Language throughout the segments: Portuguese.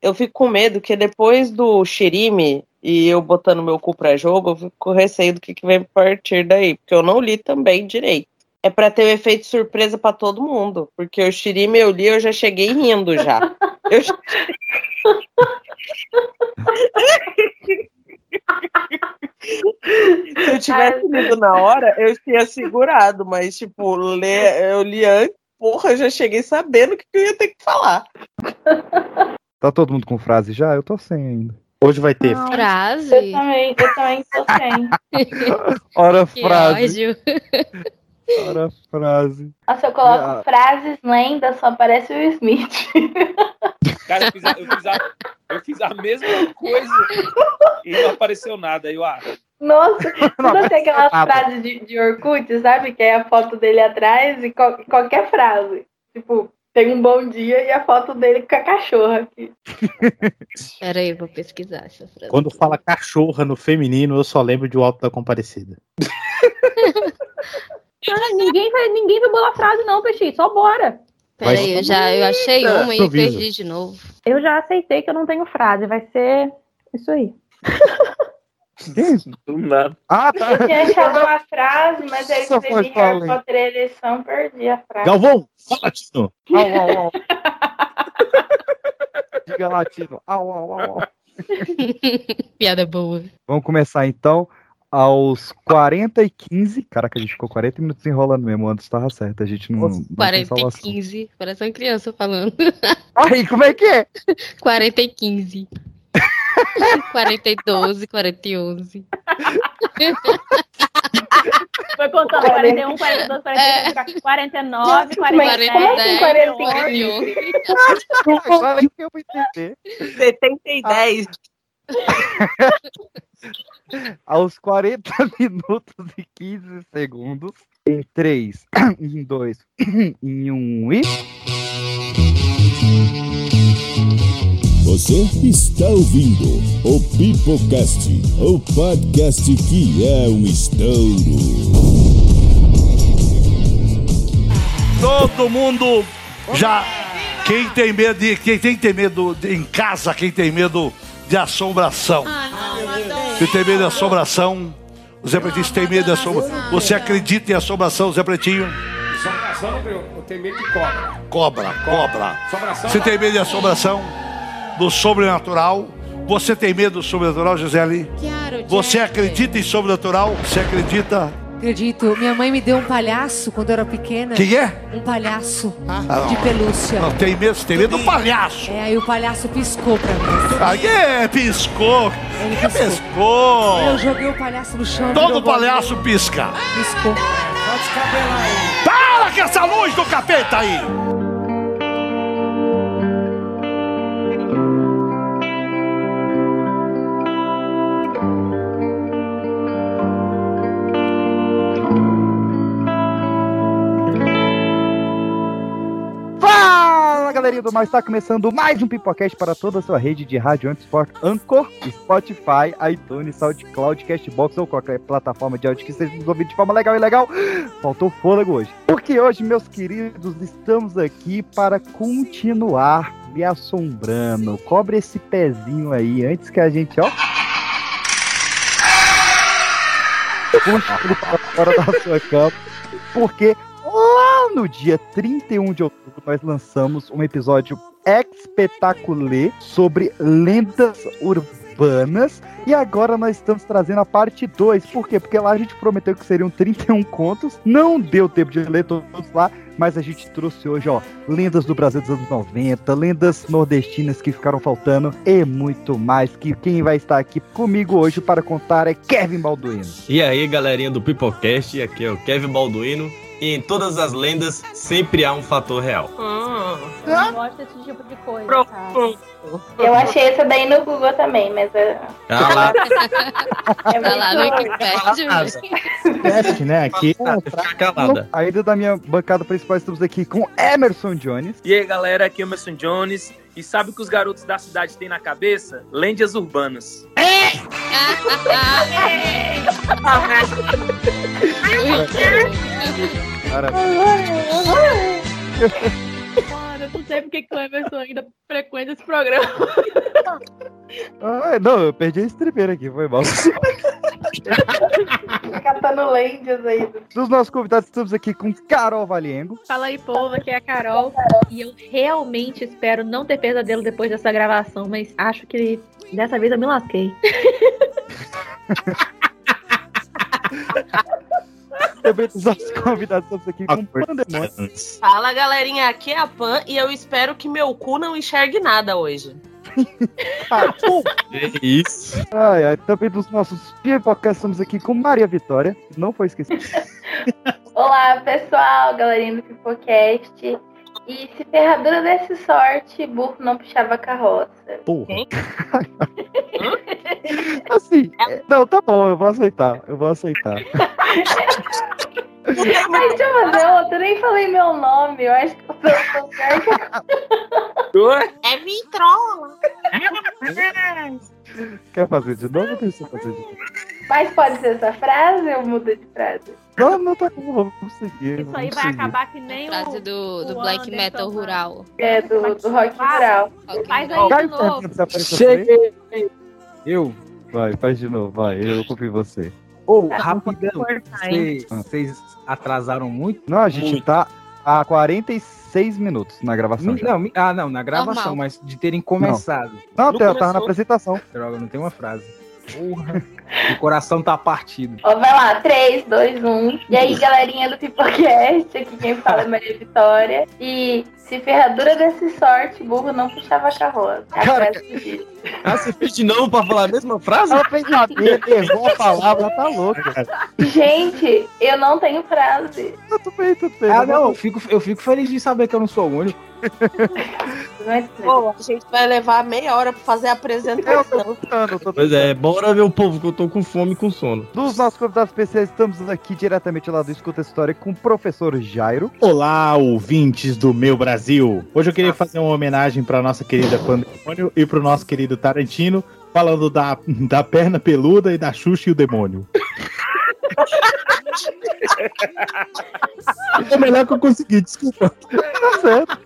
eu fico com medo que depois do Shirime e eu botando meu cu pra jogo, eu fico com receio do que, que vem a partir daí, porque eu não li também direito. É pra ter um efeito surpresa pra todo mundo, porque o Shirime eu li, eu já cheguei rindo já. Eu... Se eu tivesse lido na hora, eu tinha segurado, mas, tipo, ler, eu li antes, porra, eu já cheguei sabendo o que eu ia ter que falar. Tá todo mundo com frase já? Eu tô sem ainda. Hoje vai ter. Não, Frase. Eu também, eu também tô sem. Ora Que frase. ódio. Ora frase. Nossa, eu coloco Ah. frases, lendas, só aparece o Smith. Cara, eu fiz, a, eu, fiz a, eu fiz a mesma coisa e não apareceu nada. Aí eu, ah, Nossa, Não, não tem aquelas nada. frases de, de Orkut, sabe? Que é a foto dele atrás e qual- qualquer frase. Tipo, tem um bom dia e a foto dele com a cachorra aqui. Pera aí, eu vou pesquisar essa frase. Quando fala cachorra no feminino, eu só lembro de O Alto da Comparecida. Ah, ninguém, vai, ninguém vai bolar frase, não, Peixe. Só bora. Pera aí, eu já eu achei uma e perdi de novo. Eu já aceitei que eu não tenho frase. Vai ser isso aí. do nada. Ah, tá. Eu tinha achado uma frase, mas aí Só escrevi Harry. Potter eleição, perdi a frase. Galvão, fala, Tino. Au, au, au. Diga latino. Au, au, au, au. Piada boa. Vamos começar então. Aos 40 e 15. Caraca, a gente ficou 40 minutos enrolando mesmo. Antes tava certo. A gente não. não tem 40 e salvação. 15. Parece uma criança falando. Ai, como é que é? 40 e 15. 40 e 12, 40 e 11. Foi contando 41, 42, 43, 49, Mas 47. como assim 40 e 40 e 11. Fala que eu vou entender. 70 e 10. Aos 40 minutos e 15 segundos. Em 3, em 2, em 1 e. Você está ouvindo o Pipocast, o podcast que é um estouro. Todo mundo já. Quem tem medo de. Quem tem, tem medo de- em casa, quem tem medo de assombração. Quem tem medo de assombração. O Zé Pretinho, você tem medo de assombração. Você acredita em assombração, Zé Pretinho? Assombração, eu, eu tenho medo de cobra. Cobra, cobra. Assombração. Você tem medo de assombração? Do sobrenatural? Você tem medo do sobrenatural, Gisele? Você acredita em sobrenatural? Você acredita? Acredito, minha mãe me deu um palhaço quando eu era pequena. Quem é? Um palhaço Ah, de pelúcia. Não, tem medo, tem medo do palhaço. É, aí o palhaço piscou pra mim. Aí é, piscou. Ele Que piscou. piscou. Eu joguei o palhaço no chão. Todo palhaço pisca. bolinha, Piscou. Para com essa luz do capeta aí! Fala galerinha do mal, está começando mais um Pipocast para toda a sua rede de rádio Antisport Anchor, Spotify, iTunes, SoundCloud, Castbox ou qualquer plataforma de áudio que esteja nos ouvindo de forma legal e legal. Faltou fôlego hoje. Porque hoje, meus queridos, estamos aqui para continuar me assombrando. Cobre esse pezinho aí antes que a gente, ó. Puxa para fora da sua cama. Porque lá no dia 31 de outubro nós lançamos um episódio espetacular sobre lendas urbanas e agora nós estamos trazendo a parte 2. Por quê? Porque lá a gente prometeu que seriam 31 contos, não deu tempo de ler todos lá, mas a gente trouxe hoje, ó, lendas do Brasil dos anos 90, lendas nordestinas que ficaram faltando e muito mais. Que quem vai estar aqui comigo hoje para contar é Kevin Balduino. E aí, galerinha do Pipocast, aqui é o Kevin Balduino. E em todas as lendas sempre há um fator real. Eu não gosto desse tipo de coisa, cara. Eu achei essa daí no Google também, mas é, Ah lá, é Tá lá no Wikipedia. Teste, né? Aqui. fica calada. Ainda da minha bancada principal estamos aqui com Emerson Jones. E aí, galera, aqui é o Emerson Jones. E sabe o que os garotos da cidade têm na cabeça? Lendas urbanas. Cara, Para, tô sei porque que o Emerson ainda frequenta esse programa. Ah, não, eu perdi a estremeira aqui, foi mal. Catando lendas aí. Dos nossos convidados, estamos aqui com Carol Valiengo. Fala aí, povo, aqui é a Carol. E eu realmente espero não ter pesadelo depois dessa gravação, mas acho que dessa vez eu me lasquei. Também dos nossos convidados, estamos aqui com Pandemônio. Fala galerinha, aqui é a Pan e eu espero que meu cu não enxergue nada hoje. É isso. Ai, ai, também dos nossos pipocas, estamos aqui com Maria Vitória. Não foi esquecido. Olá, pessoal, galerinha do Pipocast. E se ferradura desse sorte, burro não puxava carroça. Porra. Assim, é, não, tá bom, eu vou aceitar. Eu vou aceitar. Ai, deixa eu fazer outra, eu nem falei meu nome, eu acho que eu tô, tô certa. É vitrola. Quer fazer de novo ou deixa eu fazer de novo? Mas pode ser essa frase ou muda de frase? Não, não, tá bom, vamos seguir. Isso aí vai acabar que nem Frase o. do, do o Black Anderson Metal. Rural. É, do, do rock rural. Faz aí de Caio novo. Cheguei. Eu? Vai, faz de novo, vai, eu confio em você. Ô, Tá, rapidão. Vocês atrasaram muito? Não, a gente tá há 46 minutos na gravação. Mi-. Não, mi- ah, não, na gravação, Normal. mas de terem começado. Não, Não tá- tava na apresentação. Droga, não tem uma frase. Porra. o coração tá partido. Ó, vai lá, 3, 2, 1. E aí, galerinha do Pipocast, aqui quem fala é Maria Vitória. E se ferradura desse sorte, burro não puxava carroça. É a Cara, diz. Ah, você fez de novo pra falar a mesma frase? Ela fez na errou a palavra, tá louca. Gente, eu não tenho frase. Tudo bem, tudo bem. Ah, não, eu fico, eu fico feliz de saber que eu não sou o único. É Pô, a gente vai levar meia hora pra fazer a Eu tô apresentação. eu tô Pois é, bora ver o povo que eu tô com fome e com sono. Dos nossos convidados especiais, estamos aqui diretamente lá do Escuta História com o professor Jairo. Olá, ouvintes do meu Brasil. Hoje eu queria fazer uma homenagem para nossa querida Pandemônio e pro nosso querido Tarantino, falando da, da perna peluda e da Xuxa e o demônio. É o melhor que eu consegui, desculpa. Tá certo.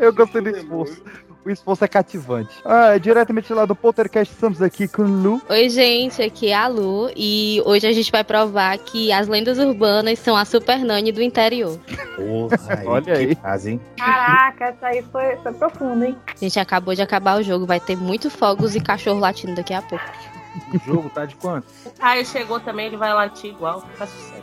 Eu gostei do esforço. O esforço é cativante. Ah, diretamente lá do Poltercast, estamos aqui com o Lu. Oi, gente, aqui é a Lu e hoje a gente vai provar que as lendas urbanas são a super nani do interior. Porra, Olha aí. hein? Caraca, essa aí foi, foi profunda, hein? A gente acabou de acabar o jogo, vai ter muito fogos e cachorro latindo daqui a pouco. O jogo tá de quanto? O Caio chegou também, ele vai latir igual. Fica sossegado.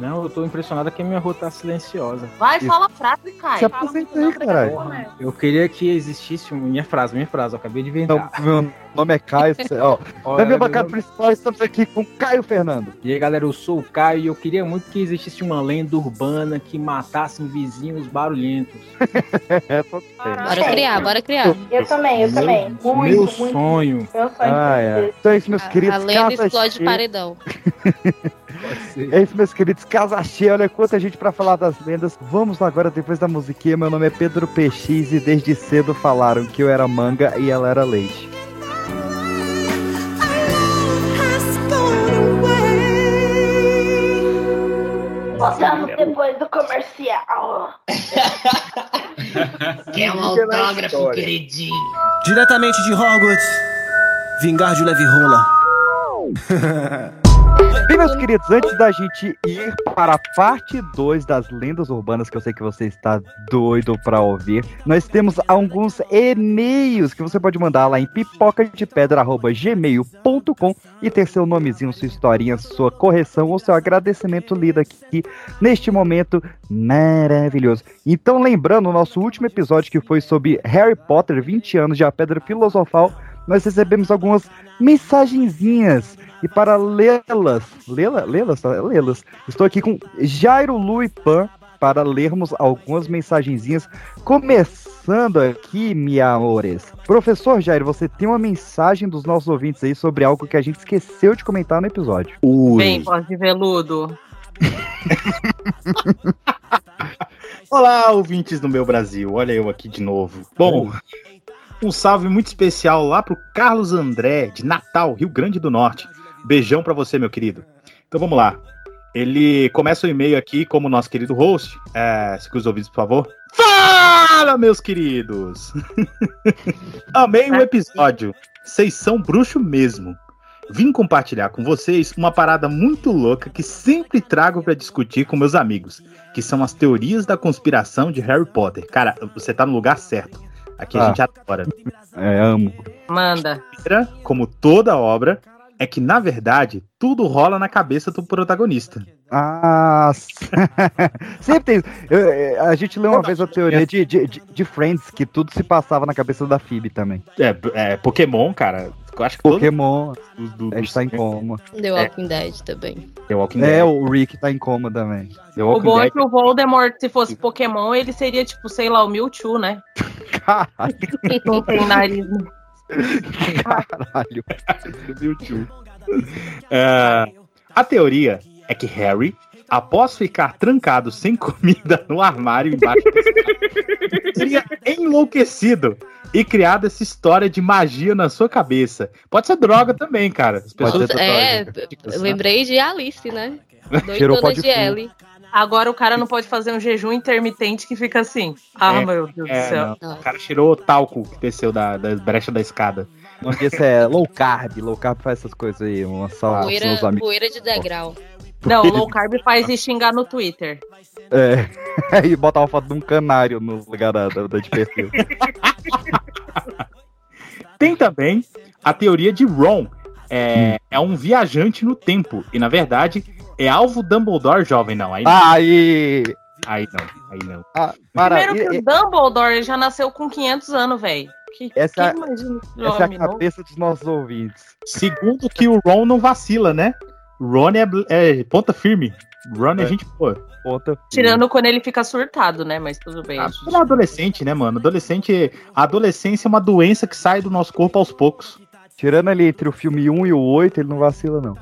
Não, eu tô impressionado que a minha rua tá silenciosa. Vai, Isso. fala a frase, Caio. Se apresenta aí, caralho. Eu queria que existisse uma minha frase, minha frase, eu acabei de inventar. Então, meu nome é Caio. ó, Olha, na minha meu bancada nome- principal, estamos aqui com Caio Fernando. E aí, galera, eu sou o Caio e eu queria muito que existisse uma lenda urbana que matasse vizinhos barulhentos. É, tô Bora criar, bora criar. Eu também, eu também. Meu Muito, muito. sonho. Meu sonho. Ah, é. Então é isso, meus A, queridos. a lenda explode paredão. É isso, meus queridos. Casa cheia. Olha quanta gente pra falar das lendas. Vamos lá agora, depois da musiquinha. Meu nome é Pedro PX e desde cedo falaram que eu era manga e ela era leite. Voltamos depois do comercial. Quer um autógrafo, queridinho? Diretamente de Hogwarts, vingar de Levi Rola. Bem, meus queridos, antes da gente ir para a parte 2 das lendas urbanas, que eu sei que você está doido para ouvir, nós temos alguns e-mails que você pode mandar lá em pipocadepedra.gmail.com e ter seu nomezinho, sua historinha, sua correção ou seu agradecimento lido aqui neste momento maravilhoso. Então, lembrando o nosso último episódio que foi sobre Harry Potter, 20 anos de A Pedra Filosofal, nós recebemos algumas mensagenzinhas e para lê-las, lê-las, lê-las, lê-las, estou aqui com Jairo Lu e Pan para lermos algumas mensagenzinhas, começando aqui, minha amores. Professor Jairo, você tem uma mensagem dos nossos ouvintes aí sobre algo que a gente esqueceu de comentar no episódio. Vem, pode de veludo. Olá, ouvintes do meu Brasil. Olha eu aqui de novo. Bom, um salve muito especial lá pro Carlos André, de Natal, Rio Grande do Norte. Beijão pra você, meu querido. Então vamos lá. Ele começa o e-mail aqui como nosso querido host. É, segura os ouvidos, por favor. Fala, meus queridos! Amei o episódio. Vocês são bruxo mesmo. Vim compartilhar com vocês uma parada muito louca que sempre trago pra discutir com meus amigos, que são as teorias da conspiração de Harry Potter. Cara, você tá no lugar certo. Aqui a Ah. gente adora. É, amo. Manda. Primeira, como toda obra, é que na verdade tudo rola na cabeça do protagonista. Ah, sempre tem. eu- eu- a gente leu uma vez a teoria de, de, de- de Friends, que tudo se passava na cabeça da Phoebe também. É, é Pokémon, cara. Eu acho que Pokémon, dos- do- a gente dos- tá em coma. The É. Walking Dead também. The Walking É, Dead. o Rick tá em coma também. The O bom é Dead. que o Voldemort, se fosse Pokémon, ele seria tipo, sei lá, o Mewtwo, né? Caralho. Não tem nariz. Caralho. Mewtwo. É, a teoria é que Harry, após ficar trancado sem comida no armário embaixo escada, teria enlouquecido e criado essa história de magia na sua cabeça. Pode ser droga também, cara. As pessoas É, eu lembrei de Alice, né? Doidona de. Ellie. Agora o cara não pode fazer um jejum intermitente que fica assim. Ah, É, meu Deus é, do céu. não. O cara cheirou o talco que desceu da, da brecha da escada. Não esse é low carb. Low carb faz essas coisas aí. Uma salva Poeira, poeira de degrau. Não, low carb faz e xingar no Twitter. É. e botar uma foto de um canário no lugar da, da, da de perfil. Tem também a teoria de Ron. É, é um viajante no tempo. E na verdade é alvo Dumbledore jovem, não. Aí, Aí. aí não, aí não. Ah, para, Primeiro que e- o Dumbledore já nasceu com 500 anos, velho. Que, Essa- esse Essa é a cabeça dos nossos ouvintes. Segundo que o Ron não vacila, né? Ron é, é ponta firme. Ron é, É. gente boa. Ponta. Tirando quando ele fica surtado, né? Mas tudo bem. Ah, é adolescente, né, mano? Adolescente. A adolescência é uma doença que sai do nosso corpo aos poucos. Tirando ali entre o filme 1 e o 8, ele não vacila, não.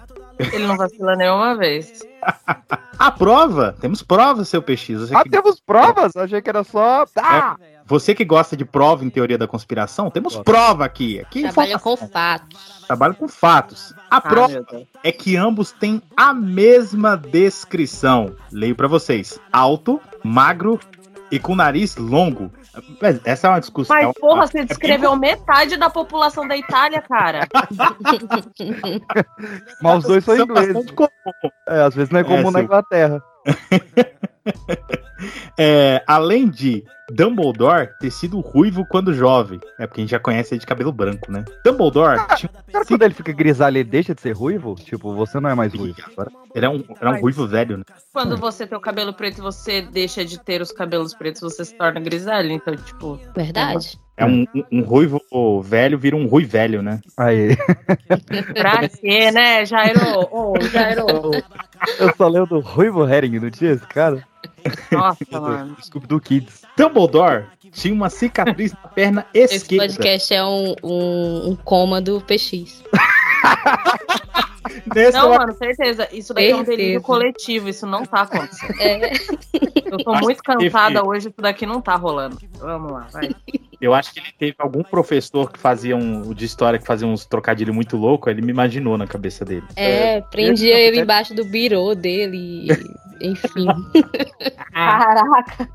Ele não vacila nenhuma vez. A prova, temos provas, seu PX. Você Ah, que, temos provas? Achei que era só. Ah! você que gosta de prova em teoria da conspiração, temos prova aqui. aqui é Trabalha com fatos. Trabalho com fatos. A Ah, prova é que ambos têm a mesma descrição. Leio pra vocês: alto, magro e com nariz longo. Essa é uma discussão. Mas, porra, você é descreveu metade da população da Itália, cara. Mas os dois são São ingleses. É, às vezes não é comum É, na Inglaterra. É, além de Dumbledore ter sido ruivo quando jovem. É porque a gente já conhece ele de cabelo branco, né? Dumbledore Será que quando ele fica grisalho, ele deixa de ser ruivo? Tipo, você não é mais ruivo agora. ele é um, era um ruivo velho, né? Quando você tem o cabelo preto e você deixa de ter os cabelos pretos, você se torna grisalho. Então, tipo. Verdade. É um, um- ruivo velho vira um rui velho, né? Aí. Pra quê, né, Jairo? Ô, Jairo. Eu só lembro do Ruivo Herring, não tinha esse cara? Nossa, mano. Scooby do Kids. Dumbledore tinha uma cicatriz na perna Esse esquerda. podcast é um, um, um coma do PX. Nesse Não, mano, certeza. Isso daí é um delírio Certeza. coletivo. Isso não tá acontecendo. É. Eu tô Acho muito que teve- cansada hoje. Isso daqui não tá rolando. Vamos lá, vai. Eu acho que ele teve algum professor que fazia um de história que fazia uns trocadilhos muito loucos, ele me imaginou na cabeça dele. É, prendia ele embaixo do birô dele. Enfim. Caraca.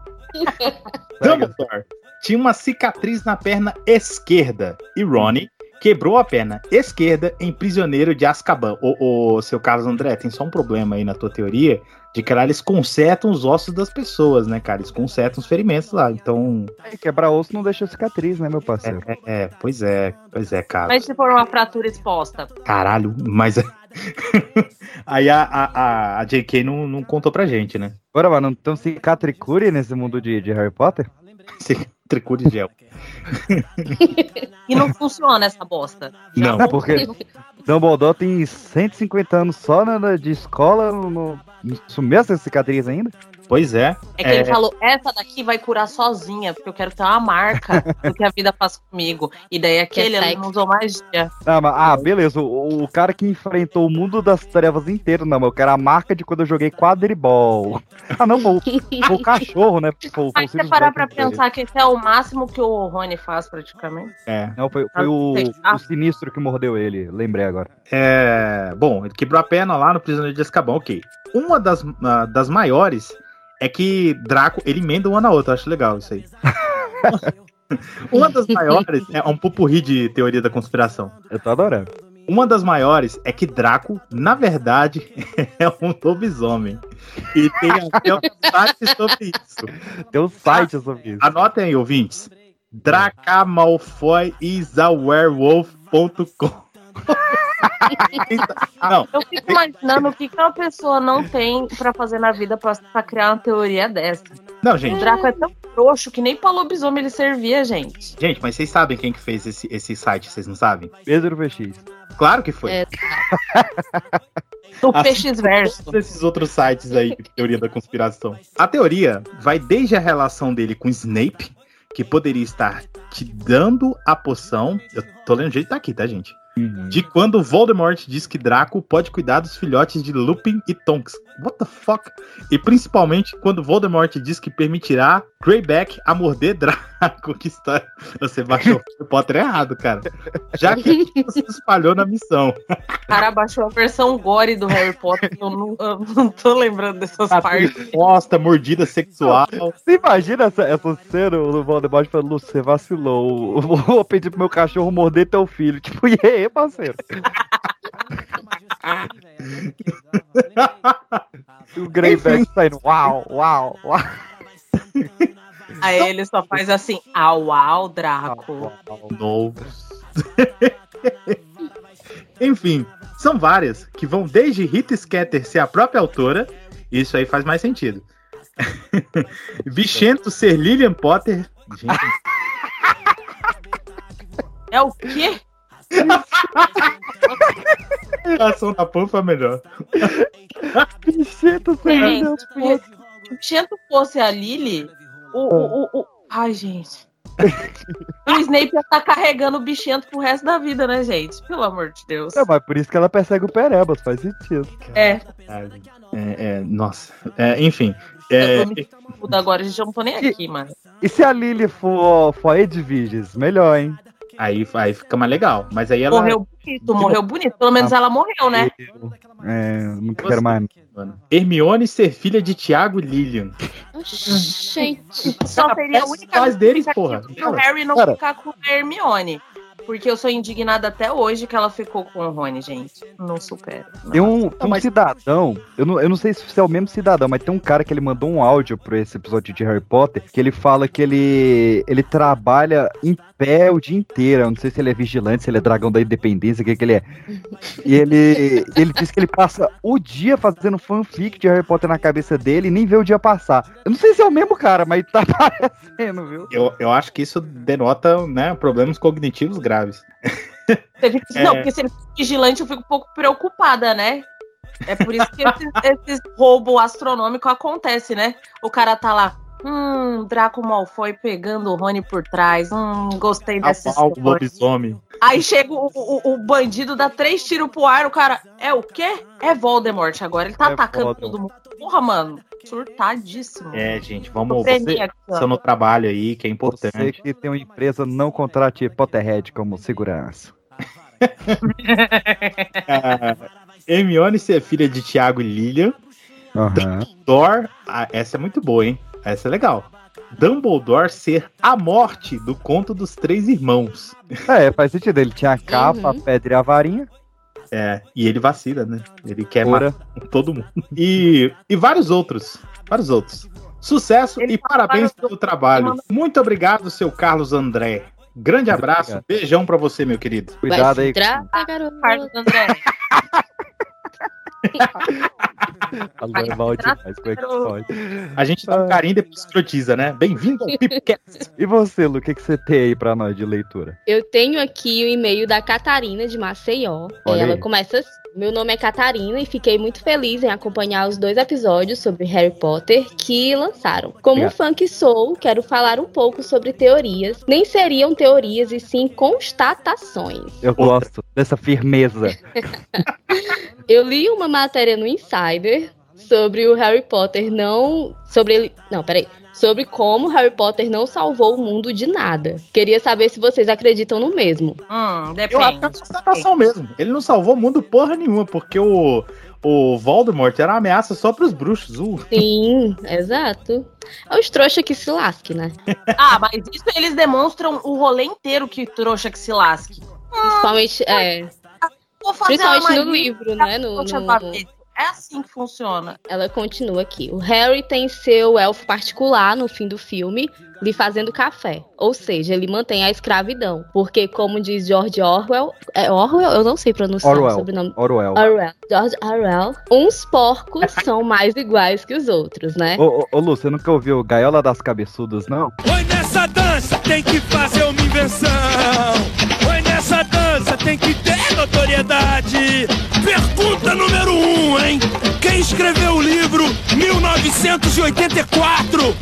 Dumbledore tinha uma cicatriz na perna esquerda e Ronnie quebrou a perna esquerda em prisioneiro de Azkaban. Ô, ô, seu Carlos André, tem só um problema aí na tua teoria de que lá eles consertam os ossos das pessoas, né, cara? Eles consertam os ferimentos lá. Então, É, quebrar osso não deixa cicatriz, né, meu parceiro? é, é, pois é, pois é, cara. Mas se for uma fratura exposta. Caralho, mas. Aí a, a, a, a JK não, não contou pra gente, né? Bora, mano, não tem cicatricure nesse mundo de, de Harry Potter? Tricô de gel. E não funciona essa bosta. Não. Porque Dumbledore tem 150 anos só na, de escola, no, não sumiu essa cicatriz ainda? Pois é. É que ele falou, essa daqui vai curar sozinha, porque eu quero ter uma marca do que a vida faz comigo. E daí aquele, ele não usou magia. Ah, mas- ah, beleza. O, o cara que enfrentou o mundo das trevas inteiro, não, mas eu quero a marca de quando eu joguei quadribol. Ah, não, o- o cachorro, né? Foi, foi o você parar pra pensar que esse é o máximo que o Rony faz, praticamente. É. Não, foi, foi o, Ah. o sinistro que mordeu ele, lembrei agora. É, bom, ele quebrou a perna lá no Prisioneiro de Azkaban, ok. Uma das, ah, das maiores é que Draco, ele emenda uma na outra, eu acho legal isso aí. uma das maiores é um pupurri de teoria da conspiração. Eu tô adorando. Uma das maiores é que Draco, na verdade, é um lobisomem. E tem até um site sobre isso. Tem um site sobre isso. Anotem aí, ouvintes. Dracamalfoy is a werewolf.com Não, Eu fico imaginando o que, que uma pessoa não tem pra fazer na vida pra, pra criar uma teoria dessa. Não, gente. O Draco é tão frouxo que nem pra lobisomem ele servia, gente. Gente, mas vocês sabem quem que fez esse, esse site, vocês não sabem? Pedro VX. Claro que foi. É. Do PX Verso. Esses outros sites aí de teoria da conspiração. A teoria vai desde a relação dele com Snape, que poderia estar te dando a poção. Eu tô lendo o jeito que tá aqui, tá, gente? De quando Voldemort diz que Draco pode cuidar dos filhotes de Lupin e Tonks. What the fuck? E principalmente quando Voldemort diz que permitirá Greyback a morder Draco. Que história. Você baixou o Potter errado, cara. Já que você espalhou na missão. O cara baixou a versão gore do Harry Potter. Eu não, eu não tô lembrando dessas partes. Posta, mordida sexual. Você imagina essa, essa cena do Voldemort falando, Lu, você vacilou. Eu Vou pedir pro meu cachorro morder teu filho. Tipo, e aí, parceiro? E o Greyback saindo, uau, uau, uau. Aí ele só faz assim, au, au, Draco. Novos. Enfim, são várias que vão desde Rita Skeeter ser a própria autora, isso aí faz mais sentido. Vichento ser Lillian Potter. Gente, É o quê? a ação da Pan foi a melhor. Bichento Gente, se o Bichento fosse a Lily, o, o, o, o- Ai, gente. o Snape ia estar carregando o Bichento pro resto da vida, né, gente? Pelo amor de Deus. É, mas por isso que ela persegue o Perebas, faz sentido. É, É, é, nossa. É, enfim. é, eu tô me tudo agora, gente, eu não tô nem aqui, mano. E se a Lily for, for Edviges? Melhor, hein? Aí, aí fica mais legal. Mas aí ela. Morreu bonito, morreu bonito. Pelo menos ela morreu, né? É, não quero mais. Mano. Hermione ser filha de Tiago e Lilian. Gente. Só seria a única Faz deles, porra. pro Harry não Cara. ficar com a Hermione. Porque eu sou indignada até hoje que ela ficou com o Rony, gente. Não supero. Tem um, tem um cidadão, eu não, eu não sei se é o mesmo cidadão, mas tem um cara que ele mandou um áudio pra esse episódio de Harry Potter, que ele fala que ele, ele trabalha em pé o dia inteiro. Eu não sei se ele é vigilante, se ele é dragão da independência, o que, que ele é. E ele, ele diz que ele passa o dia fazendo fanfic de Harry Potter na cabeça dele e nem vê o dia passar. Eu não sei se é o mesmo cara, mas tá parecendo, viu? Eu, eu acho que isso denota né, problemas cognitivos graves. Que- É. Não, porque se ele for vigilante, eu fico um pouco preocupada, né? É por isso que esses, esses roubo astronômico acontece, né? O cara tá lá. Hum, Draco Malfoy pegando o Rony por trás. Hum, gostei dessa Ao história. lobisomem. Aí chega o, o, o bandido, dá três tiros pro ar, o cara. É o quê? É Voldemort agora. Ele tá É atacando Voldemort. todo mundo. Porra, mano. Surtadíssimo. É, gente, vamos. Você, seu no trabalho aí, que é Você importante. que tem uma empresa, não contrate Potterhead como segurança. Ah, Hermione ser filha de Tiago e Lilian. Aham. Dumbledore. ah, essa é muito boa, hein? Essa é legal. Dumbledore ser a morte do conto dos três irmãos. É, faz sentido. Ele tinha a capa, Uhum. a pedra e a varinha. É, e ele vacila, né? Ele quer Ora. matar todo mundo. E, e vários outros. Vários outros. Sucesso Ele e parabéns fala- pelo trabalho. Muito obrigado, seu Carlos André. Grande abraço, Obrigado. beijão pra você, meu querido. Cuidado Vai aí. se tratar, garoto. Carlos André. Falando mal demais, como é que pode? A gente dá um carinho e depois escrotiza, né? Bem-vindo ao Pipcast. E você, Lu, o que, que você tem aí pra nós de leitura? Eu tenho aqui o e-mail da Catarina de Maceió. Olha Ela aí. começa. Meu nome é Catarina e fiquei muito feliz em acompanhar os dois episódios sobre Harry Potter que lançaram. Como fã que sou, quero falar um pouco sobre teorias. Nem seriam teorias e sim constatações. Eu gosto dessa firmeza. Eu li uma matéria no Insider sobre o Harry Potter não. Sobre ele. Não, peraí. Sobre como Harry Potter não salvou o mundo de nada. Queria saber se vocês acreditam no mesmo. Hum, Eu acho que é uma constatação mesmo. Ele não salvou o mundo porra nenhuma, porque o, o Voldemort era uma ameaça só pros bruxos. Uh. Sim, exato. É os trouxa que se lasque, né? Ah, mas isso eles demonstram o rolê inteiro que trouxa que se lasque. Principalmente, é, Vou fazer principalmente no livro, né? No, no- Davi, É assim que funciona. Ela continua aqui. O Harry tem seu elfo particular no fim do filme, lhe fazendo café. Ou seja, ele mantém a escravidão. Porque, como diz George Orwell, é Orwell? Eu não sei pronunciar o Orwell. sobrenome. Orwell. Orwell. George Orwell. Uns porcos são mais iguais que os outros, né? Ô, ô, ô, Lu, você nunca ouviu Gaiola das Cabeçudas, não? Oi, nessa dança tem que fazer uma invenção. Oi, nessa dança tem que ter notoriedade. Pergunta número um, hein? Quem escreveu o livro 1984?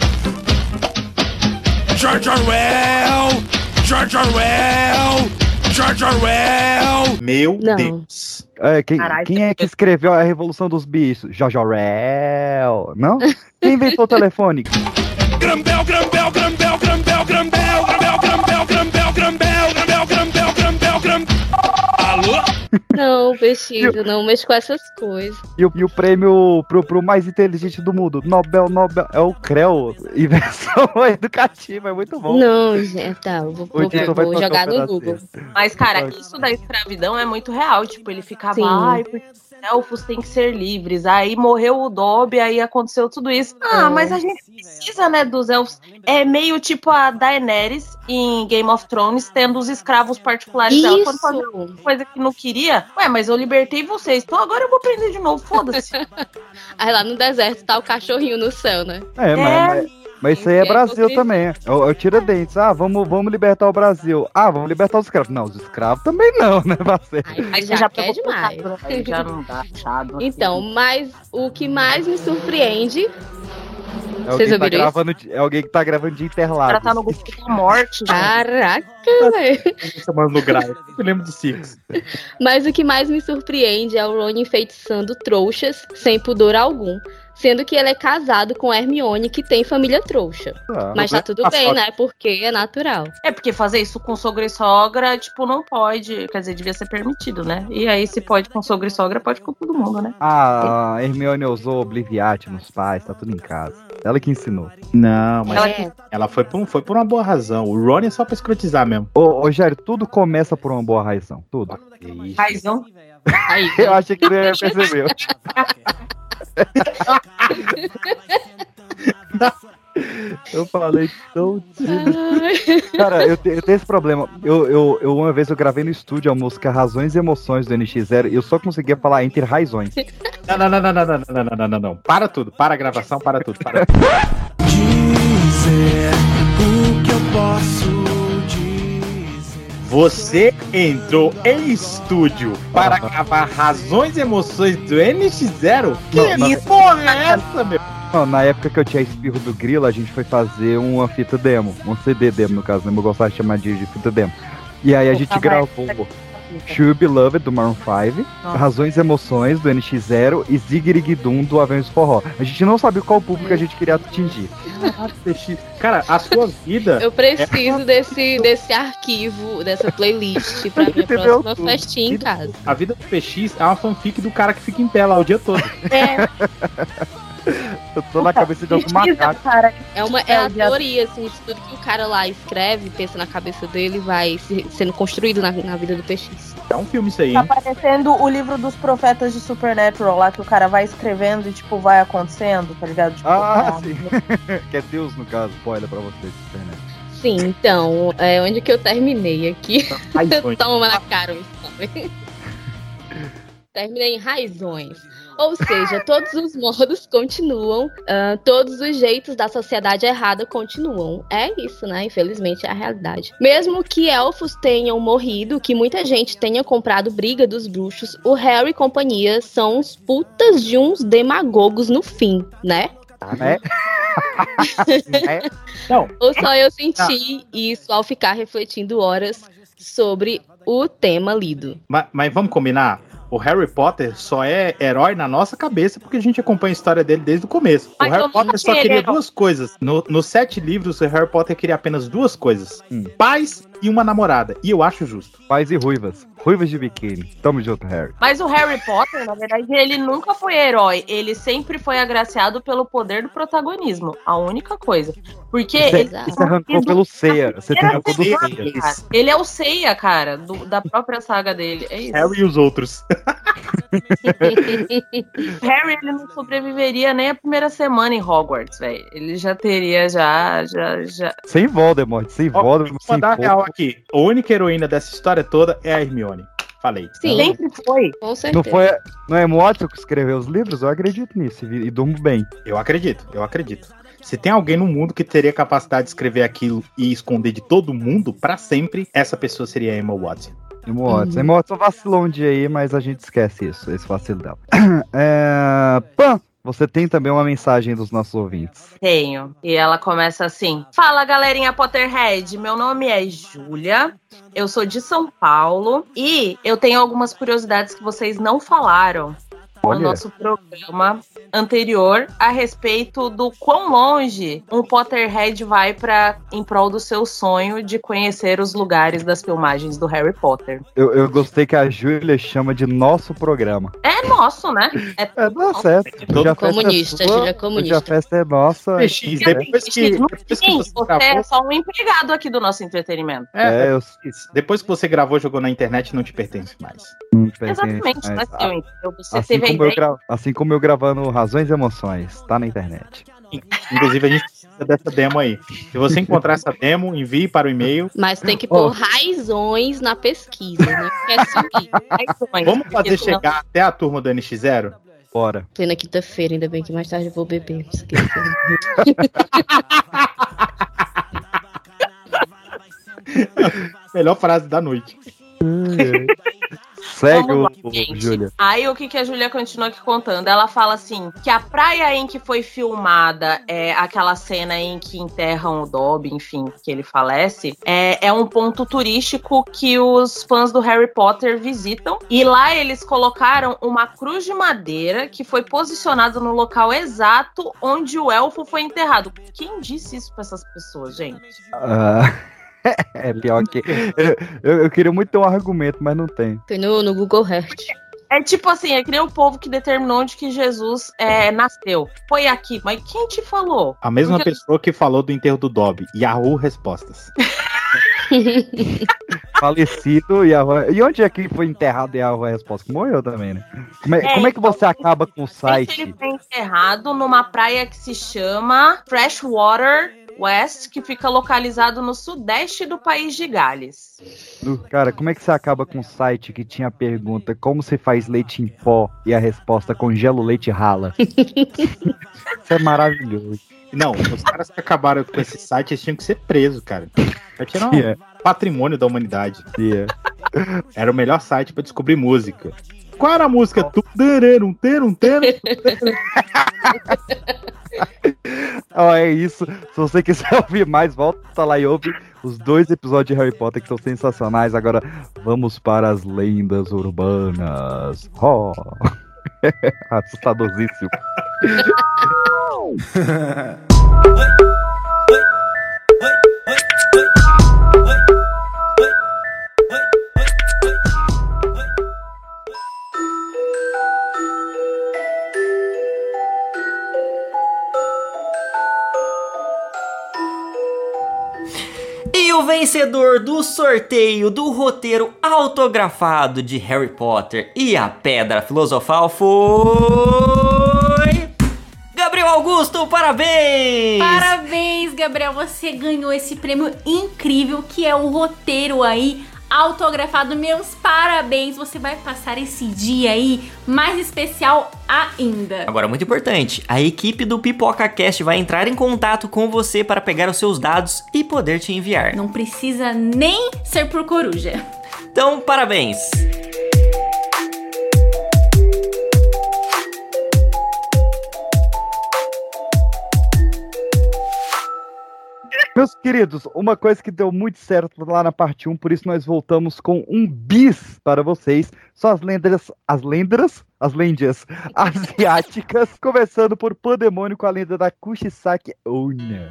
George Orwell! George Orwell! George Orwell! Meu Não. Deus. É, quem, Caralho, quem é que escreveu a Revolução dos Bichos? Jorge Orwell, não? Quem inventou o telefone? Grambel, grambel, grambel, grambel, grambel, grambel, grambel, grambel, grambel, grambel, grambel, Não, Peixinho, não mexe com essas coisas. E o, e o prêmio pro, pro mais inteligente do mundo, Nobel, Nobel, é o CREO, invenção educativa, é muito bom. Não, gente, tá, eu vou, vou- vou jogar um no. Google. Mas, cara, isso da escravidão é muito real. Tipo, ele ficava, Sim. ai, porque elfos têm que ser livres. Aí morreu o Dobby, aí aconteceu tudo isso. Ah, É. mas a gente precisa, né, dos elfos. É meio tipo a Daenerys em Game of Thrones, tendo os escravos particulares dela. Quando fazia Isso! coisa que não queria, ué, mas eu libertei vocês, então agora eu vou prender de novo, foda-se. Aí lá no deserto tá o cachorrinho no céu, né? É, mas, mas, mas isso aí é É Brasil também. É o, é o Tiradentes. Ah, vamos, vamos libertar o Brasil. Ah, vamos libertar os escravos. Não, os escravos também não, né, parceiro? Aí já já quer pegou demais. já não dá, chado. Então, mas o que mais me surpreende. É Vocês alguém, tá ouviram isso? gravando, é alguém que tá gravando de O cara Interlagos. tá no grupo da morte, gente. Caraca, velho. Chamando no grau. Eu lembro do Six. Mas o que mais me surpreende é o Ron enfeitiçando trouxas sem pudor algum. Sendo que ele é casado com Hermione, que tem família trouxa. Ah, Mas tá tudo bem, né? Porque é natural. É, porque fazer isso com sogro e sogra, tipo, não pode. Quer dizer, devia ser permitido, né? E aí, se pode com sogro e sogra, pode com todo mundo, né? Ah, a Hermione usou Obliviate nos pais, tá tudo em casa. Ela que ensinou. Não, mas Ela- ela, ela foi, por, um- foi por uma boa razão. O Ron é só pra escrotizar mesmo. Ô, ô Jair, tudo começa por uma boa razão. Tudo. Raizão. Aí, Eu achei que você percebeu. Eu falei tão tímido. Cara, eu, te- eu tenho esse problema. Eu, eu, eu uma vez eu gravei no estúdio a música Razões e Emoções do NX0 e eu só conseguia falar entre razões. Não, não, não, não, não, não, não, não, não, não, não. Para tudo. Para a gravação, para tudo. Para tudo. Dizer o que eu posso. Você entrou em estúdio para gravar razões e emoções do NX0? Que Não, não. porra é essa, meu? Não, na época que eu tinha espirro do grilo, a gente foi fazer uma fita demo. Um CD demo, no caso, né? Eu gostava de chamar de, de fita demo. E aí a gente gravou Should Be Loved do Maroon 5, Nossa. Razões e Emoções do NX0 e Zigirigdum do Avengers Forró. A gente não sabia qual público a gente queria atingir. Cara, a sua vida. Eu preciso desse, desse arquivo, dessa playlist pra minha Entendeu próxima tudo. festinha em casa. A vida do PX é uma fanfic do cara que fica em pé lá o dia todo. É, Eu tô na cabeça de outro macaco. cara. É uma é É, a teoria, assim, de tudo que o cara lá escreve, pensa na cabeça dele, vai se- sendo construído na, na vida do PX. É um filme isso aí, Tá parecendo o livro dos profetas de Supernatural lá, que o cara vai escrevendo e, tipo, vai acontecendo, tá ligado? Tipo, Ah, ah, sim. que é Deus, no caso. Spoiler pra vocês. internet. Sim, então, é onde que eu terminei aqui. Razões. Toma na cara termina em raizões. Ou seja, todos os modos continuam, ah, todos os jeitos da sociedade errada continuam. É isso, né? Infelizmente é a realidade. Mesmo que elfos tenham morrido, que muita gente tenha comprado Briga dos Bruxos, o Harry e companhia são uns putas de uns demagogos no fim, né? né? Não. Ou só eu senti isso ao ficar refletindo horas sobre o tema lido. Mas, mas vamos combinar? O Harry Potter só é herói na nossa cabeça porque a gente acompanha a história dele desde o começo. Mas o Harry Potter só ele queria herói. duas coisas. No- Nos sete livros, o Harry Potter queria apenas duas coisas: paz e uma namorada. E eu acho justo. Paz e ruivas. Ruivas de biquíni. Tamo junto, Harry. Mas o Harry Potter, na verdade, ele nunca foi herói. Ele sempre foi agraciado pelo poder do protagonismo. A única coisa. Porque ele, é, isso arrancou pelo ceia. Você arrancou do ceia. Ele é o Seiya, cara, do- da própria saga dele. É isso. Harry e os outros. Harry, ele não sobreviveria nem a primeira semana em Hogwarts, velho. Ele já teria, já, já, já. Sem Voldemort, sem Voldemort, Vou sem mandar fogo. real aqui. A única heroína dessa história toda é a Hermione. Falei. Sim. Sempre foi. Com Não certeza. foi, não é Watson que escreveu os livros? Eu acredito nisso e, durmo bem. Eu acredito, eu acredito. Se tem alguém no mundo que teria capacidade de escrever aquilo e esconder de todo mundo pra sempre, essa pessoa seria a Emma Watson. Watson. Emma Watson vacilou um dia aí, mas a gente esquece isso, esse vacilo dela. É, Pan, você tem também uma mensagem dos nossos ouvintes. Tenho. E ela começa assim: Fala galerinha Potterhead, meu nome é Júlia, eu sou de São Paulo e eu tenho algumas curiosidades que vocês não falaram no Olha. nosso programa anterior a respeito do quão longe um Potterhead vai para em prol do seu sonho de conhecer os lugares das filmagens do Harry Potter. Eu, eu gostei que a Júlia chama de nosso programa. É nosso, né? É, É. Hoje a festa Comunista, é sua, Júlia, hoje comunista. a festa é nossa. X, depois que, depois que Sim, você você é gravou, só um empregado aqui do nosso entretenimento. É, eu isso. depois que você gravou, jogou na internet, não te pertence mais. não pensei Exatamente, é seu, entendeu? Você assim, teve a como eu gra- assim como eu gravando Razões e Emoções, tá na internet. Inclusive, a gente precisa dessa demo aí. Se você encontrar essa demo, envie para o e-mail. Mas tem que pôr raizões na pesquisa, né? Quer subir. Vamos fazer chegar até a turma do NX0? Bora. Plena quinta-feira, ainda bem que mais tarde eu vou beber. Melhor frase da noite. Segue Vamos o, o. Júlia. Aí o que, que a Júlia continua aqui contando? Ela fala assim: que a praia em que foi filmada é aquela cena em que enterram o Dobby, enfim, que ele falece, é, é um ponto turístico que os fãs do Harry Potter visitam. E lá eles colocaram uma cruz de madeira que foi posicionada no local exato onde o elfo foi enterrado. Quem disse isso pra essas pessoas, gente? Ah, é pior que. Eu, eu- queria muito ter um argumento, mas não tem. Foi no, no Google Earth. É tipo assim, é que nem o povo que determinou onde que Jesus é, nasceu. Foi aqui, mas quem te falou? A mesma Porque- pessoa que falou do enterro do Dobby. Yahoo Respostas. Falecido e a E onde é que foi enterrado e a resposta? Que morreu também, né? Como é, É, como é que você acaba com o site? ele foi enterrado numa praia que se chama Freshwater West, que fica localizado no sudeste do país de Gales. Cara, como é que você acaba com um site que tinha a pergunta como se faz leite em pó e a resposta congela o leite e rala? Isso é maravilhoso. Não, os caras que acabaram com esse site, eles tinham que ser presos, cara. Vai tirar um Yeah. patrimônio da humanidade. Yeah. Era o melhor site pra descobrir música. Qual era a música? Tu tererum, terum, terum. Ó, é isso. Se você quiser ouvir mais, volta lá e ouve os dois episódios de Harry Potter que são sensacionais. Agora vamos para as lendas urbanas. Oh. Assustadorzíssimo. E o vencedor do sorteio do roteiro autografado de Harry Potter e a Pedra Filosofal foi. Gabriel Augusto, parabéns! Parabéns, Gabriel. Você ganhou esse prêmio incrível que é o roteiro aí autografado. Meus parabéns, você vai passar esse dia aí mais especial ainda. Agora, muito importante, a equipe do PipocaCast vai entrar em contato com você para pegar os seus dados e poder te enviar. Não precisa nem ser por coruja. Então, parabéns! Meus queridos, uma coisa que deu muito certo lá na parte 1, por isso nós voltamos com um bis para vocês. São as lendas, as lendas, as lendas asiáticas, começando por Pandemônio com a lenda da Kushisaki Onna.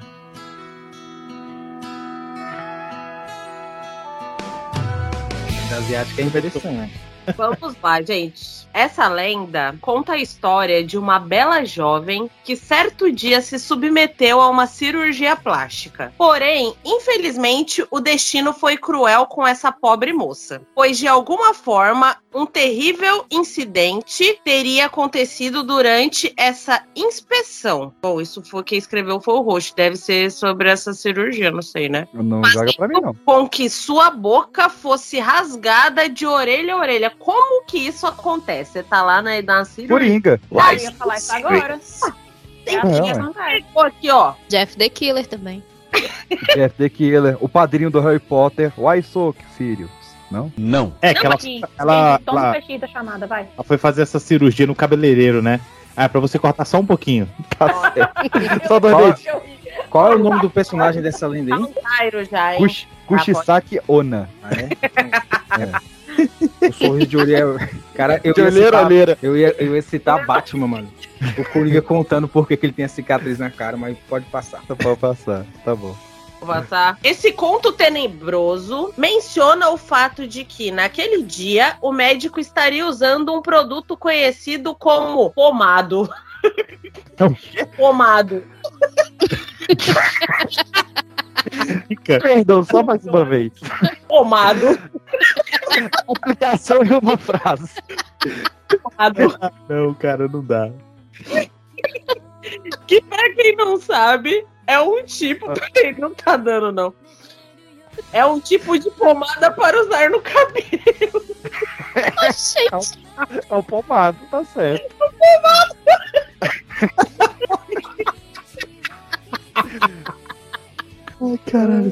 Da asiática é interessante. Vamos lá, gente. Essa lenda conta a história de uma bela jovem que certo dia se submeteu a uma cirurgia plástica. Porém, infelizmente, o destino foi cruel com essa pobre moça, pois de alguma forma um terrível incidente teria acontecido durante essa inspeção. Bom, isso foi quem escreveu foi o rosto, deve ser sobre essa cirurgia, não sei, né? Não joga pra mim, não. Com que sua boca fosse rasgada de orelha a orelha. Como que isso acontece? Você tá lá na, na cirurgia. Coringa. Ah, eu ia falar isso agora. Tem É, que. Pô, aqui, ó. Jeff the Killer também. Jeff the Killer, o padrinho do Harry Potter, Why So Sirius, não? Não. É que ela, Ih, ela, ela, um peixinho da chamada, vai. ela foi fazer essa cirurgia no cabeleireiro, né? Ah, é pra você cortar só um pouquinho. Tá certo. Só dois Qual, dedinhos. qual é o nome do personagem dessa lenda aí? Cairo já? Kush- Kushisaki Onna. O sorriso de olheira. Cara, eu De ia, olheira, citar, olheira. eu, ia, eu ia citar Batman, mano. O Coringa contando por que que ele tem a cicatriz na cara, mas pode passar. Pode passar, tá bom. Esse conto tenebroso menciona o fato de que, naquele dia, o médico estaria usando um produto conhecido como pomado. Pomado. Perdão, só mais uma vez. Pomado. Aplicação em uma frase. Pomado. Não, cara, não dá. Que, pra quem não sabe, é um tipo. Não tá dando, não. É um tipo de pomada para usar no cabelo. É o pomado, tá certo. Ai, caralho.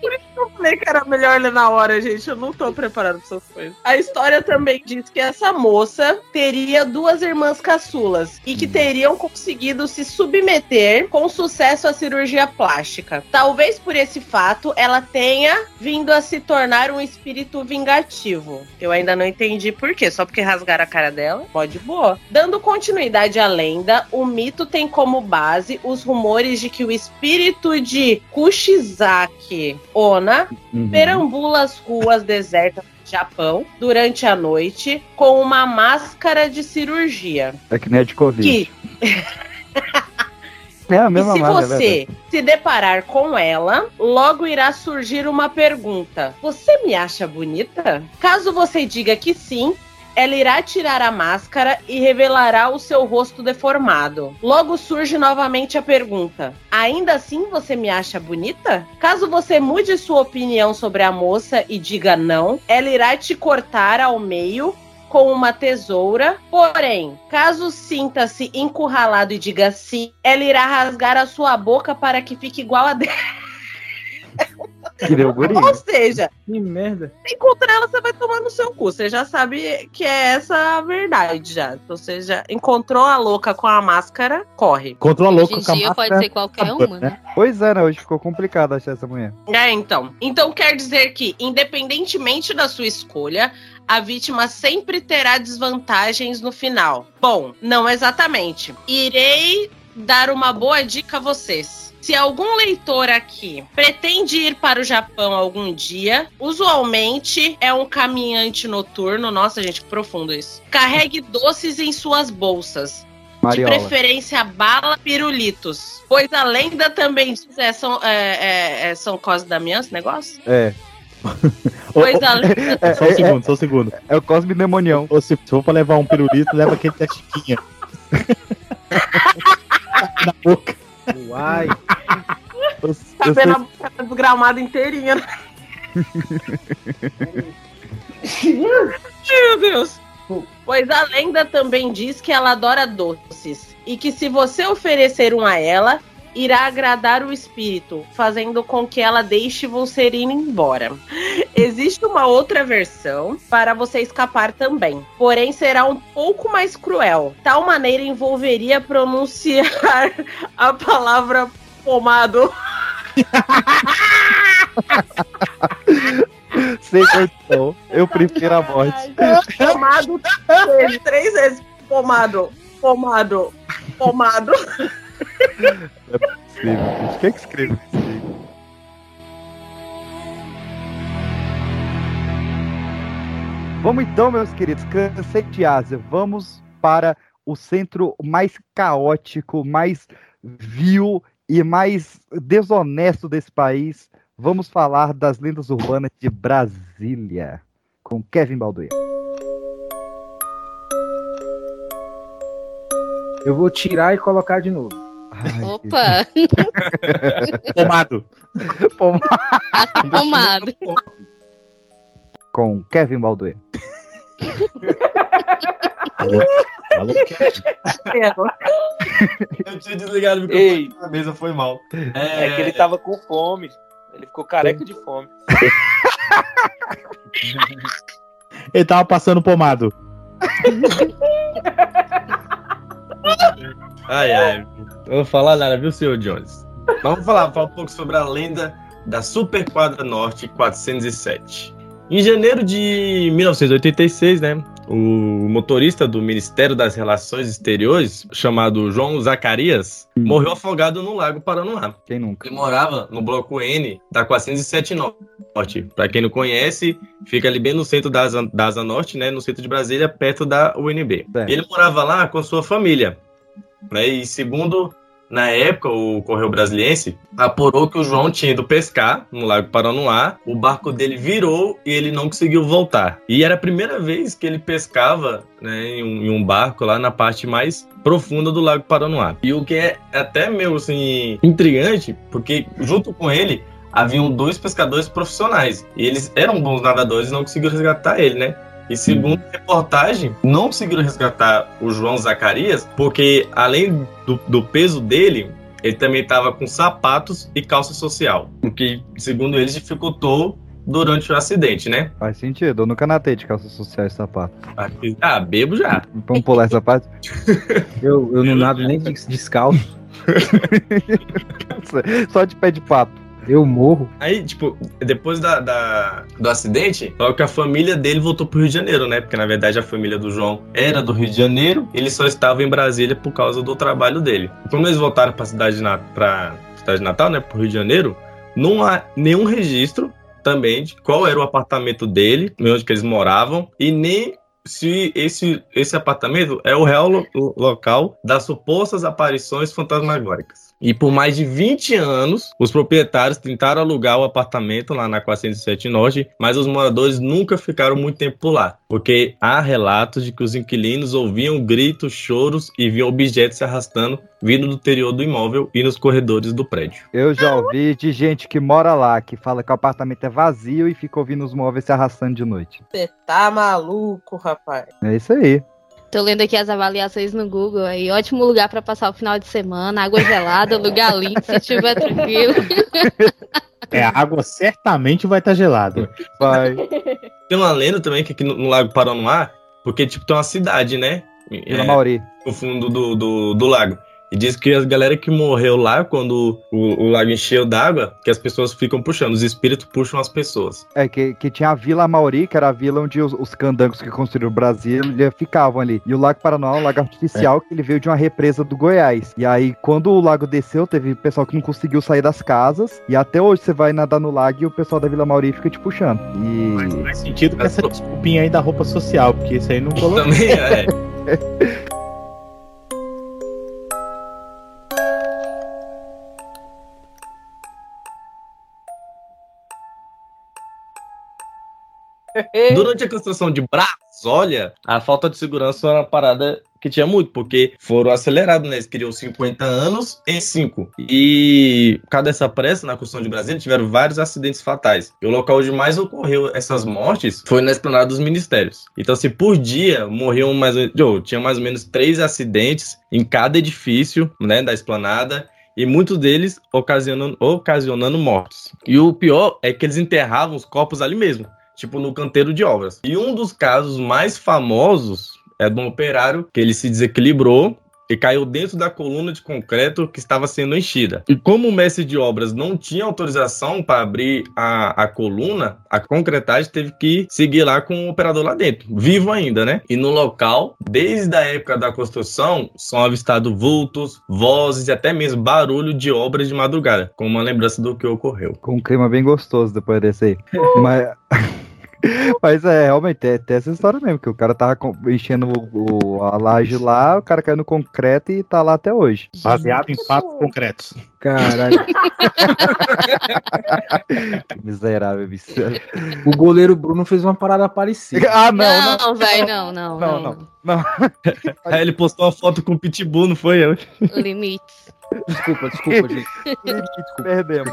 Por isso eu falei que era melhor ler na hora, gente. Eu não tô preparado pra essas coisas. A história também diz que essa moça teria duas irmãs caçulas e que teriam conseguido se submeter com sucesso à cirurgia plástica. Talvez por esse fato ela tenha vindo a se tornar um espírito vingativo. Eu ainda não entendi por quê, só porque rasgaram a cara dela? Pode boa. Dando continuidade à lenda, o mito tem como base os rumores de que o espírito de Kushizaki Uhum. perambula as ruas desertas do Japão durante a noite com uma máscara de cirurgia. É que nem a de Covid. Que É a e mesma se marca, é você verdade. se deparar com ela, logo irá surgir uma pergunta: Você me acha bonita? Caso você diga que sim, ela irá tirar a máscara e revelará o seu rosto deformado. Logo surge novamente a pergunta: Ainda assim você me acha bonita? Caso você mude sua opinião sobre a moça e diga não, ela irá te cortar ao meio com uma tesoura. Porém, caso sinta-se encurralado e diga sim, ela irá rasgar a sua boca para que fique igual a dela. Que deu guri. Ou seja, Que merda. se encontrar ela, você vai tomar no seu cu. Você já sabe que é essa a verdade já. Então, você já encontrou a louca com a máscara, corre. Encontrou a louca Hoje em com a dia máscara. pode ser qualquer uma, né? Pois é, né? Hoje ficou complicado achar essa mulher. É, então. Então quer dizer que, independentemente da sua escolha, a vítima sempre terá desvantagens no final. Bom, não exatamente. Irei dar uma boa dica a vocês. Se algum leitor aqui pretende ir para o Japão algum dia, usualmente é um caminhante noturno. Nossa, gente, que profundo isso. Carregue doces em suas bolsas. Mariola. De preferência, bala pirulitos. Pois a lenda também diz. É, são, é, é, é, são Cosme Damião esse negócio? É. Pois a lenda. É, Só um é, segundo, só um segundo. É o Cosme Demonião. Ou se, se for pra levar um pirulito, leva aquele da Chiquinha. Na boca. Uai. Eu, Tá vendo sei- a boca do gramado inteirinha. né? Meu Deus. Pois a lenda também diz que ela adora doces e que se você oferecer um a ela, irá agradar o espírito, fazendo com que ela deixe você ir embora. Existe uma outra versão para você escapar também, porém será um pouco mais cruel. Tal maneira envolveria pronunciar a palavra pomado. Sem condição. Eu prefiro a morte. Pomado três, três vezes. Pomado, pomado, pomado. É possível, bicho. Quem é que escreveu isso aí? Vamos então, meus queridos, cansei de Ásia. Vamos para o centro mais caótico, mais vil e mais desonesto desse país. Vamos falar das lendas urbanas de Brasília, com Kevin Balduino. Eu vou tirar e colocar de novo. Opa! Pomado. Pomado. Com Kevin Balduino. Eu tinha desligado o microfone Ei. na mesa, foi mal. É que ele tava com fome. Ele ficou careca de fome. Ele tava passando pomado. Ai, ai. Não vou falar nada, viu, senhor Jones? Mas Vamos falar, falar um pouco sobre a lenda da Super Quadra Norte 407. Em janeiro de 1986, né, o motorista do Ministério das Relações Exteriores, chamado João Zacarias, morreu afogado no Lago Paranoá. Quem nunca? Ele morava no bloco N da 407 Norte. Para quem não conhece, fica ali bem no centro da Asa, da Asa Norte, né, no centro de Brasília, perto da UNB. Certo. Ele morava lá com sua família. Né, e segundo, na época, o Correio Brasiliense apurou que o João tinha ido pescar no Lago Paranoá, o barco dele virou e ele não conseguiu voltar. E era a primeira vez que ele pescava né, em, um, em um barco lá na parte mais profunda do Lago Paranoá. E o que é até meio assim intrigante, porque junto com ele haviam dois pescadores profissionais. E eles eram bons nadadores e não conseguiram resgatar ele, né? E segundo a reportagem, não conseguiram resgatar o João Zacarias, porque além do, do peso dele, ele também estava com sapatos e calça social. O que, segundo eles, dificultou durante o acidente, né? Faz sentido. Eu nunca natei de calça social e sapato. Ah, bebo já. Vamos pular essa parte? Eu, eu não nado nem de- descalço. Só de pé de pato. Eu morro. Aí, tipo, depois da, da- do acidente, logo que a família dele voltou pro Rio de Janeiro, né? Porque na verdade a família do João era do Rio de Janeiro, ele só estava em Brasília por causa do trabalho dele. Quando eles voltaram pra cidade de, Na- pra cidade de Natal, né? Pro Rio de Janeiro, não há nenhum registro também de qual era o apartamento dele, onde que eles moravam, e nem se esse, esse apartamento é o real lo- local das supostas aparições fantasmagóricas. E por mais de 20 anos, os proprietários tentaram alugar o apartamento lá na 407 Norte, mas os moradores nunca ficaram muito tempo por lá, porque há relatos de que os inquilinos ouviam gritos, choros e viam objetos se arrastando vindo do interior do imóvel e nos corredores do prédio. Eu já ouvi de gente que mora lá, que fala que o apartamento é vazio e fica ouvindo os móveis se arrastando de noite. Você tá maluco, rapaz. É isso aí. Tô lendo aqui as avaliações no Google aí. Ótimo lugar pra passar o final de semana. Água gelada, lugar limpo, se tiver tranquilo. É, a água certamente vai estar gelada. Vai. Tem uma lenda também que aqui no, no Lago Paranoá, porque tipo tem uma cidade, né? Vila Mauri. No fundo do, do, do lago. E diz que a galera que morreu lá, quando o, o lago encheu d'água, que as pessoas ficam puxando, os espíritos puxam as pessoas. É, que, que tinha a Vila Mauri, que era a vila onde os, os candangos que construíram Brasília ficavam ali. E o Lago Paranoá é um lago artificial que ele veio de uma represa do Goiás. E aí, quando o lago desceu, teve pessoal que não conseguiu sair das casas. E até hoje você vai nadar no lago e o pessoal da Vila Mauri fica te puxando. E. Faz sentido com essa desculpinha aí da roupa social, porque isso aí não colocou. Também é. Durante a construção de Brasólia, a falta de segurança era uma parada que tinha muito, porque foram acelerados, né? Eles queriam 50 anos em 5. E por causa dessa pressa na construção de Brasília, tiveram vários acidentes fatais. E o local onde mais ocorreu essas mortes foi na esplanada dos ministérios. Então, assim, por dia morriam mais ou tinha mais ou menos três acidentes em cada edifício, né, da esplanada e muitos deles ocasionando, ocasionando mortes. E o pior é que eles enterravam os corpos ali mesmo, tipo no canteiro de obras. E um dos casos mais famosos é de um operário que ele se desequilibrou e caiu dentro da coluna de concreto que estava sendo enchida. E como o mestre de obras não tinha autorização para abrir a, a coluna, a concretagem teve que seguir lá com o operador lá dentro, vivo ainda, né? E no local, desde a época da construção, são avistados vultos, vozes e até mesmo barulho de obras de madrugada, como uma lembrança do que ocorreu. Com um clima bem gostoso depois desse aí. Mas. Mas é, realmente, é, tem essa história mesmo, que o cara tava enchendo o, o- a laje lá, o cara caiu no concreto e tá lá até hoje. Baseado em fatos concretos. Caralho. Miserável, bicho. O goleiro Bruno fez uma parada parecida. Ah, Não, velho, não, não, Não, não. não. Aí ele postou uma foto com o Pitbull, não foi eu? Limites. Desculpa, desculpa, gente. Perdemos.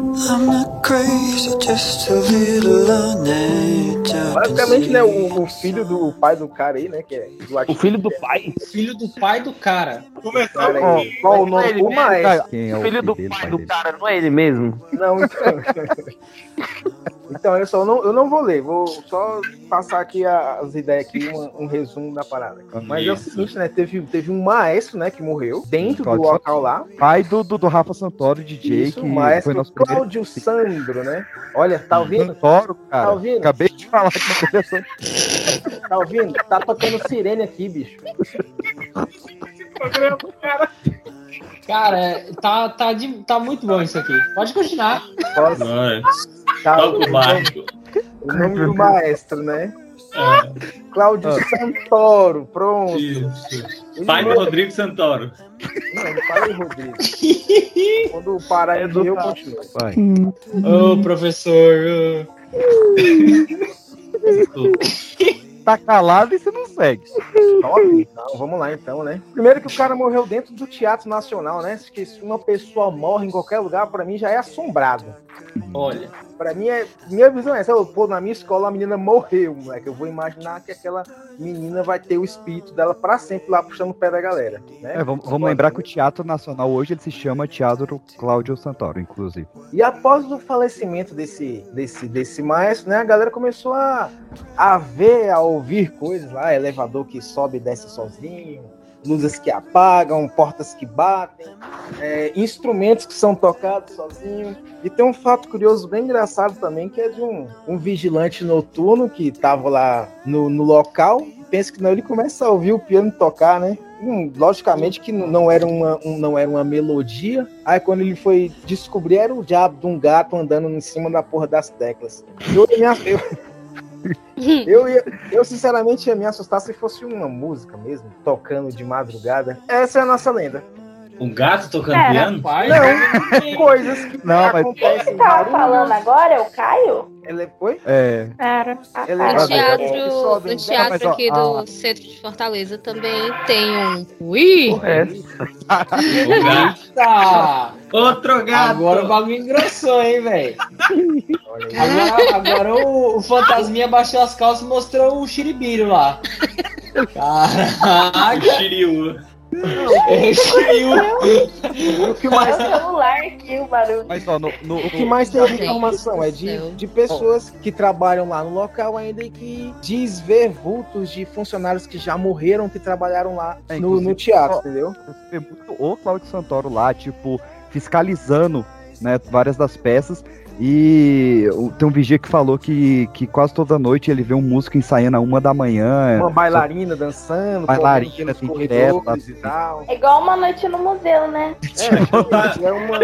Basicamente, né, o, o filho do pai do cara aí, né, que é do O filho do pai? Filho do pai do cara. Aí, qual o nome? O mesmo? maestro. É o filho do pai do cara, não é ele mesmo? Não, então. então, olha só, eu não, eu não vou ler, vou só passar aqui a- as ideias aqui, uma- um resumo da parada. Mas é o seguinte, né? Teve, teve um maestro, né, que morreu dentro do local lá. Pai do, do, do Rafa Santoro, DJ, Isso, que o foi maestro nosso primeiro. Cláudio Sandro, né? Olha, tá ouvindo? Santoro, cara. Tá ouvindo? Acabei de falar que não começou. Tá ouvindo? Tá tocando sirene aqui, bicho. Cara, tá, tá, de- tá muito bom isso aqui. Pode continuar. Posso? Tá, Toca o barco. O nome do maestro, né? É. Cláudio Santoro, pronto. Pai do Rodrigo Santoro. Não, não falei Rodrigo. Quando parar de eu continuo. Vai. Ô, professor. Tá calado e você não segue. Nove? Não, vamos lá então, né? Primeiro que o cara morreu dentro do Teatro Nacional, né? Que se uma pessoa morre em qualquer lugar, pra mim já é assombrado. Olha. Pra mim, é, minha visão é essa. Eu, Pô, na minha escola a menina morreu, moleque. Eu vou imaginar que aquela menina vai ter o espírito dela pra sempre lá puxando o pé da galera. Né? É, vamos, vamos lembrar que o Teatro Nacional hoje ele se chama Teatro Cláudio Santoro, inclusive. E após o falecimento desse, desse, desse maestro, né, a galera começou a, a ver, a ouvir coisas lá, elevador que sobe e desce sozinho, luzes que apagam, portas que batem, é, instrumentos que são tocados sozinho. E tem um fato curioso bem engraçado também, que é de um, um vigilante noturno que estava lá no, no local. Pensa que não, ele começa a ouvir o piano tocar, né? Hum, logicamente que não- era, uma, um- não era uma melodia. Aí quando ele foi descobrir, era o diabo de um gato andando em cima da porra das teclas. Eu, ass- eu, eu, ia- eu, sinceramente ia me assustar se fosse uma música mesmo, tocando de madrugada. Essa é a nossa lenda. Um gato tocando Era. piano? Não, coisas que Não, mas- acontecem. Quem tava falando agora é o Caio? Ele foi? É. Era. No é- teatro, sobe, no teatro mas, ó, aqui a- do centro de Fortaleza também tem um. Ui! Eita! Outro gato! Agora o bagulho engrossou, hein, velho? Agora, agora o, o fantasminha baixou as calças e mostrou o xiribiro lá. Caraca! Shiryu. É o que É mais, o celular aqui, o barulho. Mas ó, no, no- o que mais tem de informação é de, de pessoas que trabalham lá no local ainda e que diz ver vultos de funcionários que já morreram, que trabalharam lá É, no, no teatro, ó, entendeu? vê muito o Cláudio Santoro lá, tipo, fiscalizando né, várias das peças. E tem um vigia que falou que, que quase toda noite ele vê um músico ensaiando a uma da manhã. Uma bailarina dançando, Bailarina, tem corredores direto, e tal. É igual uma noite no museu, né? É, é uma...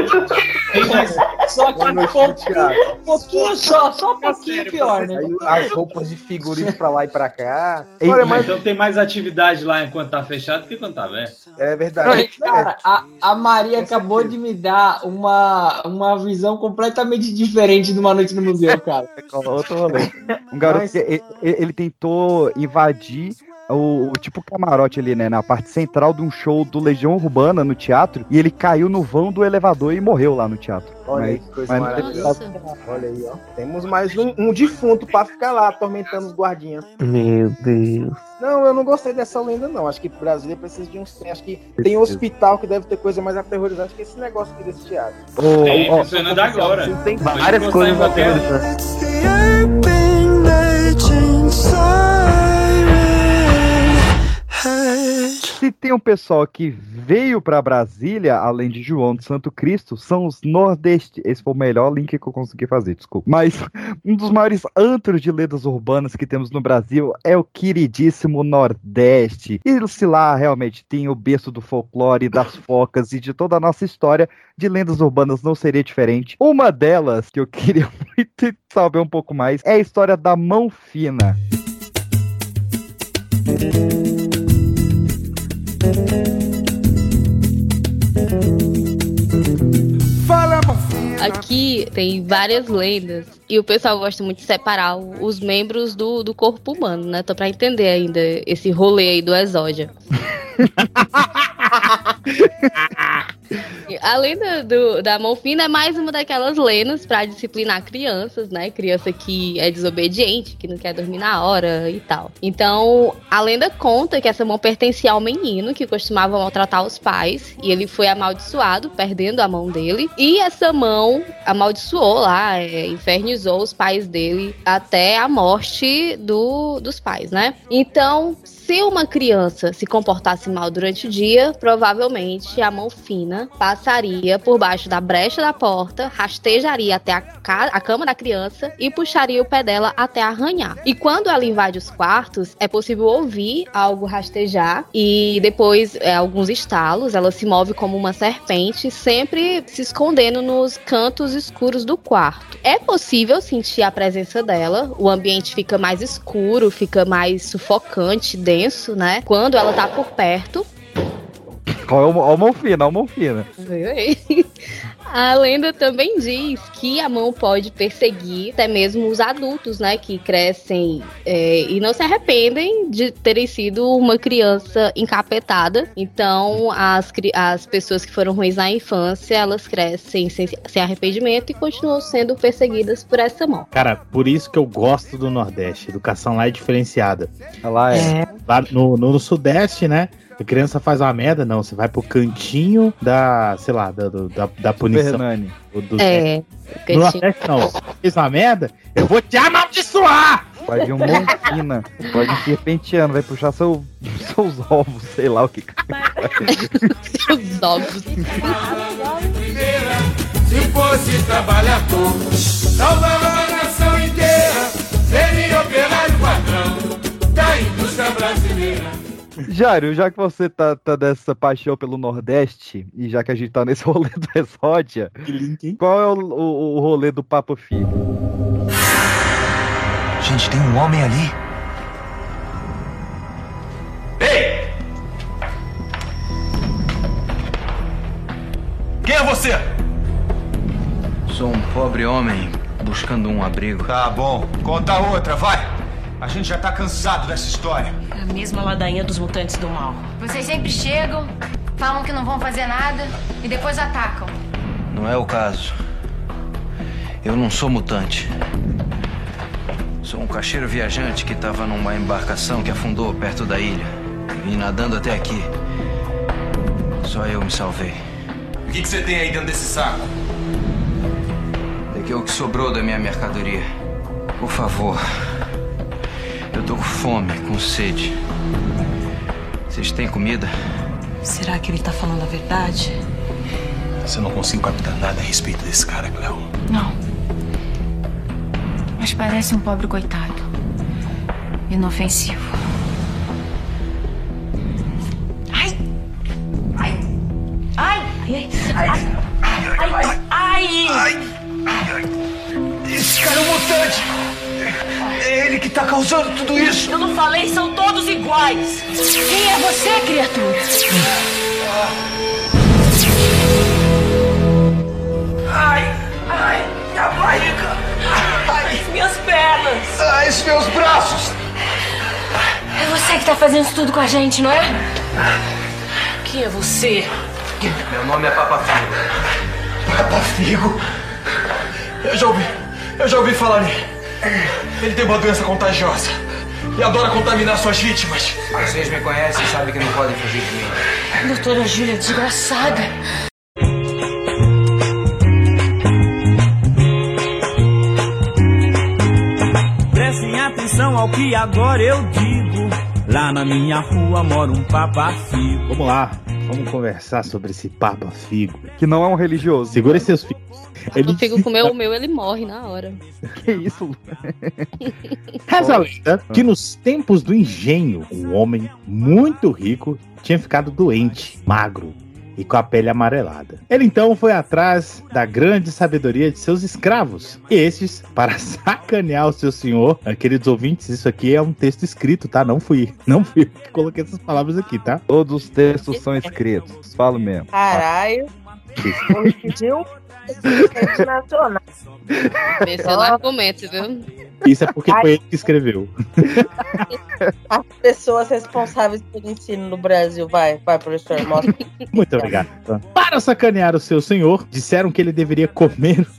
Tem mais, Só que um um pouquinho só, só um pouquinho pior, né? Aí as roupas de figurino pra lá e pra cá. Olha, Olha, mas Então tem mais atividade lá enquanto tá fechado do que quando tá aberto. é verdade. Cara, a, a Maria acabou de me dar uma, uma visão completamente diferente de uma noite no museu, cara. Outro rolê. Um garoto Mas- que ele, ele tentou invadir o, o tipo camarote ali, né? Na parte central de um show do Legião Urbana no teatro. E ele caiu no vão do elevador e morreu lá no teatro. Olha aí, Mas- que coisa maravilhosa. Olha aí, ó. Temos mais um, um defunto pra ficar lá atormentando os guardinhas. Meu Deus. Não, eu não gostei dessa lenda, não. Acho que Brasília precisa de uns trem. Acho que tem hospital que deve ter coisa mais aterrorizante que esse negócio aqui desse teatro. Tem, funcionando agora. Tem Pode Várias coisas aterrorizantes. Se tem um pessoal que veio pra Brasília, além de João de Santo Cristo, são os Nordeste. Esse foi o melhor link que eu consegui fazer, desculpa. Mas um dos maiores antros de lendas urbanas que temos no Brasil é o queridíssimo Nordeste. E se lá realmente tem o berço do folclore, das focas e de toda a nossa história de lendas urbanas não seria diferente. Uma delas que eu queria muito saber um pouco mais é a história da mão fina. Aqui tem várias lendas e o pessoal gosta muito de separar os membros do, do corpo humano, né? Tô pra entender ainda esse rolê aí do exódia. A lenda do- da mão fina é mais uma daquelas lendas pra disciplinar crianças, né? Criança que é desobediente, que não quer dormir na hora e tal. Então, a lenda conta que essa mão pertencia ao menino que costumava maltratar os pais e ele foi amaldiçoado, perdendo a mão dele. E essa mão amaldiçoou lá, é, infernizou os pais dele até a morte do, dos pais, né? Então, se uma criança se comportasse mal durante o dia, provavelmente a mão fina passaria por baixo da brecha da porta, rastejaria até a, a cama da criança e puxaria o pé dela até arranhar. E quando ela invade os quartos, é possível ouvir algo rastejar e depois é, alguns estalos. Ela se move como uma serpente, sempre se escondendo nos cantos escuros do quarto. É possível sentir a presença dela, o ambiente fica mais escuro, fica mais sufocante, denso, né? Quando ela tá por perto. Olha a mão fina, olha a mão fina. A lenda também diz que a mão pode perseguir até mesmo os adultos, né? Que crescem é, e não se arrependem de terem sido uma criança encapetada. Então, as, as pessoas que foram ruins na infância, elas crescem sem, sem arrependimento e continuam sendo perseguidas por essa mão. Cara, por isso que eu gosto do Nordeste. Educação lá é diferenciada. Lá é. Lá no, no Sudeste, né? A criança faz uma merda, não. Você vai pro cantinho da, sei lá, da, da, da punição. Hernani. Do- do- É, No cantinho. Nordeste, não. Fez uma merda, eu vou te amaldiçoar! Vai vir um mão fina. Vai vir serpenteando, vai puxar seu, seus ovos, sei lá o que. Seus ovos. Se fosse trabalhador, salvava a nação inteira. Seria operário padrão da indústria brasileira. Jário, já que você tá, tá dessa paixão pelo Nordeste, e já que a gente tá nesse rolê do Exódia, qual é o, o, o rolê do Papo Filho? Gente, tem um homem ali. Quem é você? Sou um pobre homem buscando um abrigo. Tá bom, conta outra, vai. A gente já tá cansado dessa história. A mesma ladainha dos mutantes do mal. Vocês sempre chegam, falam que não vão fazer nada e depois atacam. Não é o caso. Eu não sou mutante. Sou um caixeiro viajante que estava numa embarcação que afundou perto da ilha. Vim nadando até aqui. Só eu me salvei. O que, que você tem aí dentro desse saco? Daqui é o que sobrou da minha mercadoria. Por favor. Eu tô com fome, com sede. Vocês têm comida? Será que ele tá falando a verdade? Você não consigo captar nada a respeito desse cara, Cleo. Não. Mas parece um pobre coitado. Inofensivo. Ai! Ai! Ai! Ai! Ai! Ai! Ai! Esse cara é um mutante! É ele que tá causando tudo isso! Eu não falei, são todos iguais. Quem é você, criatura? Ai, ai, minha barriga! Ai, minhas pernas! Ai, os meus braços! É você que tá fazendo isso tudo com a gente, não é? Quem é você? Meu nome é Papa Figo. Papa Figo? Eu já ouvi, eu já ouvi falar nele. Ele tem uma doença contagiosa e adora contaminar suas vítimas. Vocês me conhecem e sabem que não podem fugir de mim. Doutora Júlia, desgraçada. Prestem atenção ao que agora eu digo. Lá na minha rua mora um papafigo. Vamos lá, vamos conversar sobre esse Papa Figo. Que não é um religioso. Segura seus filhos. Quando o Figo comer o meu, ele morre na hora. Que isso? Reza a lenda que nos tempos do engenho, um homem muito rico tinha ficado doente, magro e com a pele amarelada. Ele então foi atrás da grande sabedoria de seus escravos. E estes, para sacanear o seu senhor, ah, queridos ouvintes, isso aqui é um texto escrito, tá? Não fui, não fui eu que coloquei essas palavras aqui, tá? Todos os textos são escritos. Falo mesmo. Caralho. Corrigiu o nacional. Descendo argumentos, viu? Isso é porque foi ele que escreveu. As pessoas responsáveis pelo ensino no Brasil. Vai, vai, professor, mostra. Muito obrigado. Para sacanear o seu senhor, disseram que ele deveria comer.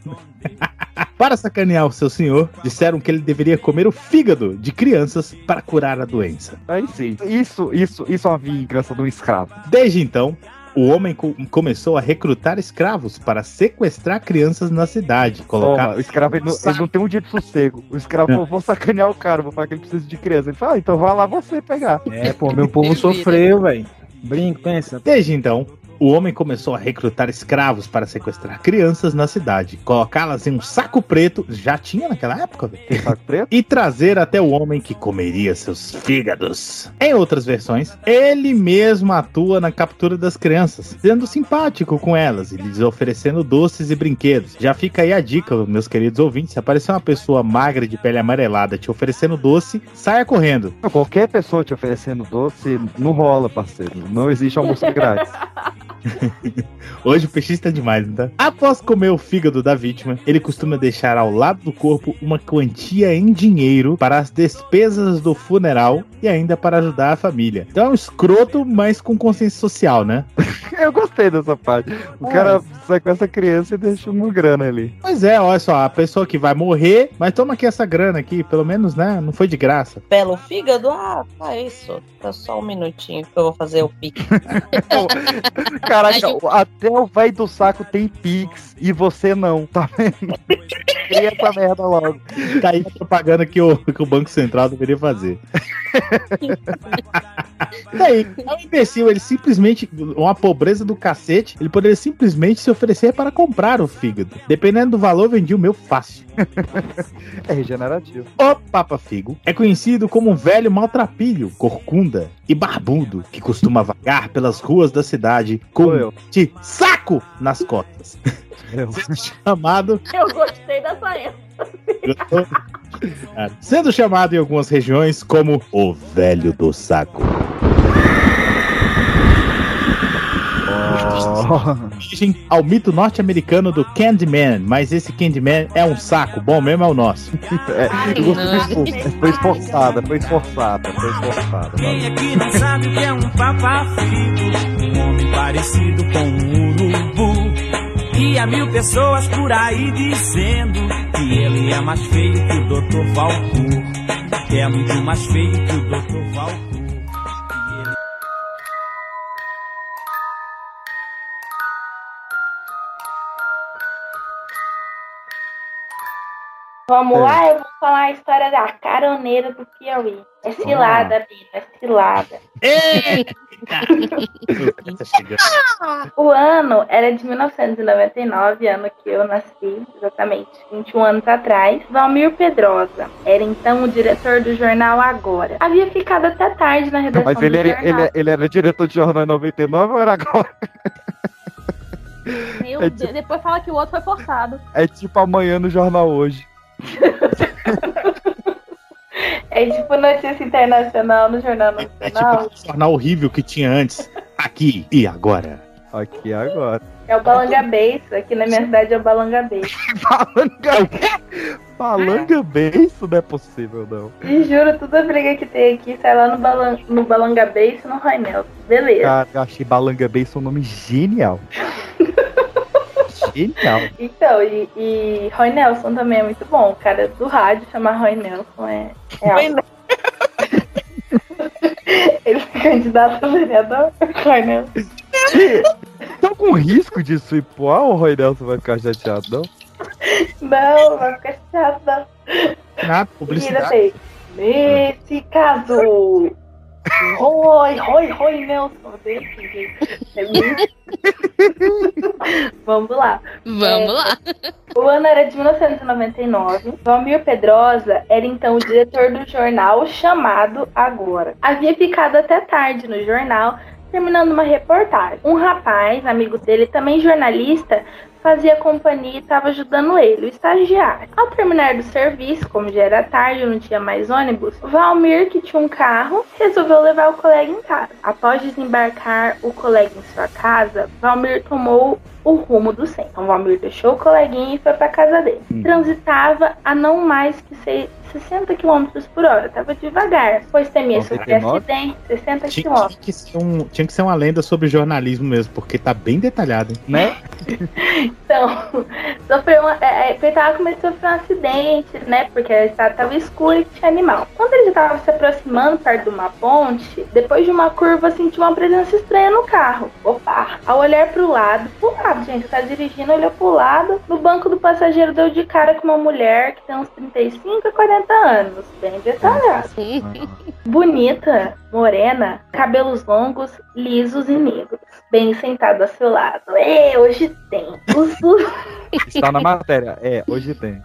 Para sacanear o seu senhor, disseram que ele deveria comer o fígado de crianças para curar a doença. Aí sim. Isso, isso, isso é uma vingança do escravo. Desde então, o homem co- começou a recrutar escravos para sequestrar crianças na cidade. Colocar Toma, o escravo ele não, ele não tem um dia de sossego. O escravo falou, vou sacanear o cara, vou falar que ele precisa de criança. Ele fala, ah, então vai lá você pegar. É, pô, meu povo sofreu, velho. Brinco, pensa. Desde então, o homem começou a recrutar escravos para sequestrar crianças na cidade, colocá-las em um saco preto, já tinha naquela época, velho. Saco preto? E trazer até o homem que comeria seus fígados. Em outras versões, ele mesmo atua na captura das crianças, sendo simpático com elas e lhes oferecendo doces e brinquedos. Já fica aí a dica, meus queridos ouvintes: se aparecer uma pessoa magra de pele amarelada te oferecendo doce, saia correndo. Qualquer pessoa te oferecendo doce, não rola, parceiro. Não existe almoço grátis. Hoje o peixe está demais, não tá? Após comer o fígado da vítima, ele costuma deixar ao lado do corpo uma quantia em dinheiro para as despesas do funeral e ainda para ajudar a família. Então é um escroto, mas com consciência social, né? Eu gostei dessa parte. O É. cara sequestra a criança e deixa uma grana ali. Pois é, olha só, a pessoa que vai morrer, mas toma aqui essa grana aqui, pelo menos, né? Não foi de graça. Belo fígado? Ah, tá isso. Tá só um minutinho que eu vou fazer o pique. Caraca, até o velho do saco tem Pix e você não, tá vendo? Cria essa merda logo. Tá aí a propaganda que o, que o Banco Central deveria fazer. Daí, é um imbecil, ele simplesmente, uma pobreza do cacete, ele poderia simplesmente se oferecer para comprar o fígado. Dependendo do valor, vendi o meu fácil. É regenerativo. O Papa Figo é conhecido como um velho maltrapilho, corcunda e barbudo que costuma vagar pelas ruas da cidade com um de saco nas costas. Sendo chamado Eu gostei dessa ênfase. sendo chamado em algumas regiões como o velho do saco. Origem ao mito norte-americano do Candyman, mas esse Candyman é um saco, bom mesmo é o nosso. É. Foi esforçada, foi esforçada, foi esforçada. Quem aqui não sabe o que é um papafigo? Um homem parecido com um urubu. E há mil pessoas por aí dizendo que ele é mais feio que o Dr. Valcour. Que é muito mais feio que o Dr. Valcour. Vamos É. lá, eu vou falar a história da caroneira do Piauí. É cilada, Bita, é cilada. O ano era de 1999, ano que eu nasci, exatamente 21 anos atrás. Valmir Pedrosa era então o diretor do jornal Agora. Havia ficado até tarde na redação Mas ele do era, jornal. ele, ele era diretor de jornal em 99 ou era agora? Meu É Deus, tipo- depois fala que o outro foi forçado. É tipo amanhã no jornal hoje. É tipo notícia internacional no Jornal É Nacional. tipo o jornal horrível que tinha antes. Aqui e agora. Aqui agora. É o Balanga Beiço. Aqui na minha cidade é o Balanga Beiço. Falanga bem, isso não é possível, não. E juro, toda briga que tem aqui sai lá no, balan no Balanga Beiço e no Nelson. Beleza. Cara, eu achei Balanga bem seu nome genial. genial. Então, e, e Roy Nelson também é muito bom. O cara do rádio chamar Roy Nelson é, é algo. Ele é candidato a vereador, Roy Nelson. Tá com risco disso ir pro ar ou o Roy Nelson vai ficar chateado, não? Não, vai ficar chato. não. Menina, publicidade. Nesse caso. Roy, Roy, Roy Nelson. É Vamos lá. Vamos É, lá. O ano era de 1999. Valmir Pedrosa era então o diretor do jornal chamado Agora. Havia ficado até tarde no jornal, terminando uma reportagem. Um rapaz, amigo dele, também jornalista, fazia companhia e estava ajudando ele, o estagiário. Ao terminar do serviço, como já era tarde e não tinha mais ônibus, Valmir, que tinha um carro, resolveu levar o colega em casa. Após desembarcar o colega em sua casa, Valmir tomou o rumo do centro. Então, Valmir deixou o coleguinha e foi para casa dele. Transitava a não mais que sei- 60 km por hora. Tava devagar, pois temia sofrer 99? acidente. 60 Tinha, km. tinha que ser um, tinha que ser uma lenda sobre jornalismo mesmo, porque tá bem detalhado, hein? Né? Então, sofreu uma, é, é, ele tava começando a sofrer um acidente, né? Porque a estrada tava escura e tinha animal. Quando ele já tava se aproximando perto de uma ponte, depois de uma curva, sentiu uma presença estranha no carro. Opa! Ao olhar pro lado, pro lado, gente, tá dirigindo, olhou pro lado, no banco do passageiro deu de cara com uma mulher que tem uns 35 a 40 anos. Bem detalhado. Bonita, morena, cabelos longos, lisos e negros. Bem sentada ao seu lado. É, hoje tem. O susto. Está na matéria. É, hoje tem.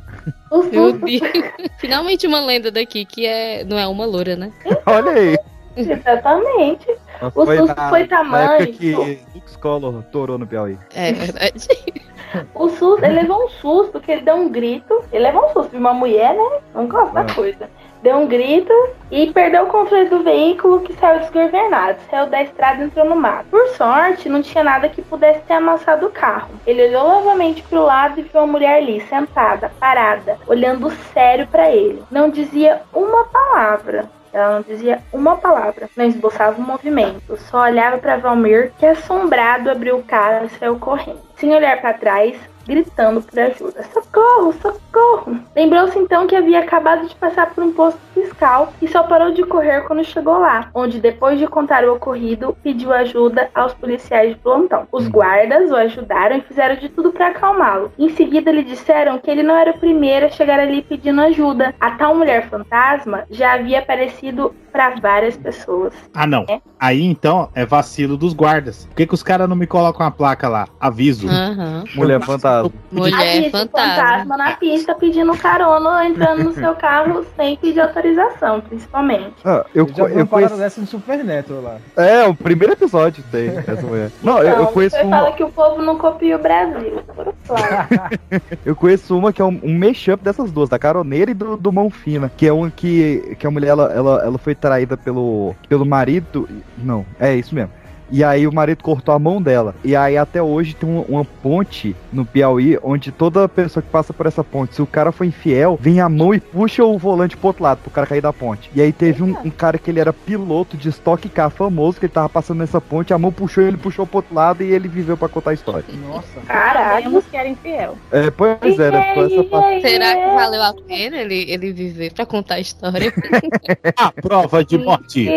O Meu. Deus. Finalmente uma lenda daqui que é, não é uma loura, né? Olha aí. Exatamente. Mas O susto na- foi Na tamanho. época que Collor torou no Piauí. É verdade. O susto, ele levou um susto, que ele deu um grito. Ele levou um susto de uma mulher, né? Não gosta da coisa. Deu um grito e perdeu o controle do veículo que saiu desgovernado. Saiu da estrada e entrou no mato. Por sorte, não tinha nada que pudesse ter amassado o carro. Ele olhou novamente pro lado e viu a mulher ali, sentada, parada, olhando sério pra ele. Não dizia uma palavra. Ela não dizia uma palavra, não esboçava um movimento, só olhava para Valmir, que assombrado abriu o carro e saiu correndo. Sem olhar para trás, gritando por ajuda. Socorro, socorro! Lembrou-se então que havia acabado de passar por um posto fiscal e só parou de correr quando chegou lá, onde depois de contar o ocorrido, pediu ajuda aos policiais de plantão. Os guardas o ajudaram e fizeram de tudo para acalmá-lo. Em seguida, lhe disseram que ele não era o primeiro a chegar ali pedindo ajuda. A tal mulher fantasma já havia aparecido para várias pessoas. Ah, não. É. Aí então é vacilo dos guardas. Por que, que os caras não me colocam a placa lá? Aviso. Aham. Mulher fantasma. Mulher fantasma. fantasma na pista pedindo carona, entrando no seu carro sem pedir autorização, principalmente. Ah, eu, Eu uma eu conheço. dessa no Supernatural lá. É, o primeiro episódio tem essa mulher. Não, eu, eu Então, conheço você uma. fala que o povo não copia o Brasil. Eu conheço uma que é um, um mashup dessas duas, da caroneira e do, do mão fina. Que é um que, que a mulher ela, ela, ela foi traída pelo, pelo marido. Não, é isso mesmo. E aí o marido cortou a mão dela. E aí até hoje tem uma, uma ponte no Piauí onde toda pessoa que passa por essa ponte, se o cara for infiel, vem a mão e puxa o volante pro outro lado, pro cara cair da ponte. E aí teve um, um cara que ele era piloto de estoque car famoso, que ele tava passando nessa ponte, a mão puxou ele puxou pro outro lado e ele viveu pra contar a história. Nossa. Caralho. Que era infiel. É, pois é, né? Ficou essa parte. Será que valeu a pena ele, ele viver pra contar a história? A prova de morte.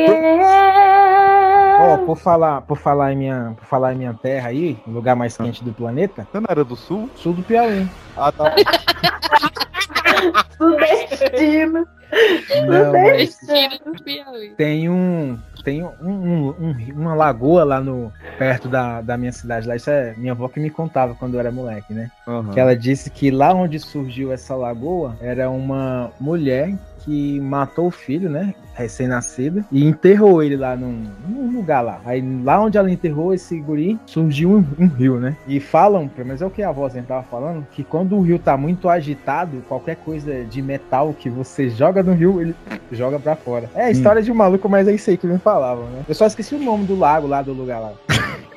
Ó, por falar, por falar em minha, por falar em minha terra aí, o lugar mais quente do planeta. Você não era do sul? Sul do Piauí. Ah, tá. Sudestino. Não, mas Destino do Piauí. tem um, tem um- um- um- uma lagoa lá no perto da, da minha cidade. Lá, isso é minha avó que me contava quando eu era moleque, né? Aham. Que ela disse que lá onde surgiu essa lagoa era uma mulher que matou o filho, né? Recém-nascido, e enterrou ele lá num, num lugar lá. Aí lá onde ela enterrou esse guri, surgiu um, um rio, né? E falam, pelo menos é o que a sempre tava falando, que quando o rio tá muito agitado, qualquer coisa de metal que você joga no rio, ele joga pra fora. É a história de um maluco, mas é isso aí que me falavam, né? Eu só esqueci o nome do lago lá do lugar lá.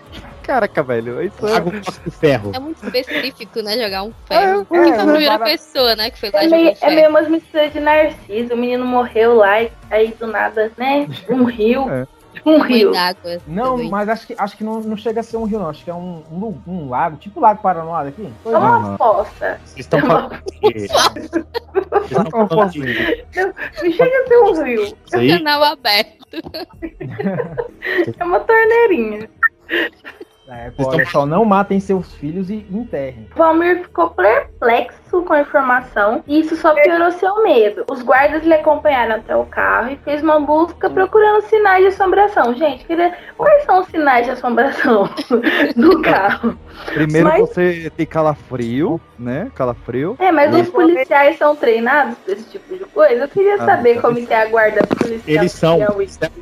Caraca, velho, isso é... Água com ferro. É muito específico, né? Jogar um ferro. é, Quem foi a é, primeira para- pessoa, né? Que foi lá É meio, um é meio umas misturas de Narciso. O menino morreu lá e aí do nada, né? Um rio. É. Um rio. d'água. Não, também. mas acho que, acho que não, não chega a ser um rio, não. Acho que é um, um, um lago, tipo o Lago Paranoá daqui. É uma fossa. Vocês estão falando que- Vocês estão falando que- Não chega a ser um rio. Isso aí? Canal aberto. É uma torneirinha. É, olha só, não matem seus filhos e enterrem. Valmir ficou perplexo com a informação e isso só piorou seu medo. Os guardas lhe acompanharam até o carro e fez uma busca procurando sinais de assombração. Gente, queria... quais são os sinais de assombração do carro? Primeiro Mas- você tem calafrio, né? Calafrio. É, mas E- os policiais são treinados pra esse tipo de coisa? Eu queria Ah, saber tá. como que é a guarda policial. Eles são.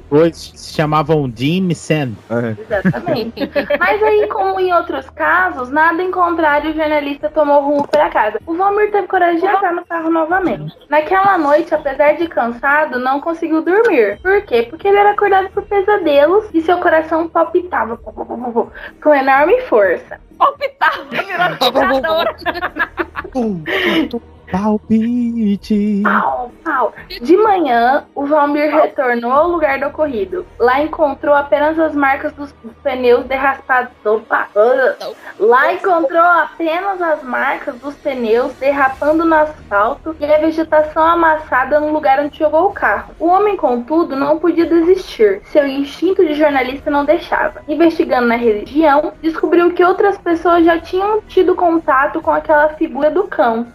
Dois se chamavam Dean e Sam. Exatamente. Mas aí, como em outros casos, nada em contrário, o jornalista tomou rumo para casa. O Valmir teve coragem de entrar no carro novamente. Naquela noite, apesar de cansado, não conseguiu dormir. Por quê? Porque ele era acordado por pesadelos e seu coração palpitava com enorme força. Palpitava, virou. Palpite. Pau, pau. De manhã, o Valmir retornou ao lugar do ocorrido. Lá encontrou apenas as marcas dos pneus derrapados. Opa! Lá encontrou apenas as marcas dos pneus derrapando no asfalto e a vegetação amassada no lugar onde jogou o carro. O homem, contudo, não podia desistir. Seu instinto de jornalista não deixava. Investigando na região, descobriu que outras pessoas já tinham tido contato com aquela figura do cão.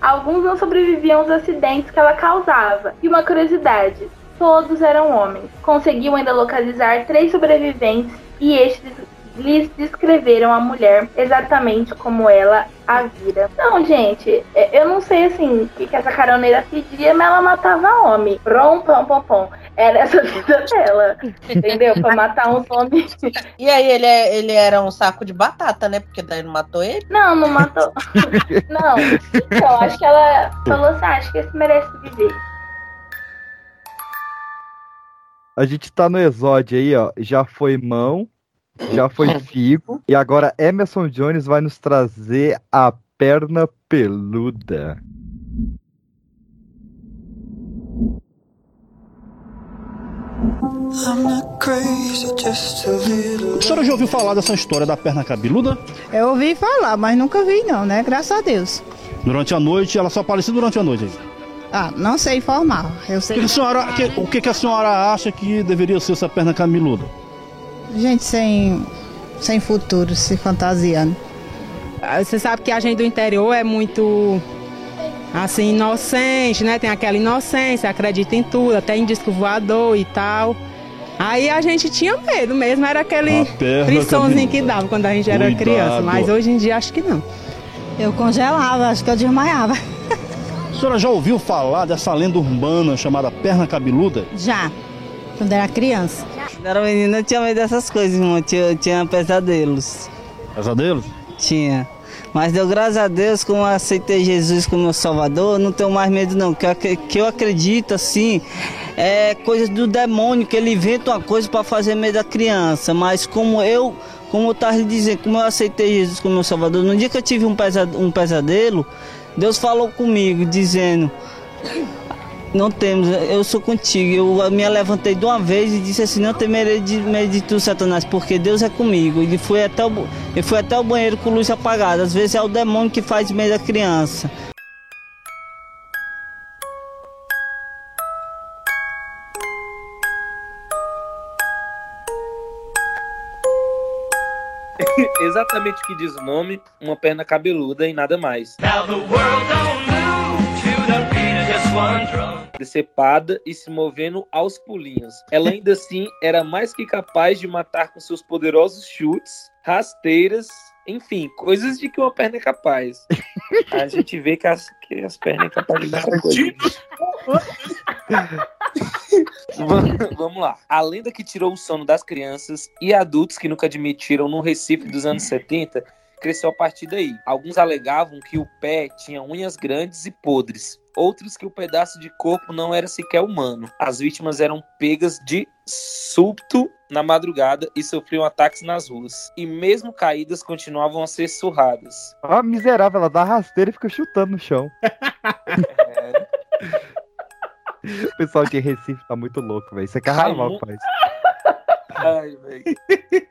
Alguns não sobreviviam aos acidentes que ela causava. E uma curiosidade: todos eram homens. Conseguiu ainda localizar três sobreviventes e estes lhes descreveram a mulher exatamente como ela a vira. Não, gente, é- eu não sei assim o que, que essa caroneira pedia, mas ela matava homem. Prom, pom, pom, pom. Era essa vida dela. Entendeu? Pra matar uns homens. E aí ele, é- ele era um saco de batata, né? Porque daí não matou ele. Não, não matou. Não. Então, acho que ela falou assim: ah, acho que esse merece viver. A gente tá no exódio aí, ó. Já foi mão, já foi figo. E agora Emerson Jones vai nos trazer a perna peluda. A senhora já ouviu falar dessa história da perna cabeluda? Eu ouvi falar, mas nunca vi não, né? Graças a Deus. Durante a noite, ela só apareceu durante a noite. aí. Ah, não sei informar. Eu O sei. que, que a senhora, que- o que, que a senhora acha que deveria ser essa perna cabeluda? Gente sem, sem futuro, se fantasiando. Ah, Você sabe que a gente do interior é muito assim inocente, né? Tem aquela inocência, acredita em tudo, até em disco voador e tal. Aí a gente tinha medo mesmo, era aquele cabeluda. que dava quando a gente era Cuidado. criança, mas hoje em dia acho que não. Eu congelava, acho que eu desmaiava. A senhora já ouviu falar dessa lenda urbana chamada perna cabeluda? Já, quando era criança. Quando era menina eu tinha medo dessas coisas, irmão. Tinha, tinha pesadelos. Pesadelos? Tinha. Mas deu graças a Deus, como eu aceitei Jesus como meu salvador, eu não tenho mais medo não. Que eu, que eu acredito, assim, é coisa do demônio, que ele inventa uma coisa para fazer medo da criança. Mas como eu, como eu estava lhe dizendo, como eu aceitei Jesus como meu salvador, no dia que eu tive um um pesadelo, Deus falou comigo, dizendo... Não temos, eu sou contigo. Eu me levantei de uma vez e disse assim: Não temerei de medo de tu, Satanás, porque Deus é comigo. Ele foi até o, ele foi até o banheiro com luz apagada. Às vezes é o demônio que faz medo da criança. Exatamente o que diz o nome, uma perna cabeluda e nada mais. Now the world don't decepada e se movendo aos pulinhos. Ela ainda assim era mais que capaz de matar com seus poderosos chutes, rasteiras, enfim, coisas de que uma perna é capaz. A gente vê que as, que as pernas é capaz de muita coisa. Vamos- Vamos lá. A lenda que tirou o sono das crianças e adultos que nunca admitiram no Recife dos anos 70 cresceu a partir daí. Alguns alegavam que o pé tinha unhas grandes e podres. Outros que o pedaço de corpo não era sequer humano. As vítimas eram pegas de súbito na madrugada e sofriam ataques nas ruas. E mesmo caídas continuavam a ser surradas. A miserável, ela dá rasteira e fica chutando no chão. O pessoal de Recife tá muito louco, velho. Isso é carnaval que faz. Ai, velho.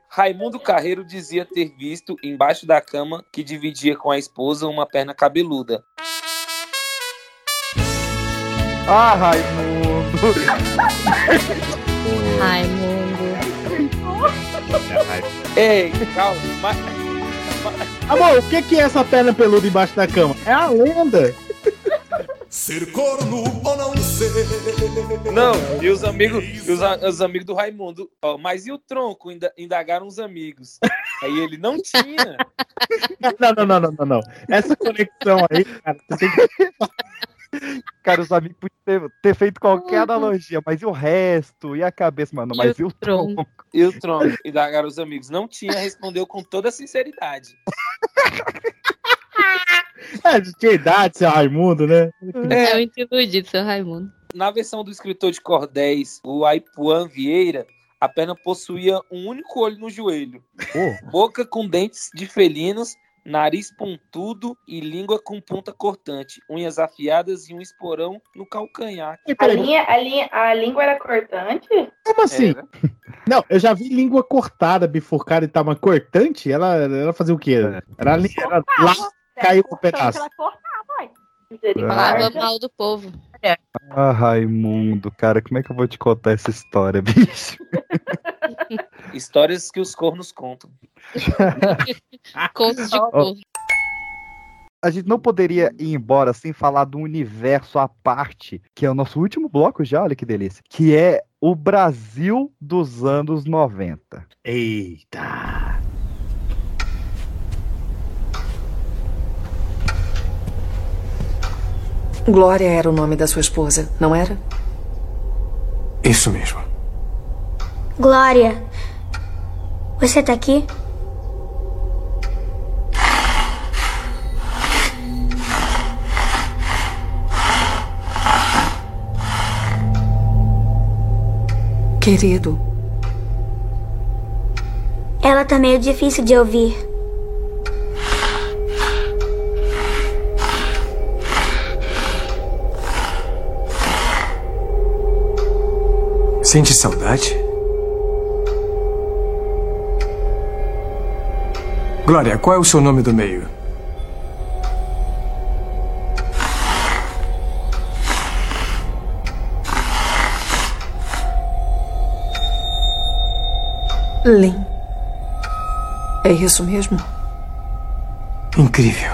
Raimundo Carreiro dizia ter visto embaixo da cama que dividia com a esposa uma perna cabeluda. Ah, Raimundo! Raimundo. Ei, calma. Amor, o que que é essa perna peluda embaixo da cama? É a lenda. Ser corno ou não ser. Não, e os amigos, e os, a- os amigos do Raimundo. ó, mas e o tronco? Inda- Indagaram os amigos. Aí ele não tinha. Não, não, não, não, não, não. Essa conexão aí, cara, você tem que. Cara, os amigos podiam ter, ter feito qualquer analogia, mas e o resto? E a cabeça, mano? Mas e o tronco? E o tronco? Indagaram os amigos. Não tinha, respondeu com toda sinceridade. É, de que idade, seu Raimundo, né? É muito iludido, seu Raimundo. Na versão do escritor de cordéis, o Aipuan Vieira, a perna possuía um único olho no joelho, boca com dentes de felinos, nariz pontudo e língua com ponta cortante, unhas afiadas e um esporão no calcanhar. A, linha, a, linha, a língua era cortante? Como assim? Não, eu já vi língua cortada, bifurcada e tal, mas cortante? Ela, ela fazia o quê? Era, ali, era lá, caiu um pedaço. Falava mal do povo. Ah, Raimundo, cara, como é que eu vou te contar essa história, bicho? Histórias que os cornos contam. Contos de povo. A gente não poderia ir embora sem falar do universo à parte, que é o nosso último bloco já, olha que delícia, que é o Brasil dos anos 90. Eita! Glória era o nome da sua esposa, não era? Isso mesmo. Glória, você tá aqui? Querido, Ela tá meio difícil de ouvir. Sente saudade? Glória, qual é o seu nome do meio? Lin. É isso mesmo? Incrível.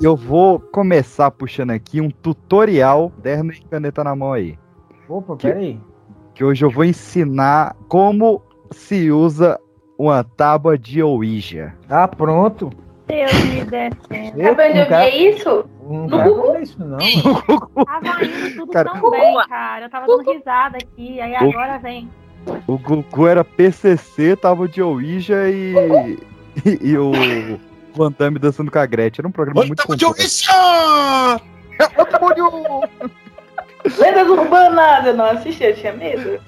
Eu vou começar puxando aqui um tutorial, derno e caneta na mão aí. Opa, Que- peraí. Que hoje eu vou ensinar como se usa uma tábua de Ouija. Ah, pronto. Deus me defenda. Eu, Sabe onde eu vi isso? Não No isso, não. Tava indo tudo Cara, tão bem, cara. Eu tava dando risada aqui, aí O- agora vem. O Gugu era PCC, tábua de Ouija e, e, e o Van Damme dançando com a Gretchen. Era um programa muito complexo. Lendas urbanas, eu não assisti, eu tinha medo.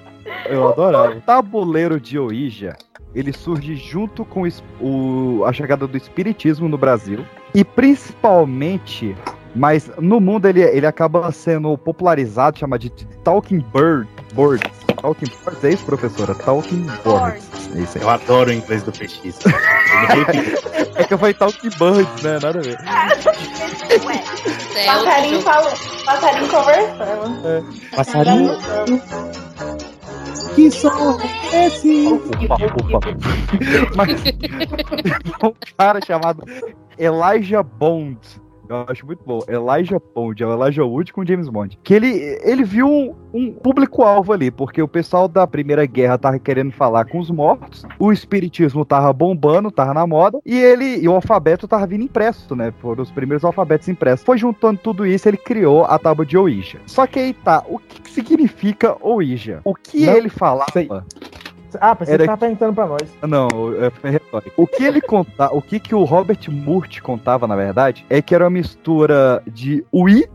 Eu adorava. O tabuleiro de Ouija, ele surge junto com o- a chegada do espiritismo no Brasil e principalmente, mas no mundo ele, ele acaba sendo popularizado, chamado de Talking Bird Boards. Talking Boards, é isso, professora? Talking Boards. É isso aí. Eu adoro o inglês do PX. É que eu falei Talking Birds, né? Nada a ver. Passarinho falou. Passarinho conversando. Passarinho. Que som é esse? Opa, opa. Mas um cara chamado Elijah Bond Eu acho muito bom. Elijah Pond, é o Elijah Wood com James Bond. Que ele, ele viu um, um público-alvo ali, porque o pessoal da Primeira Guerra tava querendo falar com os mortos, o espiritismo tava bombando, tava na moda, e ele e o alfabeto tava vindo impresso, né? Foram os primeiros alfabetos impressos. Foi juntando tudo isso, ele criou a tábua de Ouija. Só que aí tá, o que significa Ouija? O que Não ele falava? sei. Ah, pensei Era que tava perguntando pra nós. Não, é foi retórico. O que ele conta, o que que o Robert Murt contava, na verdade, é que era uma mistura de oui,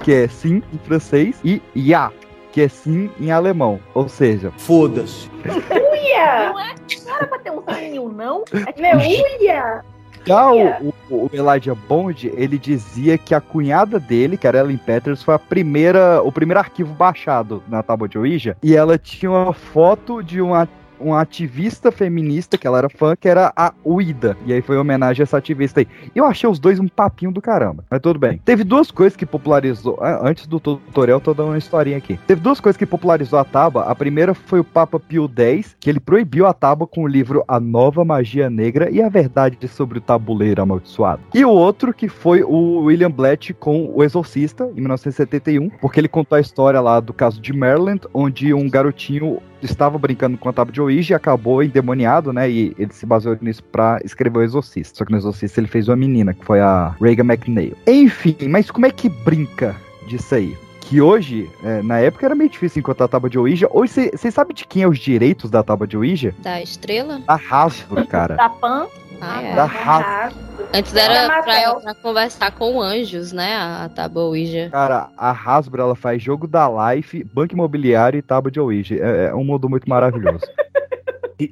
que é sim em francês, e ya, que é sim em alemão. Ou seja, foda-se. Uia! Não é não era pra ter um sininho, não? É tipo, uia! Já o, o, o Elijah Bond, ele dizia que a cunhada dele, que era Ellen Peters, foi a primeira, o primeiro arquivo baixado na tábua de Ouija, e ela tinha uma foto de uma uma ativista feminista, que ela era fã, que era a Uida. E aí foi em homenagem a essa ativista aí. Eu achei os dois um papinho do caramba. Mas tudo bem. Teve duas coisas que popularizou. ah, Antes do tutorial, tô dando uma historinha aqui. Teve duas coisas que popularizou a tábua. A primeira foi o Papa Pio X, que ele proibiu a tábua com o livro A Nova Magia Negra e a Verdade sobre o Tabuleiro Amaldiçoado. E o outro que foi o William Blatt com O Exorcista, em 1971, porque ele contou a história lá do caso de Maryland, onde um garotinho estava brincando com a tábua de Ouija e acabou endemoniado, né? E ele se baseou nisso pra escrever o Exorcista. Só que no Exorcista ele fez uma menina, que foi a Reagan McNeil. Enfim, mas como é que brinca disso aí? Que hoje, é, na época, era meio difícil encontrar a tábua de Ouija. Hoje, vocês sabem de quem é os direitos da tábua de Ouija? Da estrela? Da Hasbro, cara. Da Pan? Ah, é. Da. Antes era pra, pra conversar com anjos, né? A, a tábua Ouija. Cara, a Hasbro, ela faz jogo da Life, banco imobiliário e tábua de Ouija. É, é um mundo muito maravilhoso.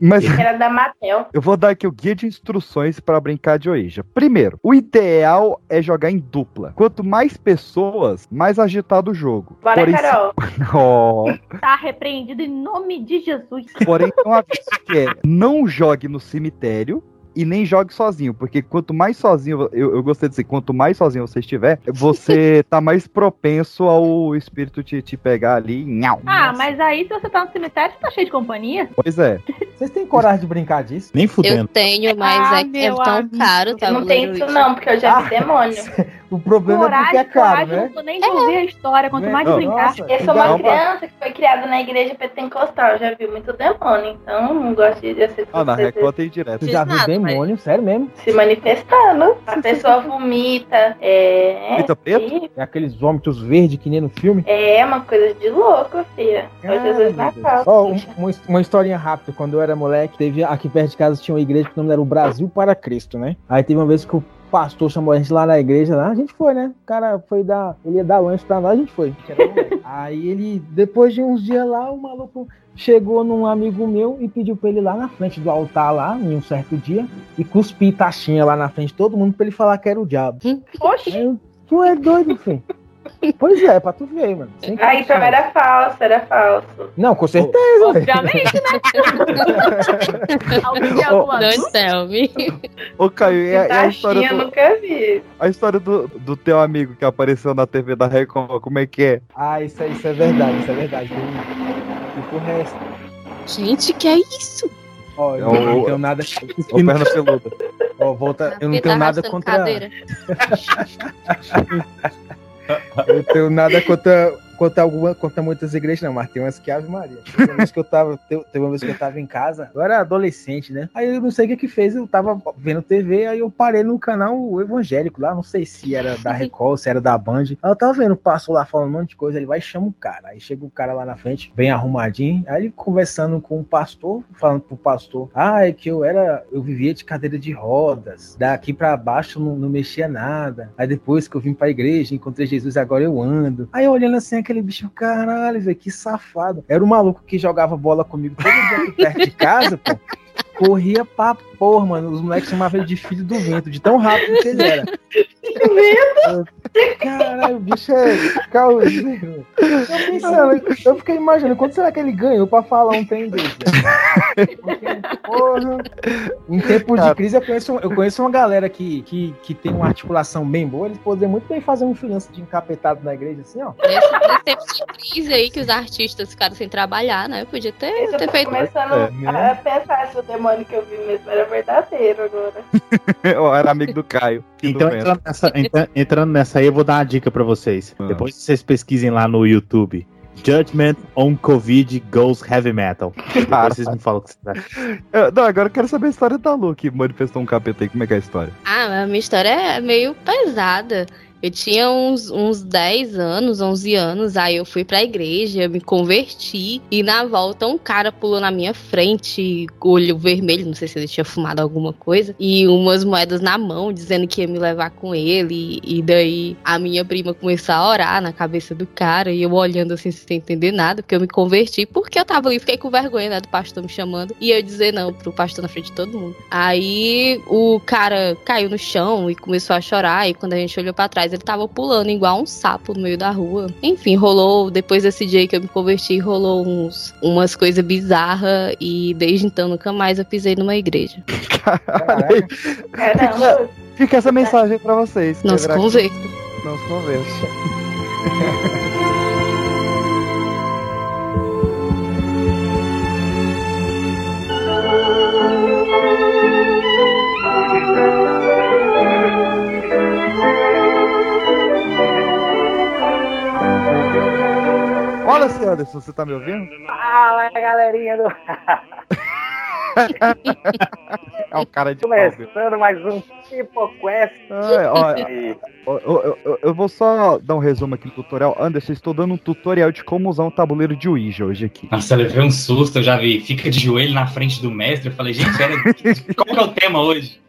Mas Era da Mattel. eu vou dar aqui o guia de instruções para brincar de Ouija. Primeiro, o ideal é jogar em dupla. Quanto mais pessoas, mais agitado o jogo. Bora, Porém, se- Carol. Ó, Tá repreendido em nome de Jesus. Porém, um aviso que é: não jogue no cemitério. E nem jogue sozinho, porque quanto mais sozinho, eu, eu gostei de dizer, quanto mais sozinho você estiver, você tá mais propenso ao espírito te, te pegar ali. Nhau. Ah, mas aí se você tá no cemitério, você tá cheio de companhia. Pois é. Vocês têm coragem de brincar disso? Nem Eu tenho, mas Ah, é, é meu tão amigo. caro, tá? Não tem isso não, porque eu já vi demônio. O problema é porque é Coragem, caro, coragem, né? não tô nem de ouvir a história, quanto mais de brincar. nossa. Eu sou uma criança que foi criada na igreja pentecostal, já vi muito demônio, então não gosto de assistir Ah, na Record tem direto. Você já viu demônio? Sério mesmo? se manifestando. A pessoa vomita, é... Vomita preto? É aqueles vômitos verdes que nem no filme? É uma coisa de louco, filha. Foi Jesus na calça. Ó, um- uma, uma historinha rápida. Quando eu era moleque, teve aqui perto de casa tinha uma igreja que o nome era o Brasil para Cristo, né? Aí teve uma vez que o pastor chamou a gente lá na igreja, lá, a gente foi, né? O cara foi dar, ele ia dar lanche pra nós, a gente foi. Aí ele, depois de uns dias lá, o maluco chegou num amigo meu e pediu pra ele ir lá na frente do altar lá, em um certo dia, e cuspir taxinha lá na frente de todo mundo pra ele falar que era o diabo. Oxi. Aí eu, tu é doido, filho. Pois é, pra tu ver, mano. Sem Ah, então era falso, era falso. Não, com certeza. Obviamente, né? Alguém de alguma. Ô, Caio, e a, e a história eu do, nunca vi. a história do, do teu amigo que apareceu na TV da Record, como é que é? Ah, isso, é- isso é verdade, isso é verdade. Tem, tem por resto. Gente, que é isso? Ó, eu É o- não tenho nada. Ó, perna peluda. Ó, volta, eu não tenho tá nada contra. Eu tenho nada contra, contra alguma, contra muitas igrejas, não, mas tem umas que Ave Maria. Teve uma vez que eu tava, te- teve uma vez que eu tava em casa, eu era adolescente, né? Aí eu não sei o que que fez, eu tava vendo TV, aí eu parei no canal evangélico lá, não sei se era da Record, se era da Band. Aí eu tava vendo o pastor lá falando um monte de coisa, ele vai e chama o cara. Aí chega o cara lá na frente, bem arrumadinho, aí ele conversando com o pastor, falando pro pastor, ah, é que eu era, eu vivia de cadeira de rodas, daqui pra baixo não, não mexia nada. Aí depois que eu vim pra igreja, encontrei Jesus, agora eu ando. Aí olhando assim, aquele bicho, caralho, velho, que safado. Era o maluco que jogava bola comigo todo dia perto de casa, pô. Corria pra porra, mano. Os moleques chamavam ele de filho do vento, de tão rápido que ele era. Caralho, o bicho é causeiro. Eu pensando, eu fiquei imaginando, quanto será que ele ganhou pra falar um trem desse? né? Porra. Em tempos de crise, eu conheço, eu conheço uma galera que, que, que tem uma articulação bem boa. Eles poderiam muito bem fazer um freelance de encapetado na igreja, assim, ó. Nesse, tempo de crise aí que os artistas ficaram sem trabalhar, né? Podia ter, Eu ter tô feito. começando É, a pensar se o demônio que eu vi mesmo era verdadeiro agora. Eu era amigo do Caio. Então, entrando nessa, entra- entrando nessa aí, eu vou dar uma dica pra vocês. Ah. Depois vocês pesquisem lá no YouTube. Judgment on Covid Goes Heavy Metal. Depois vocês me falam o que vocês acham. Eu- não, agora eu quero saber a história da Lu, que manifestou um capeta aí. Como é que é a história? Ah, a minha história é meio pesada. Eu tinha uns, uns 10 anos, 11 anos, aí eu fui pra igreja, me converti, e na volta um cara pulou na minha frente, olho vermelho, não sei se ele tinha fumado alguma coisa, e umas moedas na mão, dizendo que ia me levar com ele, e daí a minha prima começou a orar na cabeça do cara, e eu olhando assim sem entender nada, porque eu me converti, porque eu tava ali, fiquei com vergonha, né, do pastor me chamando, e eu dizer não pro pastor na frente de todo mundo. Aí o cara caiu no chão e começou a chorar, e quando a gente olhou pra trás, ele tava pulando igual um sapo no meio da rua. Enfim, rolou, depois desse dia que eu me converti, rolou uns, umas coisas bizarras, e desde então nunca mais eu pisei numa igreja. Caramba. Fica essa mensagem pra vocês. Não se converta. Não se conversa. Senhor Anderson, você tá me ouvindo? Fala, galerinha do. É um cara de pau. Começando mais um Tipo Quest. Ai, olha, eu, eu- eu- vou só dar um resumo aqui no tutorial. Anderson, estou dando um tutorial de como usar um tabuleiro de Ouija hoje aqui. Nossa, eu levei um susto, eu já vi. Fica de joelho na frente do mestre. Eu falei, gente, era... qual que é o tema hoje?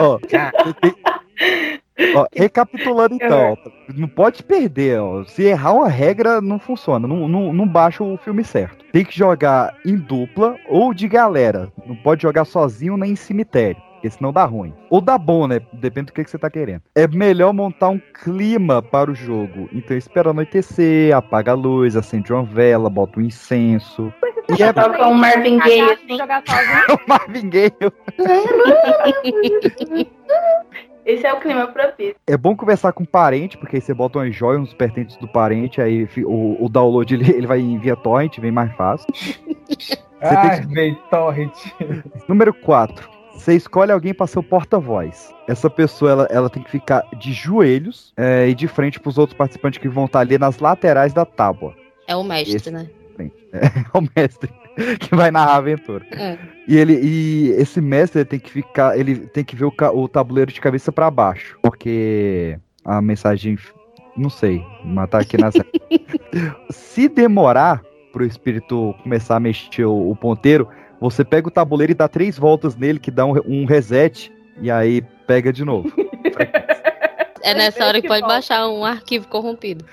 Ó, ó, recapitulando então, ó, não pode perder, ó. Se errar uma regra, não funciona. Não, não, não baixa o filme certo. Tem que jogar em dupla ou de galera. Não pode jogar sozinho nem em cemitério. Porque senão dá ruim. Ou dá bom, né? Depende do que, que você tá querendo. É melhor montar um clima para o jogo. Então espera anoitecer, apaga a luz, acende uma vela, bota um incenso. E é Toca um Marvin Gaye assim. Jogar sozinho. Marvin Gaye. Esse é o clima propício. É bom conversar com o parente, porque aí você bota umas joias, uns pertences do parente, aí o, o download ele, ele vai em via torrent, vem mais fácil. Ai, vem, torrent. Número 4. Você escolhe alguém para ser o porta-voz. Essa pessoa ela, ela tem que ficar de joelhos é, e de frente para os outros participantes que vão estar ali nas laterais da tábua. É o mestre, Esse- né? É o mestre que vai narrar a aventura. É. E ele e esse mestre tem que ficar, ele tem que ver o, o tabuleiro de cabeça para baixo, porque a mensagem não sei, matar aqui nas Se demorar pro espírito começar a mexer o, o ponteiro, você pega o tabuleiro e dá três voltas nele que dá um, um reset e aí pega de novo. É nessa hora que pode baixar um arquivo corrompido.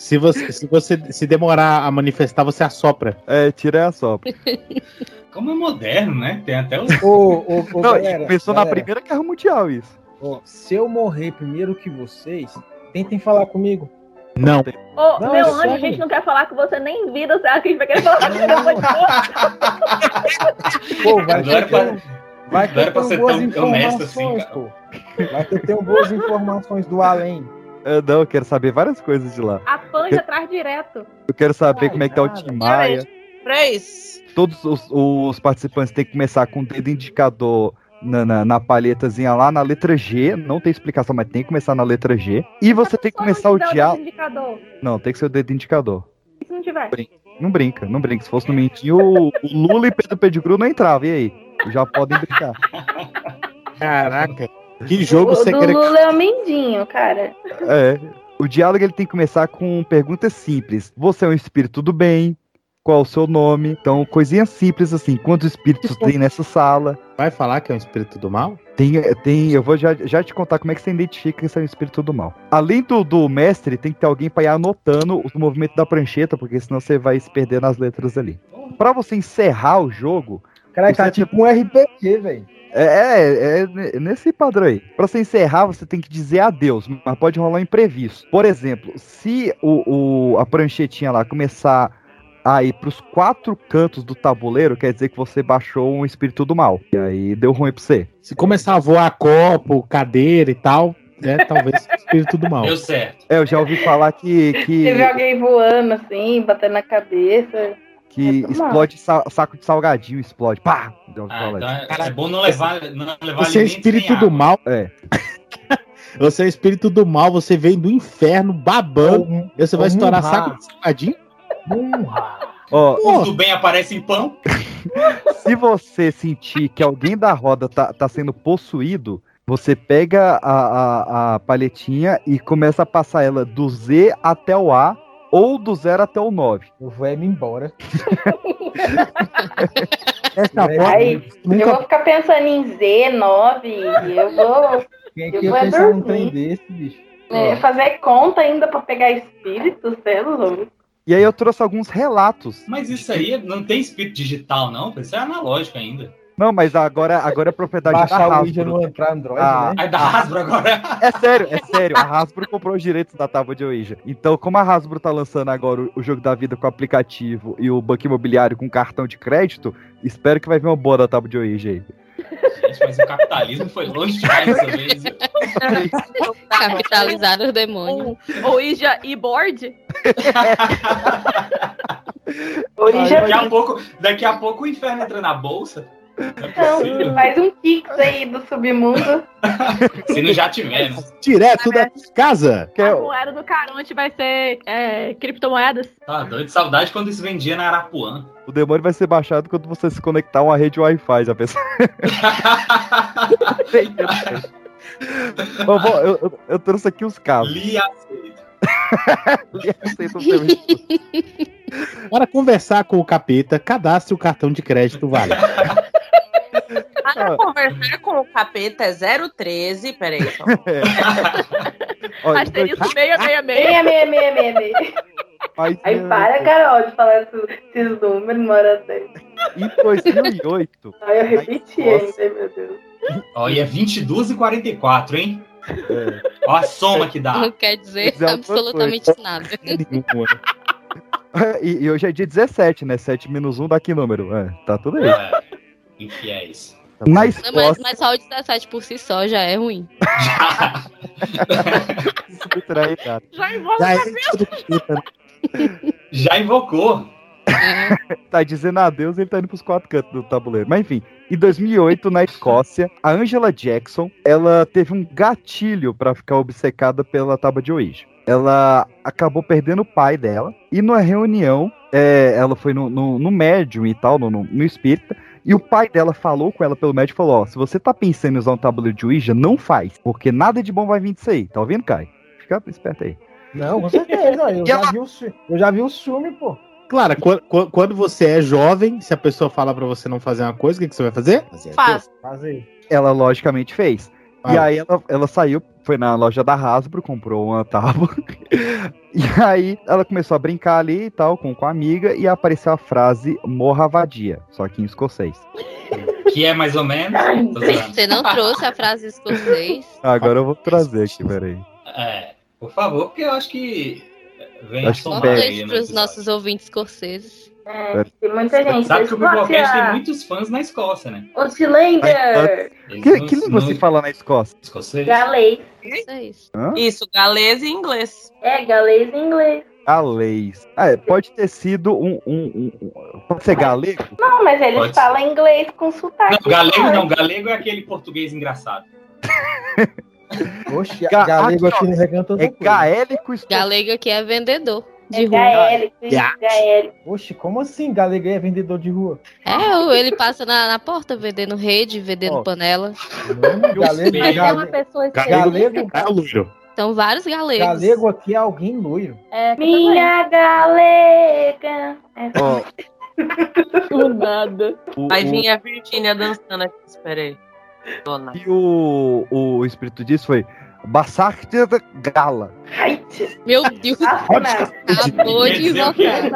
Se você, se você se demorar a manifestar, você assopra. É, tira a sopra. Como é moderno, né? Tem até os. Ô, ô, ô, Não, galera, começou na galera, Primeira Guerra Mundial isso. ó, se eu morrer primeiro que vocês, tentem falar comigo. Não. Ô, Não, meu é anjo, a sério. gente não quer falar com você nem vida, será que a gente vai querer falar com você? Pô, vai Não era pra- vai que eu tenho ser boas tão- assim, informações, cara. pô. Vai que eu tenho boas informações do além. Eu não, eu quero saber várias coisas de lá. A panja traz direto. Eu quero saber como é que tá o Tim Maia. Pra isso. Todos os, os participantes têm que começar com o dedo indicador na, na, na palhetazinha lá na letra G. Não tem explicação, mas tem que começar na letra G. E você tem que começar o diálogo. indicador. Não, tem que ser o dedo indicador. E se não tiver? Não brinca, não brinca. Se fosse no mentinho, o, o Lula e Pedro Pedigru não entravam. E aí? Já podem brincar. Caraca. Que jogo o você do quer Lula é o Mindinho, cara. É. O diálogo ele tem que começar com perguntas simples. Você é um espírito do bem? Qual o seu nome? Então, coisinhas simples assim. Quantos espíritos tem nessa sala? Vai falar que é um espírito do mal? Tem, tem, eu vou já, já te contar como é que você identifica que você é um espírito do mal. Além do, do mestre, tem que ter alguém para ir anotando os movimentos da prancheta, porque senão você vai se perder nas letras ali. Para você encerrar o jogo. Cara, tá tipo um RPG, velho. É, é, é nesse padrão aí. Pra você encerrar, você tem que dizer adeus, mas pode rolar um imprevisto. Por exemplo, se o, o- a pranchetinha lá começar aí pros quatro cantos do tabuleiro, quer dizer que você baixou um espírito do mal. E aí deu ruim pra você. Se começar a voar copo, cadeira e tal, né? Talvez espírito do mal. Deu certo. É, eu já ouvi falar que, que, Teve alguém voando assim, batendo na cabeça. Que É explode sa- saco de salgadinho, explode. Pá! Ah, então é, é bom não levar, não levar Você é espírito do água. mal. É. Você é espírito do mal, você vem do inferno babando. e você vai ou estourar murrar. saco de salgadinho? Ó, O do bem aparece em pão. se você sentir que alguém da roda tá, tá sendo possuído, você pega a, a, a palhetinha e começa a passar ela do Z até o A ou do 0 até o 9. Eu vou é me embora. Essa Aí, voz eu vou nunca ficar pensando em Z9 e eu vou Quem é Eu que ia vou pensar trem desse, bicho? é, fazer conta ainda pra pegar é louco. E aí eu trouxe alguns relatos. Mas isso aí não tem espírito digital, não. Isso é analógico ainda. Não, mas agora, agora é propriedade Baixar da o Ouija Hasbro. no pra Android, Ah, né? Aí da Hasbro agora. É sério, é sério. A Hasbro comprou os direitos da tábua de Ouija. Então, como a Hasbro tá lançando agora o, jogo da vida com aplicativo e o banco imobiliário com cartão de crédito, espero que vai vir uma boa da tábua de Ouija aí. Gente, mas o capitalismo foi longe demais dessa vez. Capitalizaram o demônio. Ouija e board? Daqui a, pouco, daqui a pouco o inferno entra na bolsa. Então, faz um pix aí do submundo. Se não já tiver, né? Direto da casa. Que é A moeda do Caronte vai ser é, criptomoedas. Tá doido de saudade quando isso vendia na Arapuã. O demônio vai ser baixado quando você se conectar a uma rede Wi-Fi, já pensou? Bom, bom, eu, eu- eu trouxe aqui os casos. Li aceito. Li aceito o serviço. Para conversar com o capeta, cadastre o cartão de crédito vale. Para conversar com o capeta é 013. Peraí, só. Ó, Asterisco Meia, 666. meia, meia, meia, meia. Mas, Aí eh, para, Carol, de falar esses, números, mora Em 2008, Aí eu repeti ainda, meu Deus. E é 22 e 44, hein? é, Ó a soma que dá. Não quer dizer Dizer alguma absolutamente nada. e, e hoje é dia 17, né? 7 menos 1 dá que número? É, tá tudo aí. É, infiéis. Na Não, mas, Escócia, mas só o 17 por si só já é ruim. cara. Já Já é né? Já invocou. tá dizendo adeus ele tá indo pros quatro cantos do tabuleiro. Mas enfim, em 2008, na Escócia, a Angela Jackson, ela teve um gatilho pra ficar obcecada pela tábua de Ouija. Ela acabou perdendo o pai dela, e numa reunião, é, ela foi no, no, no médium e tal, no, no, no espírita, e o pai dela falou com ela pelo médium e falou: Ó, se você tá pensando em usar um tabuleiro de Ouija, não faz, porque nada de bom vai vir disso aí. Tá ouvindo, Kai? Fica esperto aí. Não, com certeza. Eu, já ela- vi o, eu já vi o filme, pô. Claro, qu- qu- quando você é jovem, se a pessoa fala pra você não fazer uma coisa, o que, que você vai fazer? Fazer Faz. Fazer. ela logicamente fez. E Ah. aí ela, ela saiu, foi na loja da Hasbro, comprou uma tábua. e aí ela começou a brincar ali e tal, com, com a amiga, e apareceu a frase morra vadia, só que em escocês. Que é mais ou menos. Você não trouxe a frase escocês? Agora eu vou trazer aqui, peraí. É, por favor, porque eu acho que vem Acho a no para os nossos ouvintes escoceses. É, tem muita gente. Sabe que o Biblecast tem muitos fãs na Escócia, né? Outlander, Eles Que, não- que língua não- se fala na Escócia? Escocês? galês. Isso é isso. Hã? Isso, galês e inglês. É, galês e inglês. Galês. Ah, é, pode ter sido um, um- um- um- Pode ser galego? Não, mas eles Pode ser. falam inglês com sotaque. Não, galego não, galego é aquele português engraçado. Oxe, Ga- galego aqui, no recanto É gaélico. Galego aqui é vendedor de É rua. Ya. gaélico. Oxe, como assim? Galego é vendedor de rua? É, ele passa na, na porta vendendo rede, vendendo Ó. panela. Galego, Mas É uma galego, pessoa galego, É loiro. São vários galegos. galego aqui é alguém loiro. É, Minha galega. É, Ó, do nada. o- Aí o- vinha a Virgínia dançando aqui, espera aí. Dona. E o, o espírito disso foi Bassarte da Gala. Meu Deus, Nossa, acabou de o invocar.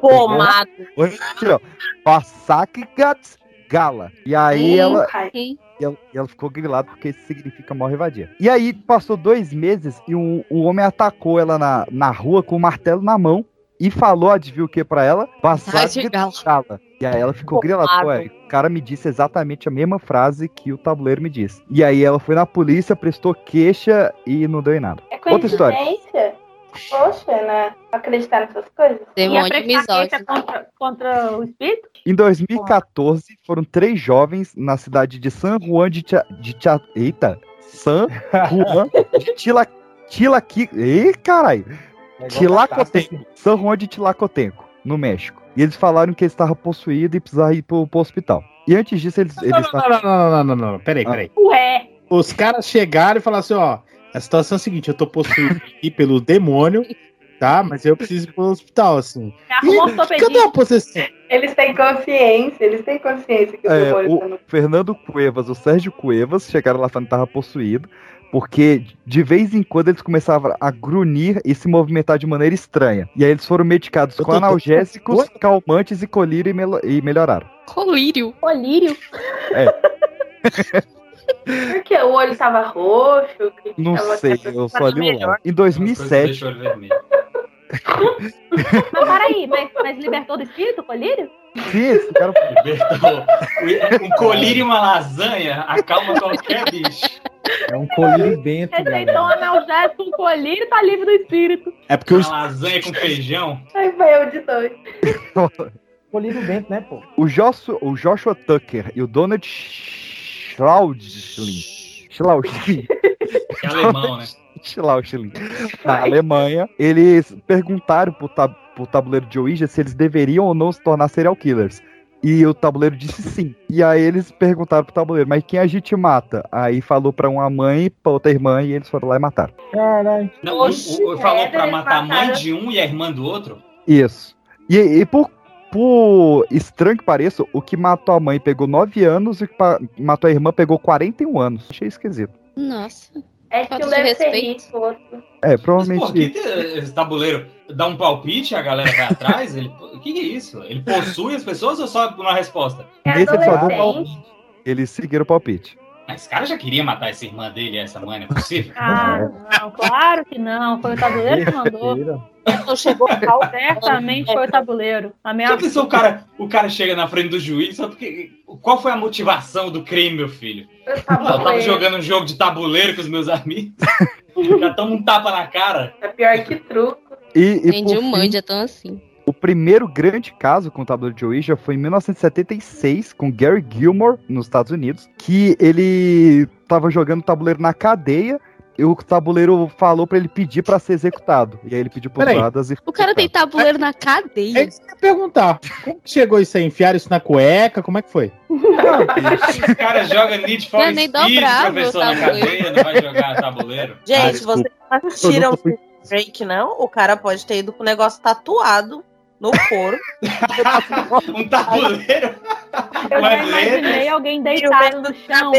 Pomado. Gats Gala. E aí ela, e ela, ela ficou grilada porque isso significa morre vadia. E aí passou dois meses e um, um homem atacou ela na, na rua com o martelo na mão e falou, adivinha o que pra ela? Vassar Vai de gala. gala. E aí ela ficou grilada. Ué, o cara me disse exatamente a mesma frase que o tabuleiro me disse. E aí ela foi na polícia, prestou queixa e não deu em nada. É Outra história. Poxa, né? Acreditar nessas coisas? E a Demônio precaqueta misógino. contra, contra o espírito? Em 2014, foram três jovens na cidade de San Juan de Tia... De Tia eita! San Juan de Tila... Tilaqui... Ih, caralho! É Tilacotenco. San Juan de Tilacotenco, no México. E eles falaram que eles estavam possuídos e precisavam ir pro, pro hospital. E antes disso, eles... Não, eles não, não, não, não, não, não, não. Peraí, Ah. peraí. Ué, Os caras chegaram e falaram assim, ó, a situação é a seguinte, eu tô possuído aqui pelo demônio, tá? Mas eu preciso ir pro hospital, assim. um Cadê a possessão? Eles têm consciência, eles têm consciência que o É, tá o no... Fernando Cuevas, o Sérgio Cuevas, chegaram lá falando que tava possuído, porque de vez em quando eles começavam a grunhir e se movimentar de maneira estranha. E aí eles foram medicados com tô- analgésicos, calmantes e colírio e, melo- e melhoraram. Colírio. Colírio. Porque o olho tava roxo. que Não tava- sei, eu só li o. Em 2007, Mas peraí, mas, mas libertou do espírito o colírio? esse cara Libertou. Um colírio e uma lasanha acalma qualquer bicho. É um colírio bento, Receitou um analgésico, um colírio e tá livre do espírito. É porque o Uma lasanha com feijão. Ai, vai eu de dois. Colírio bento, né, pô? o, Joshua, o Joshua Tucker e o Donald. Schlauchlin. Que é alemão, né? Schlauchlin. Na Alemanha, eles perguntaram pro, tab pro tabuleiro de Ouija se eles deveriam ou não se tornar serial killers. E o tabuleiro disse sim. E aí eles perguntaram pro tabuleiro, mas quem a gente mata? Aí falou pra uma mãe, pra outra irmã, e eles foram lá e mataram. Caralho. Não, o- o- falou pra matar a mãe de um e a irmã do outro? Isso. E, e por, por estranho que pareça, o que matou a mãe pegou 9 anos e o que matou a irmã pegou 41 anos. Achei esquisito. Nossa. É que um de deve ser rico, outro. É, Mas, provavelmente. pô, que te- esse tabuleiro dá um palpite, a galera vai atrás? Ele, o que, que é isso? Ele possui as pessoas ou só uma resposta? É Nesse ele só deu adolescente. Eles seguiram o palpite. Mas esse cara já queria matar essa irmã dele e essa mãe, não é possível? Ah, não, claro que não. Foi o tabuleiro que mandou. Então chegou ao Certamente foi o tabuleiro. A minha Já pensou o cara, o cara chega na frente do juiz só porque. Qual foi a motivação do crime, meu filho? Eu tava jogando um jogo de tabuleiro com os meus amigos. Já toma um tapa na cara. É pior que truco. E, e Nem por de um fim, mãe já tão assim. O primeiro grande caso com o tabuleiro de Ouija foi em 1976, com Gary Gilmore, nos Estados Unidos, que ele tava jogando tabuleiro na cadeia e o tabuleiro falou pra ele pedir pra ser executado. E aí ele pediu Peraí. posadas e O cara tem tabuleiro na É cadeia. isso que eu ia perguntar. Como que chegou isso aí? Enfiaram isso na cueca? Como é que foi? O cara joga Need for Não é nem Speed, dobrável professor, o na cadeia, não vai jogar tabuleiro. Ah, Gente, desculpa. vocês não assistiram o break, não? O cara pode ter ido com o negócio tatuado no couro. Um tabuleiro? Eu já imaginei alguém deitado no chão.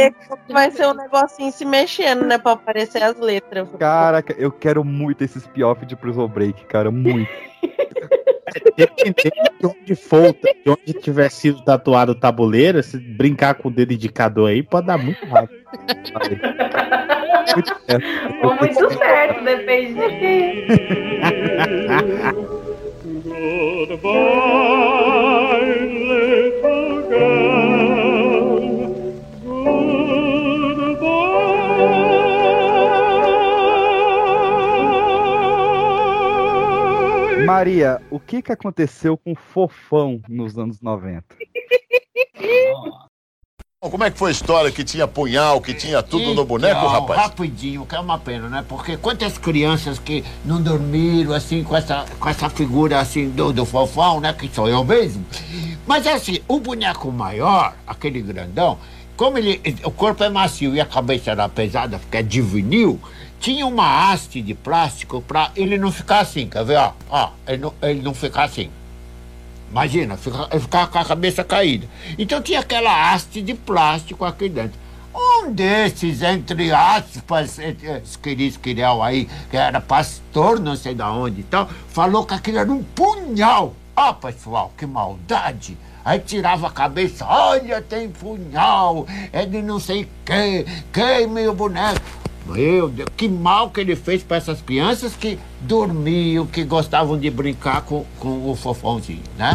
Vai ser um negocinho se mexendo, né? Pra aparecer as letras. Caraca, eu quero muito esse spin-off de Prison Break, cara, muito. Dependendo de onde for, de onde tiver sido tatuado o tabuleiro, se brincar com o dedo indicador aí, pode dar muito rápido. muito certo. Ou muito certo, depende de quem. Maria, o que que aconteceu com o Fofão nos anos 90? Como é que foi a história que tinha punhal, que tinha tudo no boneco, Então, rapaz? Rapidinho, que é uma pena, né? Porque quantas crianças que não dormiram assim com essa, com essa figura assim do, do fofão, né? Que sou eu mesmo. Mas assim, o boneco maior, aquele grandão, como ele, o corpo é macio e a cabeça era pesada, porque é de vinil, tinha uma haste de plástico pra ele não ficar assim, quer ver? Ó, ó ele não, ele não ficar assim. Imagina, ficar, ficar com a cabeça caída. Então tinha aquela haste de plástico aqui dentro. Um desses, entre aspas, esquirial aí, que era pastor, não sei da onde e tal, falou que aquilo era um punhal. Ó, pessoal, que maldade. Aí tirava a cabeça, olha, tem punhal, é de não sei o que, queime o boneco. Meu Deus, que mal que ele fez para essas crianças que dormiam, que gostavam de brincar com, com o fofãozinho, né?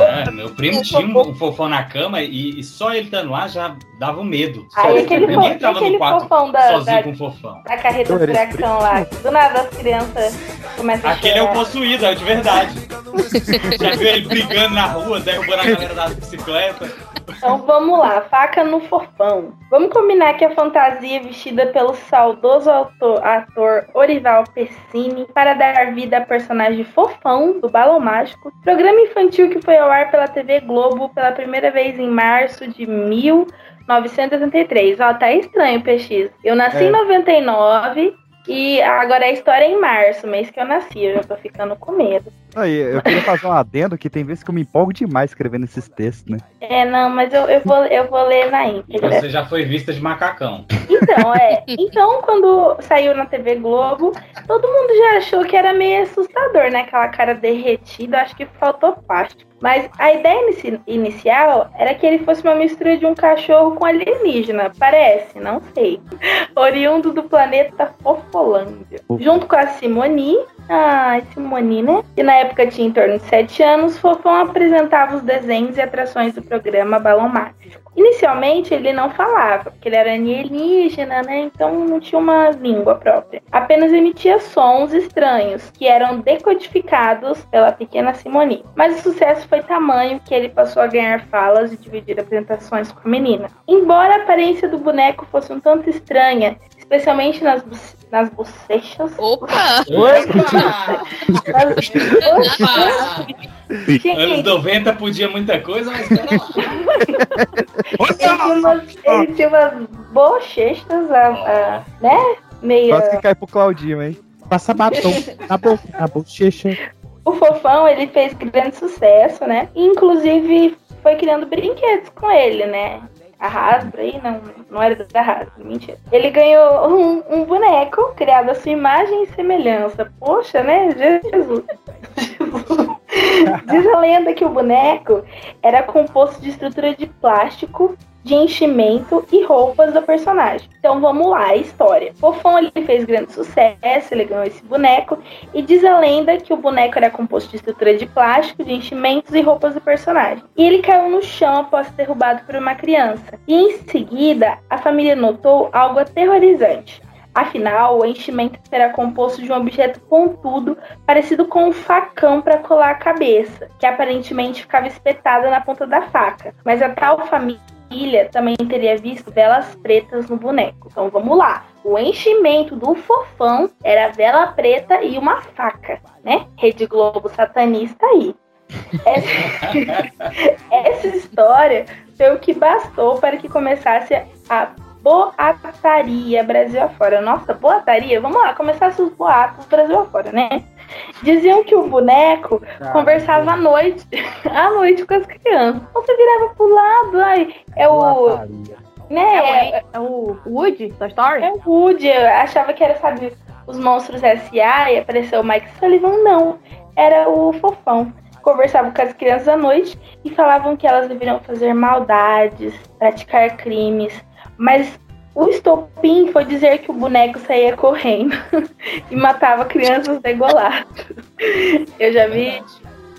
É, meu primo tinha um fofão na cama e, e só ele estando lá já dava um medo. Só Aí ele. aquele, Ninguém fo- entrava aquele no quarto fofão da, sozinho da, com um fofão. da carreta era furacão lá. Do nada as crianças começam a Aquele é o possuído, é o de verdade. Já viu ele brigando na rua, derrubando a galera da bicicleta. Então vamos lá, faca no fofão. Vamos combinar que a fantasia vestida pelo saudoso autor, ator Orival Pessini para dar vida ao personagem fofão do Balão Mágico, programa infantil que foi ao ar pela TV Globo pela primeira vez em março de 1983. Ó, tá estranho, PX. Eu nasci É. em 99 e agora a história é em março, mês que eu nasci. Eu já tô ficando com medo. Aí, eu queria fazer um adendo que tem vezes que eu me empolgo demais escrevendo esses textos, né? É, não, mas eu, eu, vou, eu vou ler na íntegra. você já foi vista de macacão. Então, é. Então, quando saiu na TV Globo, todo mundo já achou que era meio assustador, né? Aquela cara derretida, acho que faltou plástico. Mas a ideia inici- inicial era que ele fosse uma mistura de um cachorro com alienígena, parece, não sei. Oriundo do planeta Fofolândia. Junto com a Simoni, ah, Simoni, né? Que na época tinha em torno de 7 anos, Fofão apresentava os desenhos e atrações do programa Balão Mágico. Inicialmente ele não falava, porque ele era alienígena, né? Então não tinha uma língua própria. Apenas emitia sons estranhos, que eram decodificados pela pequena Simoni. Mas o sucesso foi tamanho que ele passou a ganhar falas e dividir apresentações com a menina. Embora a aparência do boneco fosse um tanto estranha, especialmente nas, nas bochechas. Opa! Anos 90 podia muita coisa, mas pera lá. Ele tinha umas, ele tinha umas bochechas, a, a- né? Meio. Quase que cai pro Claudinho, hein? Passa batom na boca, na bochecha. O Fofão, ele fez grande sucesso, né? Inclusive, foi criando brinquedos com ele, né? A Hasbro aí, não, não era da Hasbro, mentira. Ele ganhou um, um boneco criado à sua imagem e semelhança. Poxa, né? Jesus. Diz a lenda que o boneco era composto de estrutura de plástico, de enchimento e roupas do personagem. Então vamos lá, a história. Fofão ele fez grande sucesso, ele ganhou esse boneco e diz a lenda que o boneco era composto de estrutura de plástico, de enchimentos e roupas do personagem. E ele caiu no chão após ser derrubado por uma criança. E em seguida, a família notou algo aterrorizante. Afinal, o enchimento era composto de um objeto pontudo, parecido com um facão para colar a cabeça, que aparentemente ficava espetada na ponta da faca. Mas a tal família também teria visto velas pretas no boneco. Então vamos lá. O enchimento do fofão era vela preta e uma faca, né? Rede Globo satanista aí. Essa, essa história foi o que bastou para que começasse a boataria Brasil afora. Nossa, boataria? Vamos lá, começasse os boatos Brasil afora, né? Diziam que o boneco conversava à noite, à noite com as crianças. Você virava pro lado, ai, é o. Né? É, é o Woody da Story? É o Woody, eu achava que era, sabe, os monstros S.A. e apareceu o Mike Sullivan, não. Era o fofão. Conversavam com as crianças à noite e falavam que elas deveriam fazer maldades, praticar crimes. Mas o estopim foi dizer que o boneco saía correndo e matava crianças degoladas. Eu já vi.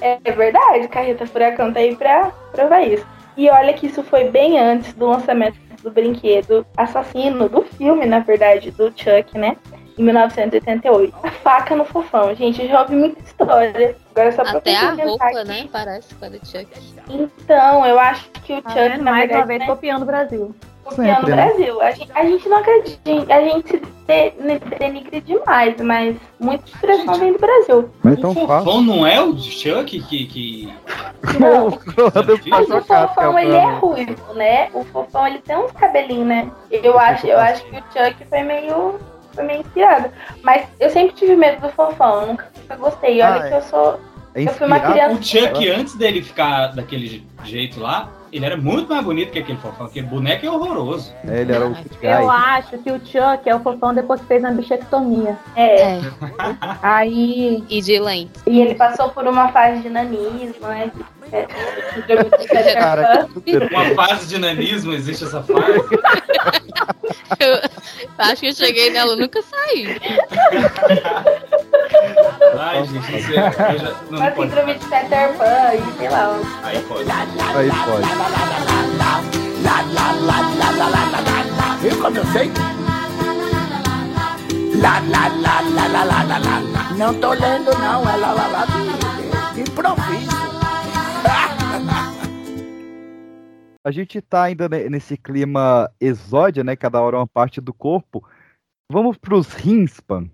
É verdade, Carreta Furacão tá aí pra provar isso. E olha que isso foi bem antes do lançamento do brinquedo assassino, do filme, na verdade, do Chuck, né? Em 1988. A faca no fofão. Gente, eu já ouvi muita história. Agora é só pra Até a roupa, aqui. né? Parece com a do Chuck. Então, eu acho que o Tá Chuck, na Mais uma verdade, vez né, copiando o Brasil. Copiando o Sempre, né? Brasil. A gente, a gente não acredita, a gente se de- denigre demais, mas muita inspiração vem do Brasil. Mas então fala. Fofão não é o Chuck que. que... Não. O fofão, ele é ruivo, né? O fofão, ele tem uns cabelinhos, né? Eu acho, eu acho que o Chuck foi meio, foi meio inspirado. Mas eu sempre tive medo do fofão, eu nunca gostei. Olha Ah, que eu sou... É eu fui uma inspirado- criança... O Chuck, antes dele ficar daquele jeito lá, ele era muito mais bonito que aquele fofão. Aquele boneco é horroroso. É, ele era o Eu acho que o Chuck é o fofão depois que fez uma bichectomia. É. Aí. E de lente. E ele passou por uma fase de nanismo, né? É, cara, uma fase de nanismo, existe essa fase? eu, acho que eu cheguei nela, eu nunca saí. Ai, gente, você, eu já, não, Uma pode. síndrome de Peter Pan e sei lá. Aí pode. Aí pode. Viu como eu sei? Lá, lá, lá, lá, lá, lá, lá, lá. Não tô lendo, não. É lá, lá, lá. Improviso. A gente tá ainda ne- nesse clima exódia, né? Cada hora uma parte do corpo. Vamos pros rins, Pan.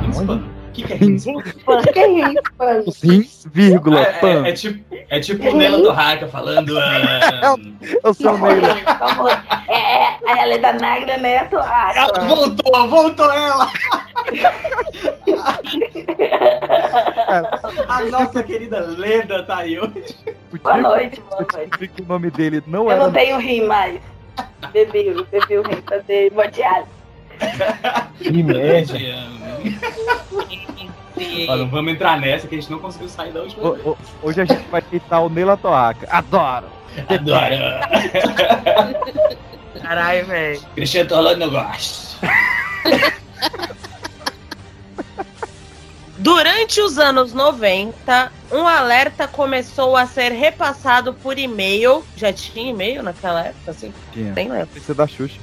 Rinspan? O que, que é Rinspan? Que isso, Pan? Os rins, vírgula, É, Pan. é, é tipo, é tipo o Nela Torraca falando. ah, Eu sou meio. Vamos. É, a Helena Negra, né? Tu acha? Ela voltou, voltou ela! A nossa querida Leda tá aí hoje. Boa noite, boa noite. que o nome dele não Eu era. não tenho rim mais. Bebi, bebi o rim pra ter hemodiálise. Que merda. Ó, não vamos entrar nessa que a gente não conseguiu sair da última vez. Ho- ho- Hoje a gente vai tentar o Neila Toaca. Adoro! Adoro! Caralho, velho. Cristiano Torlando eu gosto. Durante os anos 90, um alerta começou a ser repassado por e-mail. Já tinha e-mail naquela época, assim? Tinha. Nem lembro. Esse é da Xuxa.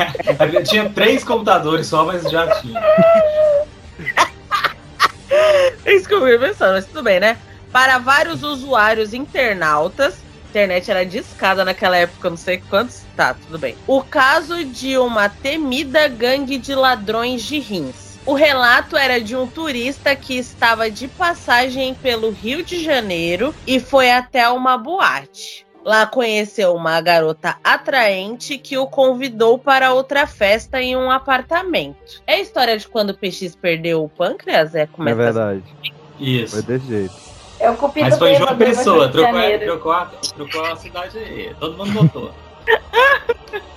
Tinha três computadores só, mas já tinha. É isso que eu fui pensando, mas tudo bem, né? Para vários usuários internautas, a internet era discada naquela época, não sei quantos. Tá, tudo bem. O caso de uma temida gangue de ladrões de rins. O relato era de um turista que estava de passagem pelo Rio de Janeiro e foi até uma boate. Lá conheceu uma garota atraente que o convidou para outra festa em um apartamento. É a história de quando o PX perdeu o pâncreas? É, É começa verdade. Isso. Foi desse jeito. É o Cupido Mas foi João mas Pessoa, trocou, trocou, a, trocou a cidade aí. Todo mundo votou.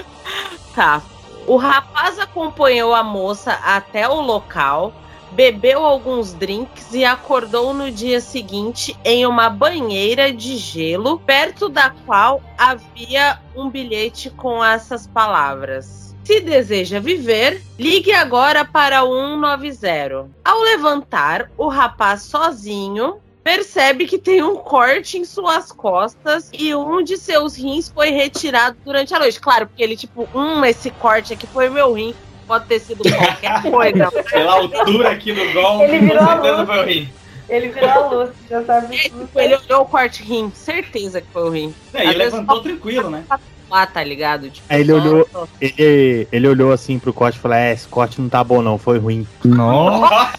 Tá. O rapaz acompanhou a moça até o local, bebeu alguns drinks e acordou no dia seguinte em uma banheira de gelo, perto da qual havia um bilhete com essas palavras. Se deseja viver, ligue agora para o 190. Ao levantar, o rapaz sozinho percebe que tem um corte em suas costas e um de seus rins foi retirado durante a noite. Claro, porque ele, tipo, hum, esse corte aqui foi meu rim. Pode ter sido qualquer coisa. Pela altura aqui do golpe, Ele com virou a certeza luz. foi o rim. Ele virou a luz, já sabe. Tipo, ele olhou o corte rim, certeza que foi o rim. É, e levantou só tranquilo, né? Lá, tá ligado? Tipo, Aí ele só- olhou, ele, ele olhou assim pro corte e falou: É, esse corte não tá bom, não, foi ruim. Nossa!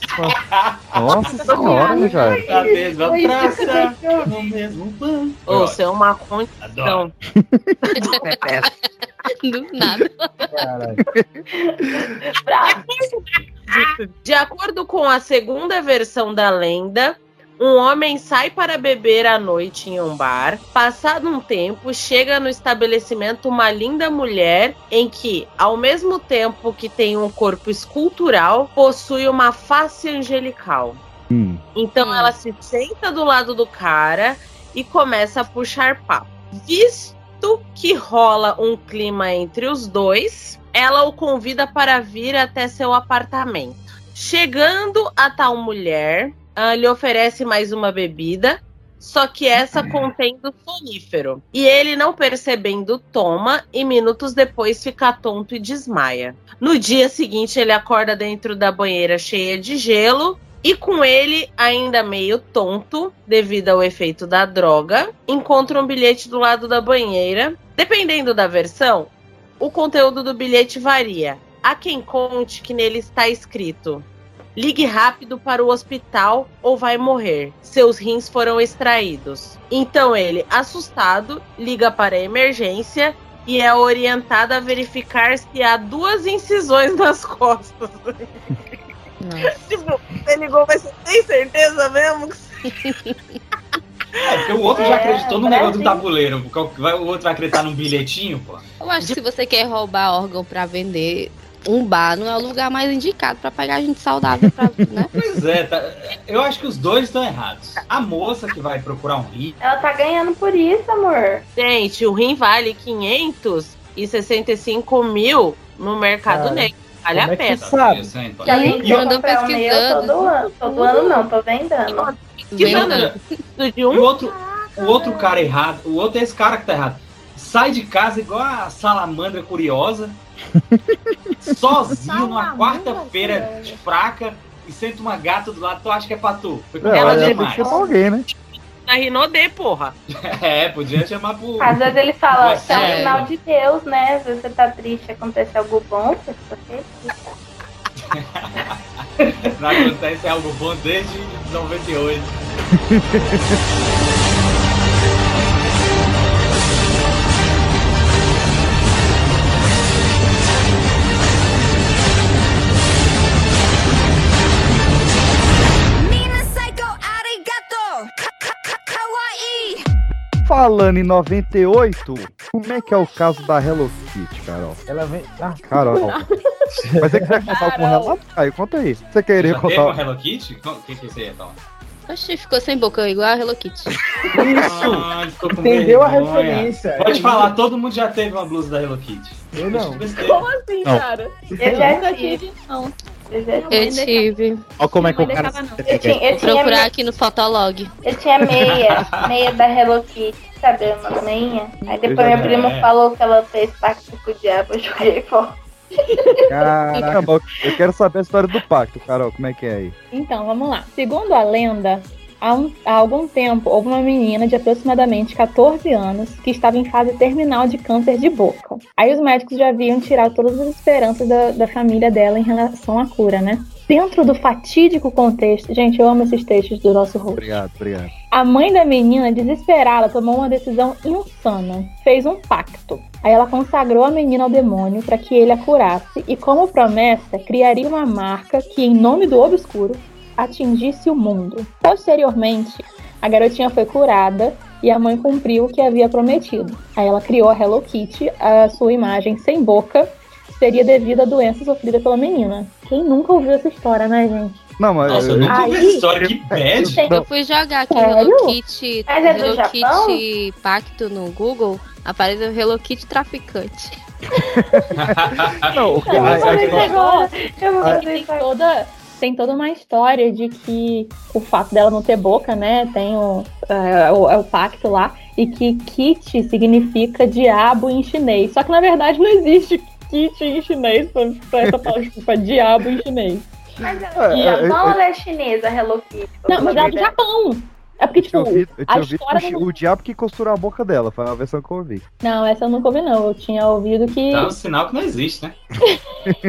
Nossa senhora, cara. A mesma praça, no mesmo banco. Ô, você é uma condição. Do nada. De acordo com a segunda versão da lenda, um homem sai para beber à noite em um bar. Passado um tempo, chega no estabelecimento uma linda mulher em que, ao mesmo tempo que tem um corpo escultural, possui uma face angelical. Hum. Então ela se senta do lado do cara e começa a puxar papo. Visto que rola um clima entre os dois, ela o convida para vir até seu apartamento. Chegando a tal mulher, ah, lhe oferece mais uma bebida, só que essa contém do sonífero. E ele, não percebendo, toma e minutos depois fica tonto e desmaia. No dia seguinte, ele acorda dentro da banheira cheia de gelo e com ele, ainda meio tonto, devido ao efeito da droga, encontra um bilhete do lado da banheira. Dependendo da versão, o conteúdo do bilhete varia. Há quem conte que nele está escrito: Ligue rápido para o hospital ou vai morrer. Seus rins foram extraídos. Então ele, assustado, liga para a emergência e é orientado a verificar se há duas incisões nas costas. Tipo, você ligou, mas você tem certeza mesmo É, porque o outro já É, acreditou no negócio do tabuleiro. O outro vai acreditar num bilhetinho, pô. Eu acho que se você quer roubar órgão pra vender, um bar não é o lugar mais indicado pra pegar gente saudável, pra, né? Pois é, tá- eu acho que os dois estão errados. A moça que vai procurar um rim. Ela tá ganhando por isso, amor. Gente, o rim vale 565 mil no mercado Cara, negro. Vale como a é que pena. sabe? E além de E eu- eu comprar o meu todo ano. Todo ano não, tô vendendo. E o outro, o outro cara errado, o outro é esse cara que tá errado. Sai de casa igual a salamandra curiosa, sozinho numa quarta-feira de fraca e senta uma gata do lado, tu acha que é pra tu? Foi com É, ela ela tem demais. que pra alguém, né? Na Rinodê, porra. É, podia chamar pro. Às vezes ele fala, isso é um sinal de Deus, né? Às vezes você tá triste, acontece algo bom, você. Não acontece algo bom desde 98. Falando em 98, como é que é o caso da Hello Kitty, Carol? Ela vem. Ah, Carol. Mas você quer contar com relato? Aí, conta aí. Você queria contar. Hello Kitty? O que, que você ia falar? Oxi, ficou sem boca, igual a Hello Kitty. Ah, ficou com Entendeu a referência. Pode falar, todo mundo já teve uma blusa da Hello Kitty. Eu não. Como assim, Não. cara? Eu já nunca tive. não. Eu já Eu tive. Olha como é que o cara. Eu tinha, eu Vou procurar meia, aqui no Fotolog. eu tinha meia, meia da Hello Kitty, sabe? Umas meia. Aí depois vi. prima É. falou que ela fez pacto com o diabo, eu joguei fora. Caramba, eu quero saber a história do pacto, Carol. Como é que é aí? Então, vamos lá. Segundo a lenda, há, um- há algum tempo houve uma menina de aproximadamente 14 anos que estava em fase terminal de câncer de boca. Aí os médicos já haviam tirado todas as esperanças da, da família dela em relação à cura, né? Dentro do fatídico contexto, gente, eu amo esses textos do nosso rosto. Obrigado, obrigado. A mãe da menina, desesperada, tomou uma decisão insana. Fez um pacto. Aí ela consagrou a menina ao demônio para que ele a curasse e, como promessa, criaria uma marca que, em nome do obscuro, atingisse o mundo. Posteriormente, a garotinha foi curada e a mãe cumpriu o que havia prometido. Aí ela criou a Hello Kitty, a sua imagem sem boca seria devido à doença sofrida pela menina. Quem nunca ouviu essa história, né, gente? Não, mas. Nossa, eu eu- nunca ouvi história, que bad. Eu fui jogar aqui Sério? Hello Kitty, Mas é Hello Japão? Kitty Pacto no Google, apareceu Hello Kitty Traficante. Não, o que Não, a- mas a- esse negócio- Eu vou É que fazer tem isso agora. toda, tem toda uma história de que o fato dela não ter boca, né? Tem o, é, o, é o pacto lá, e que Kit significa diabo em chinês. Só que na verdade não existe Kit em chinês pra, pra essa palavra, pra diabo em chinês. Mas É, ela é é, Japão é, ela é chinesa, Hello Kitty? Não, mas ela é do Japão. É porque, Eu tinha tipo, ouvido, eu a tinha ouvido o, o diabo que costurou a boca dela. Foi a versão que eu ouvi. Não, essa eu nunca ouvi, não. Eu tinha ouvido que. Tá um sinal que não existe, né?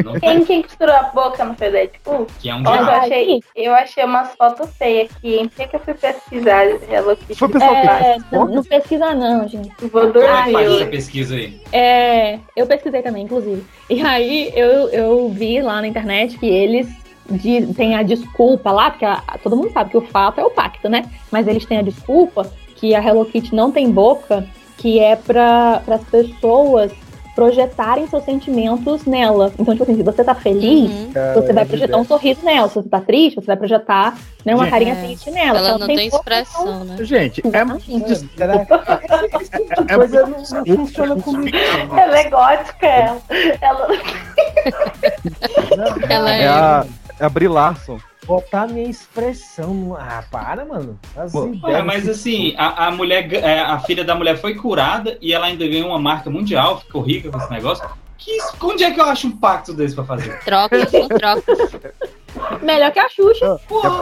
Não Quem, tem, quem costurou a boca no foi Deadpool? que é um Nossa, eu diabo. achei, eu achei umas fotos feias aqui, hein? Por que, que eu fui pesquisar Hello Kitty? Foi pessoal que É, fez não, não pesquisa, não, gente. Vou Como é que faz dormir. essa pesquisa aí? É, eu pesquisei também, inclusive. E aí eu, eu vi lá na internet que eles di- têm a desculpa lá, porque a- todo mundo sabe que o fato é o pacto, né? Mas eles têm a desculpa que a Hello Kitty não tem boca, que é para as pessoas projetarem seus sentimentos nela. Então, tipo assim, se você tá feliz, Uhum. você vai projetar um sorriso nela. Se você tá triste, você vai projetar né, uma Gente, carinha é. triste nela. Ela Se não tem boca, expressão, né? Gente, é muito. É coisa não, não funciona comigo? Ela é gótica, ela. ela... Ela É é. a, é a Brie Larson. Botar minha expressão. no- Ah, para, mano. As Pô, ideias Ué, mas que- assim, a, a mulher, é, a filha da mulher foi curada e ela ainda ganhou uma marca mundial, ficou rica com esse negócio. Que, onde é que eu acho um pacto desse pra fazer? Trocas, são trocas. Melhor que a Xuxa.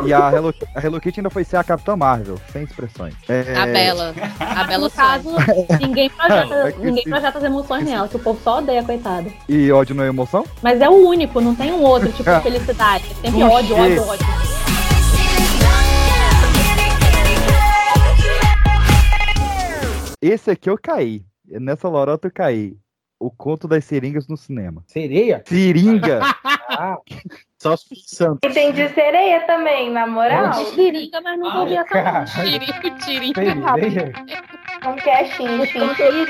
E a Hello, a Hello Kitty ainda foi ser a Capitã Marvel, sem expressões. É, A Bela. A Bela No caso, ninguém projeta, É ninguém projeta as emoções nela, que o povo só odeia, coitada. E ódio não é emoção? Mas é o único, não tem um outro tipo de felicidade. É sempre Puxa. ódio, ódio, ódio. Esse aqui eu caí. Nessa lorota eu caí. O Conto das Seringas no cinema. Sereia? Seringa? Ah, Só os santos. E tem de sereia também, na moral. Seringa, mas não ouvi essa cara. não. Tirico, tirico. Sereia? Como que é xin, xin, tiri?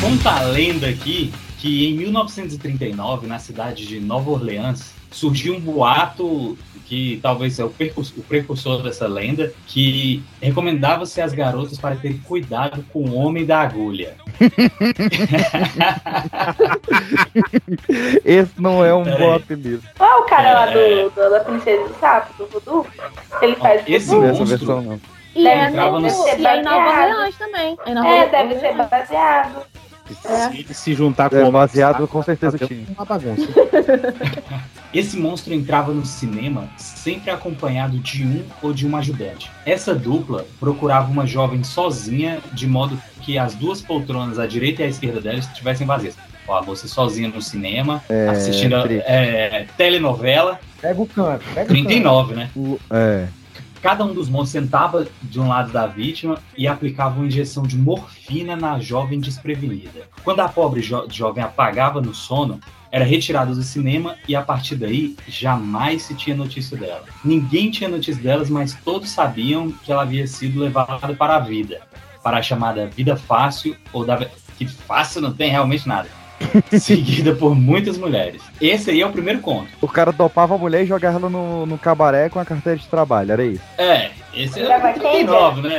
Conta a lenda aqui que em 1939, na cidade de Nova Orleans, surgiu um boato que talvez é o precursor, o precursor dessa lenda, que recomendava-se às garotas para ter cuidado com o homem da agulha. Esse não é um Peraí. bom apelido. Qual é o cara lá É. do, do- da Princesa do Sapo, do Voodoo? Ele faz esse voodoo? essa versão, não. E Deve é, entrava no, no- e é em Nova também. É, Nova É, deve ser baseado. Se ele se juntar com É, o baseado, sapo, com certeza tinha. Uma bagunça. Esse monstro entrava no cinema sempre acompanhado de um ou de uma ajudante. Essa dupla procurava uma jovem sozinha, de modo que as duas poltronas, à direita e à esquerda dela, estivessem vazias. Ó, você sozinha no cinema, É, assistindo triste. é, telenovela, Pega o canto, pega o canto. 39, né? O- É. Cada um dos monstros sentava de um lado da vítima e aplicava uma injeção de morfina na jovem desprevenida. Quando a pobre jo- jovem apagava no sono, era retirada do cinema e a partir daí jamais se tinha notícia dela. Ninguém tinha notícia delas, mas todos sabiam que ela havia sido levada para a vida, para a chamada vida fácil ou da que fácil não tem realmente nada. Seguida por muitas mulheres. Esse aí é o primeiro conto. O cara dopava a mulher e jogava ela no, no cabaré com a carteira de trabalho, era isso. É, esse é Virava o 39, né?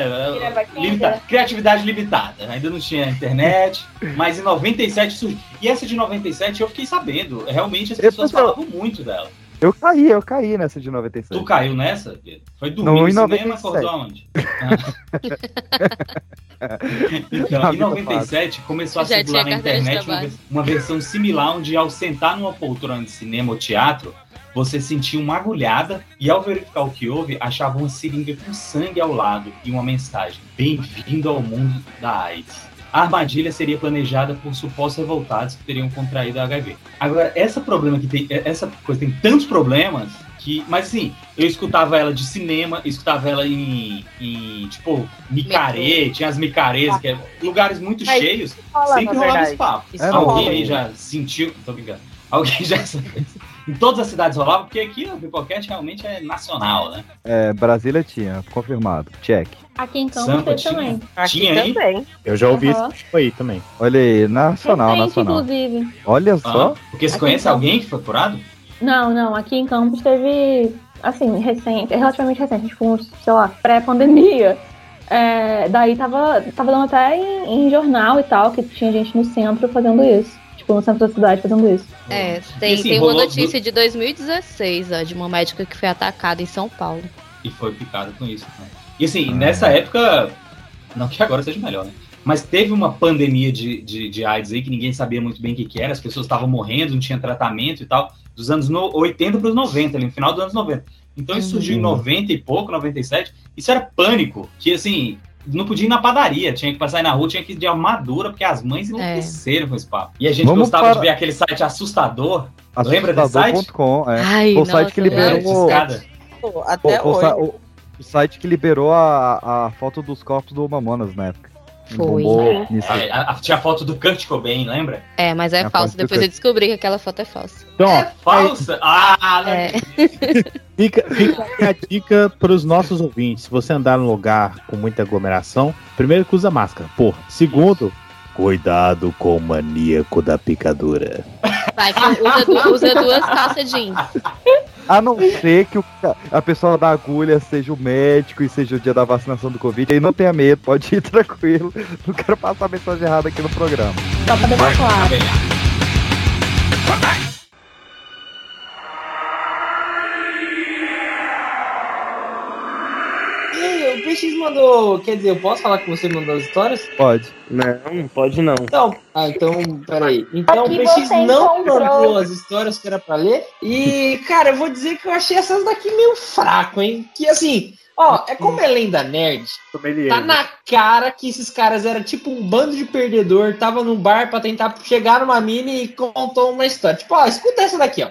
Limita- criatividade limitada. Ainda não tinha internet, mas em 97 surgiu. E essa de 97 eu fiquei sabendo. Realmente as Eu pessoas falavam muito dela. Eu caí, eu caí nessa de 96. Tu caiu nessa? Pedro? Foi dormir Não, no em cinema, 97. acordou aonde? então, em vida 97 começou a Já circular na internet uma, uma versão similar onde ao sentar numa poltrona de cinema ou teatro, você sentia uma agulhada e ao verificar o que houve, achava uma seringa com sangue ao lado e uma mensagem: Bem-vindo ao mundo da AIDS. A armadilha seria planejada por supostos revoltados que teriam contraído a HIV. Agora, essa problema que tem, essa coisa tem tantos problemas que, mas assim, eu escutava ela de cinema, eu escutava ela em, em tipo, micarê, tinha as micarês, que é lugares muito Mas cheios, sempre rolava verdade. esse papo. É, Alguém aí já sentiu, tô brincando, alguém já em todas as cidades rolava, porque aqui o Pipoquete realmente é nacional, né? É, Brasília tinha, confirmado. Check. Aqui em Campos Sampa tem tinha. também. Aqui Tinha aí? também. Eu já ouvi esse tipo aí também. Olha aí, nacional, Recente, nacional. inclusive. Olha Ah, só. porque você conhece alguém que foi curado? Não, não. Aqui em Campos teve, assim, recente, é relativamente recente, tipo, uns, sei lá, pré-pandemia. É, daí tava, tava dando até em, em jornal e tal, que tinha gente no centro fazendo isso. Tipo, no centro da cidade fazendo isso. É, tem, assim, tem uma notícia de 2016, ó, de uma médica que foi atacada em São Paulo. E foi picado com isso. Né? E assim, nessa época, não que agora seja melhor, né? Mas teve uma pandemia de, de, de AIDS aí que ninguém sabia muito bem o que, que era, as pessoas estavam morrendo, não tinha tratamento e tal, dos anos no, 80 para os 90, ali, no final dos anos 90. Então isso surgiu em 90 e pouco, 97. Isso era pânico, que assim, não podia ir na padaria, tinha que passar aí na rua, tinha que ir de armadura, porque as mães enlouqueceram com esse papo. E a gente Vamos gostava para- de ver aquele site assustador. Lembra desse site? Assustador.com, é. Ai, o site que nossa, liberou. Escada. Pô, Pô, Até o, hoje. o- o site que liberou a, a foto dos corpos do Mamonas na época. Foi. Ah, a- a- tinha a foto do Kurt Cobain, lembra? É, mas é É, falso. Depois eu descobri que aquela foto é falsa. Então, ó, Falsa? Ah, não É. Fica, fica aqui a dica para os nossos ouvintes. Se você andar num lugar com muita aglomeração, primeiro que usa máscara. Porra. Segundo, cuidado com o maníaco da picadura. Vai, que usa, usa duas calças jeans. A não ser que o a pessoa da agulha seja o médico e seja o dia da vacinação do Covid. Aí não tenha medo, pode ir tranquilo. Não quero passar mensagem errada aqui no programa. Só pra deixar claro. Mandou. Quer dizer, eu posso falar que você mandou as histórias? Pode. Não, pode não. Então, ah, então, peraí. Então o PX não encontrou. mandou as histórias que era pra ler. E, cara, eu vou dizer que eu achei essas daqui meio fraco, hein? Que assim, ó, é como é lenda nerd. Tá na cara que esses caras eram tipo um bando de perdedor, tava num bar pra tentar chegar numa mina e contou uma história. Tipo, ó, escuta essa daqui, ó.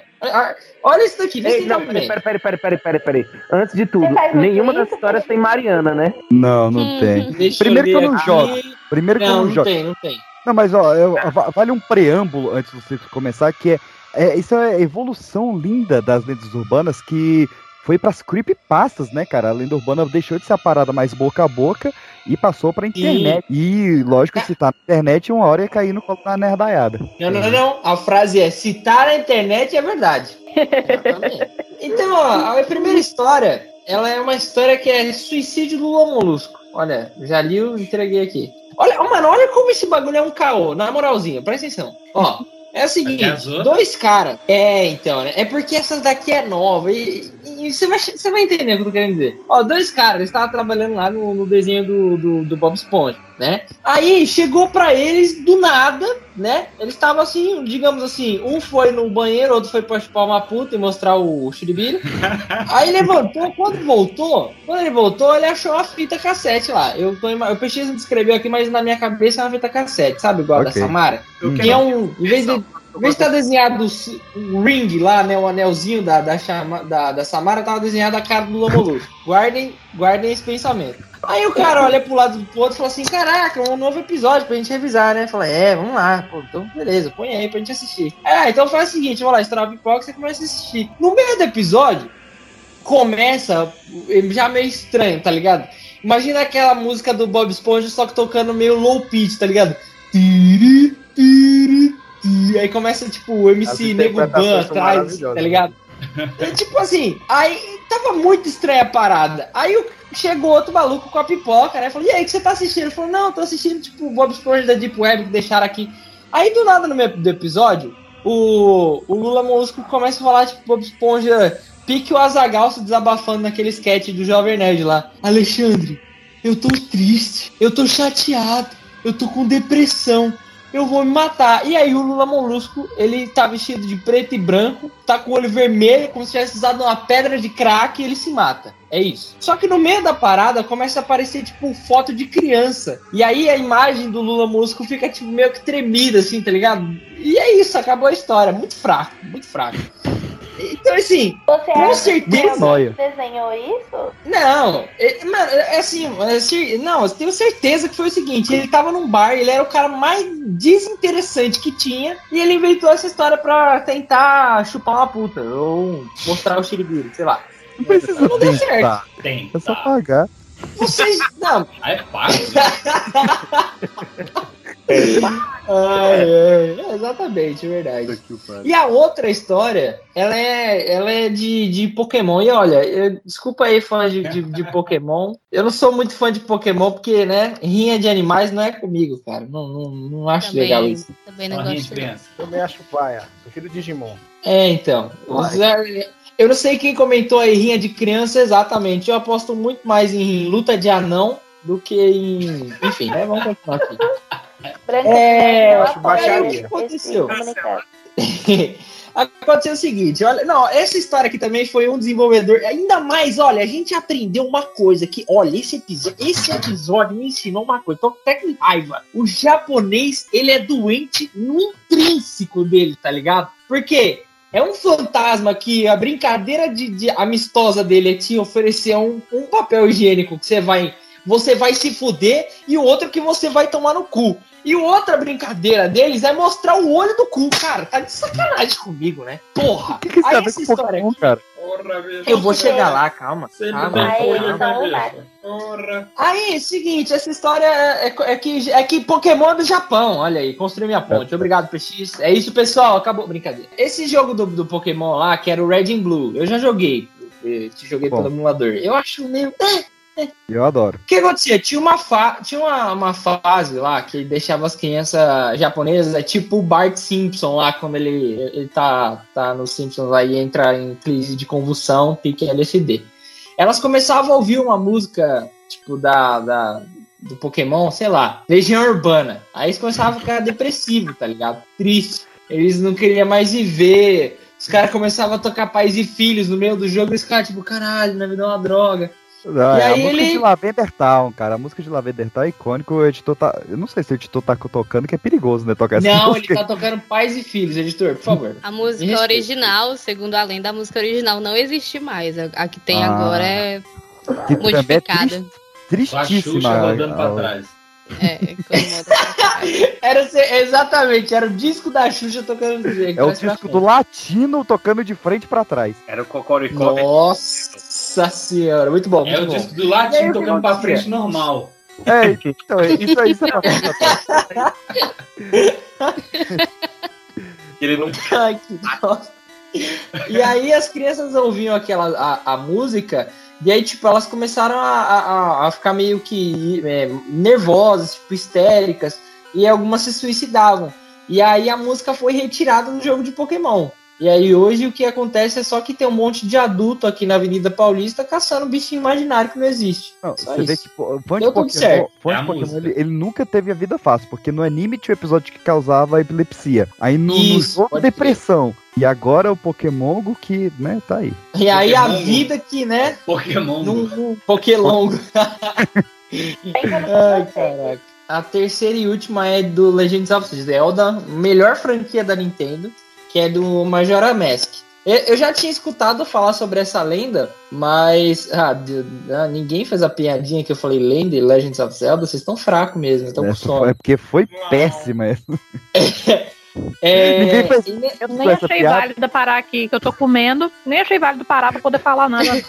Olha isso daqui, vê se não, peraí, peraí, peraí, peraí, peraí, peraí. Antes de tudo, nenhuma das histórias tem Mariana, né? Não, não Hum, tem. Primeiro que eu não jogo. Primeiro que eu Não, não não jogo. tem, não tem. Não, mas ó, eu- va- vale um preâmbulo antes de você começar, que é, é isso é a evolução linda das lendas urbanas que foi pras creepypastas, né, cara? A lenda urbana deixou de ser a parada mais boca a boca e passou pra internet. E, lógico, se tá na internet, uma hora ia cair no colo da nerdaiada. Não, não, não. A frase é: se tá na internet é verdade. Então, ó, a primeira história, ela é uma história que é suicídio do Lula Molusco. Olha, já li, entreguei aqui. Olha, mano, olha como esse bagulho é um caô, na moralzinha, presta atenção. Ó, é o seguinte, dois caras. É, então, né? É porque essas daqui é nova. E, e você, vai, você vai entender o que eu tô querendo dizer. Ó, dois caras, eles estavam trabalhando lá no, no desenho do, do, do Bob Esponja, né? Aí chegou pra eles do nada, né? Eles estavam assim, digamos assim, um foi no banheiro, outro foi pra chupar uma puta e mostrar o chiribiro. Aí levantou, quando voltou, quando ele voltou, ele achou uma fita cassete lá. Eu, tô, eu pesquisei descrever aqui, mas na minha cabeça é uma fita cassete, sabe? Igual a da. Samara. Eu Que é um. Em vez de, em vez de estar desenhado o ring lá, né? O anelzinho da, da, chama, da, da Samara, tava desenhado a cara do Lomolusco. Guardem, guardem esse pensamento. Aí o cara olha pro lado do outro e fala assim: Caraca, um novo episódio pra gente revisar, né? Fala, é, vamos lá, pô, então beleza, põe aí pra gente assistir. Ah, então faz o seguinte: vamos lá, estourar a pipoca você começa a assistir. No meio do episódio, começa já meio estranho, tá ligado? Imagina aquela música do Bob Esponja, só que tocando meio low pitch, tá ligado? Tiri, tiri, tiri. Aí começa, tipo, o MC Nego Ban atrás, tá ligado? É tipo assim, aí tava muito estranha a parada. Aí chegou outro maluco com a pipoca, né? Falou, e aí, que você tá assistindo? Ele falou, não, tô assistindo, tipo, Bob Esponja da Deep Web que deixaram aqui. Aí do nada no meio do episódio, o, o Lula Molusco começa a falar, tipo, Bob Esponja, pique o Azagal se desabafando naquele sketch do Jovem Nerd lá. Alexandre, eu tô triste, eu tô chateado, eu tô com depressão, eu vou me matar. E aí o Lula Molusco, ele tá vestido de preto e branco, tá com o olho vermelho, como se tivesse usado uma pedra de crack e ele se mata. É isso. Só que no meio da parada começa a aparecer, tipo, foto de criança. E aí a imagem do Lula Molusco fica, tipo, meio que tremida, assim, tá ligado? E é isso, acabou a história. Muito fraco, muito fraco. Então, assim, Você com acha certeza. que você desenhou isso? Não, é, mano, é assim, é cer- não, eu tenho certeza que foi o seguinte, ele tava num bar, ele era o cara mais desinteressante que tinha, e ele inventou essa história pra tentar chupar uma puta, ou mostrar o xiribiro, sei lá. Não precisa Não deu certo. tentar. Tem. É só pagar. Vocês, não, Ah, é fácil. Ai, ai, é, exatamente, é verdade. E a outra história, ela é, ela é de, de Pokémon. E olha, eu- desculpa aí, fã de, de, de Pokémon. Eu não sou muito fã de Pokémon, porque, né, rinha de animais não é comigo, cara. Não, não, não acho Também- legal isso. Também não gosto. Também acho paia. Prefiro Digimon. É, então. É, Eu não sei quem comentou aí rinha de criança exatamente. Eu aposto muito mais em luta de anão do que em. Enfim, né? Vamos continuar aqui. Branca É, eu acho apoio baixaria. esse Aconteceu. Aconteceu o seguinte, olha, não, essa história aqui também foi um desenvolvedor, ainda mais, olha, a gente aprendeu uma coisa que, olha, esse episódio, esse episódio me ensinou uma coisa, tô até com raiva. O japonês, ele é doente no intrínseco dele, tá ligado? Porque é um fantasma que a brincadeira de, de amistosa dele é te oferecer um, um papel higiênico que você vai, você vai se fuder e o outro que você vai tomar no cu. E outra brincadeira deles é mostrar o olho do cu, cara. Tá de sacanagem comigo, né? Porra! O que, que Aí essa com história Pokémon, aqui, cara? eu vou chegar lá, calma. calma. Aí eles são lunares. Aí, seguinte, essa história é, é- é que, é que Pokémon é do Japão, olha aí, construiu minha ponte. Obrigado, PX. É isso, pessoal, acabou. Brincadeira. Esse jogo do, do Pokémon lá, que era o Red and Blue, eu já joguei. Eu te joguei Bom. pelo emulador. Eu acho meio. é, Eu adoro. o que acontecia? Tinha uma, fa tinha uma, uma fase lá que deixava as crianças japonesas, é tipo o Bart Simpson lá, quando ele, ele tá, tá nos Simpsons aí, entra em crise de convulsão, pique LSD. Elas começavam a ouvir uma música, tipo, da, da, do Pokémon, sei lá, Legião Urbana. Aí eles começavam a ficar depressivos, tá ligado? Triste. Eles não queriam mais viver. Os caras começavam a tocar pais e filhos no meio do jogo e eles ficavam tipo, caralho, na vida é uma droga. Não, E é a aí música ele- de Lavender Town, cara. A música de Lavender Town é icônica. O editor tá. Eu não sei se o editor tá tocando, que é perigoso, né? Tocar essa Não, ele música. tá tocando pais e filhos, editor, por favor. A música original, segundo a lenda, a música original não existe mais. A, a que tem Ah. agora é Que é modificada. a tristíssima. Xuxa rodando pra a- trás. É, Era exatamente, era o disco da Xuxa tocando É o disco do latino tocando de frente pra trás. Era o Cocoricó. Nossa senhora, muito bom. É muito o bom. disco do o que tocando pra frente normal. É, então, isso aí, isso é pra Ele não. Ai, que. E aí as crianças ouviam aquela a, a música e aí tipo elas começaram a, a, a ficar meio que é, nervosas, tipo histéricas e algumas se suicidavam. E aí a música foi retirada do jogo de Pokémon. E aí hoje o que acontece é só que tem um monte de adulto aqui na Avenida Paulista caçando bichinho imaginário que não existe. Não, Só você vê isso. que pô, o fã de Deu Pokémon, certo. É Pokémon ele, ele nunca teve a vida fácil, porque no anime tinha o episódio que causava epilepsia. Aí no, no Isso, jogo, pode depressão. E agora o Pokémon que, né, tá aí. E aí a vida que, né, Pokémon. num, num Pokélongo. Ai, caraca. A terceira e última é do Legends of Zelda, melhor franquia da Nintendo, que é do Majora Mask. Eu já tinha escutado falar sobre essa lenda, mas ah, ah, ninguém fez a piadinha que eu falei lenda e Legends of Zelda, vocês estão fracos mesmo, estão com sono. foi, é porque foi péssima essa. É, Ninguém fez Eu nem essa achei piada. válido parar aqui, que eu tô comendo. Nem achei válido parar pra poder falar nada.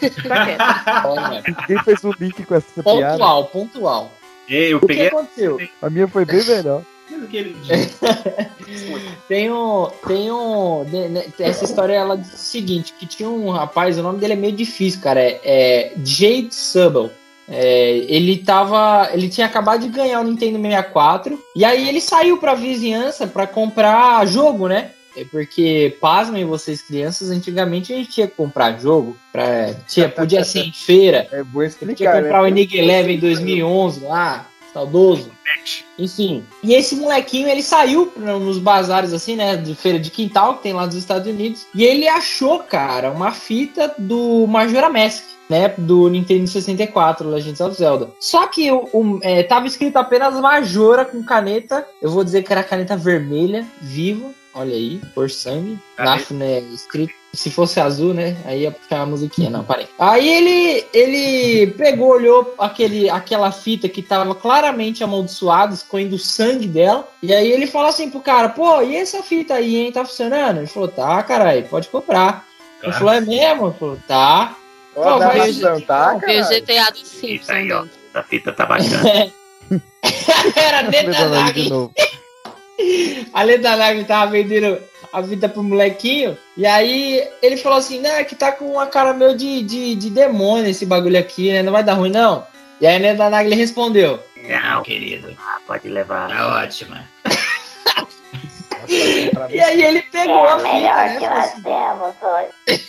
Ninguém fez o link com essa piada. pontual, pontual. Ei, eu O que peguei. aconteceu? A minha foi bem melhor. O? Tem um. Tem um. ne- Essa história ela diz o seguinte: que tinha um rapaz, o nome dele é meio difícil, cara. É, é Jade Subble. É, ele tava. Ele tinha acabado de ganhar o Nintendo 64. E aí ele saiu pra vizinhança pra comprar jogo, né? É porque, pasmem vocês, crianças, antigamente a gente tinha que comprar jogo. Pra, tinha, podia ser em feira. É bom Tinha explicar, que comprar o né? Enigma Eleven 2011 lá, saudoso. Enfim. E esse molequinho, ele saiu nos bazares, assim, né, de feira de quintal, que tem lá dos Estados Unidos, e ele achou, cara, uma fita do Majora Mask, né, do Nintendo 64, Legends of Zelda. Só que o, o- é, tava escrito apenas Majora com caneta, eu vou dizer que era caneta vermelha, vivo, olha aí, por sangue. Na, né, escrito se fosse azul, né? Aí ia puxar a musiquinha, não, parei. Aí ele, ele pegou, olhou aquele, aquela fita que tava claramente amaldiçoada, escorrendo o sangue dela. E aí ele falou assim pro cara, pô, e essa fita aí, hein? Tá funcionando? Ele falou, tá, caralho, pode comprar. Ele falou, é mesmo? Ele falou, tá. Ó, Pô, uma tá, Veio o cara? GTA do Simpsons. aí, ó. A fita tá bacana. Era dentro da de novo. A Leda Nagli tava vendendo a vida pro molequinho. E aí ele falou assim: né, que tá com uma cara meio de, de, de demônio esse bagulho aqui, né? Não vai dar ruim, não. E aí a Leda Nagli respondeu: Não, querido. Ah, pode levar. Tá ótima. E aí ele pegou a fita, né? falou assim, temos hoje.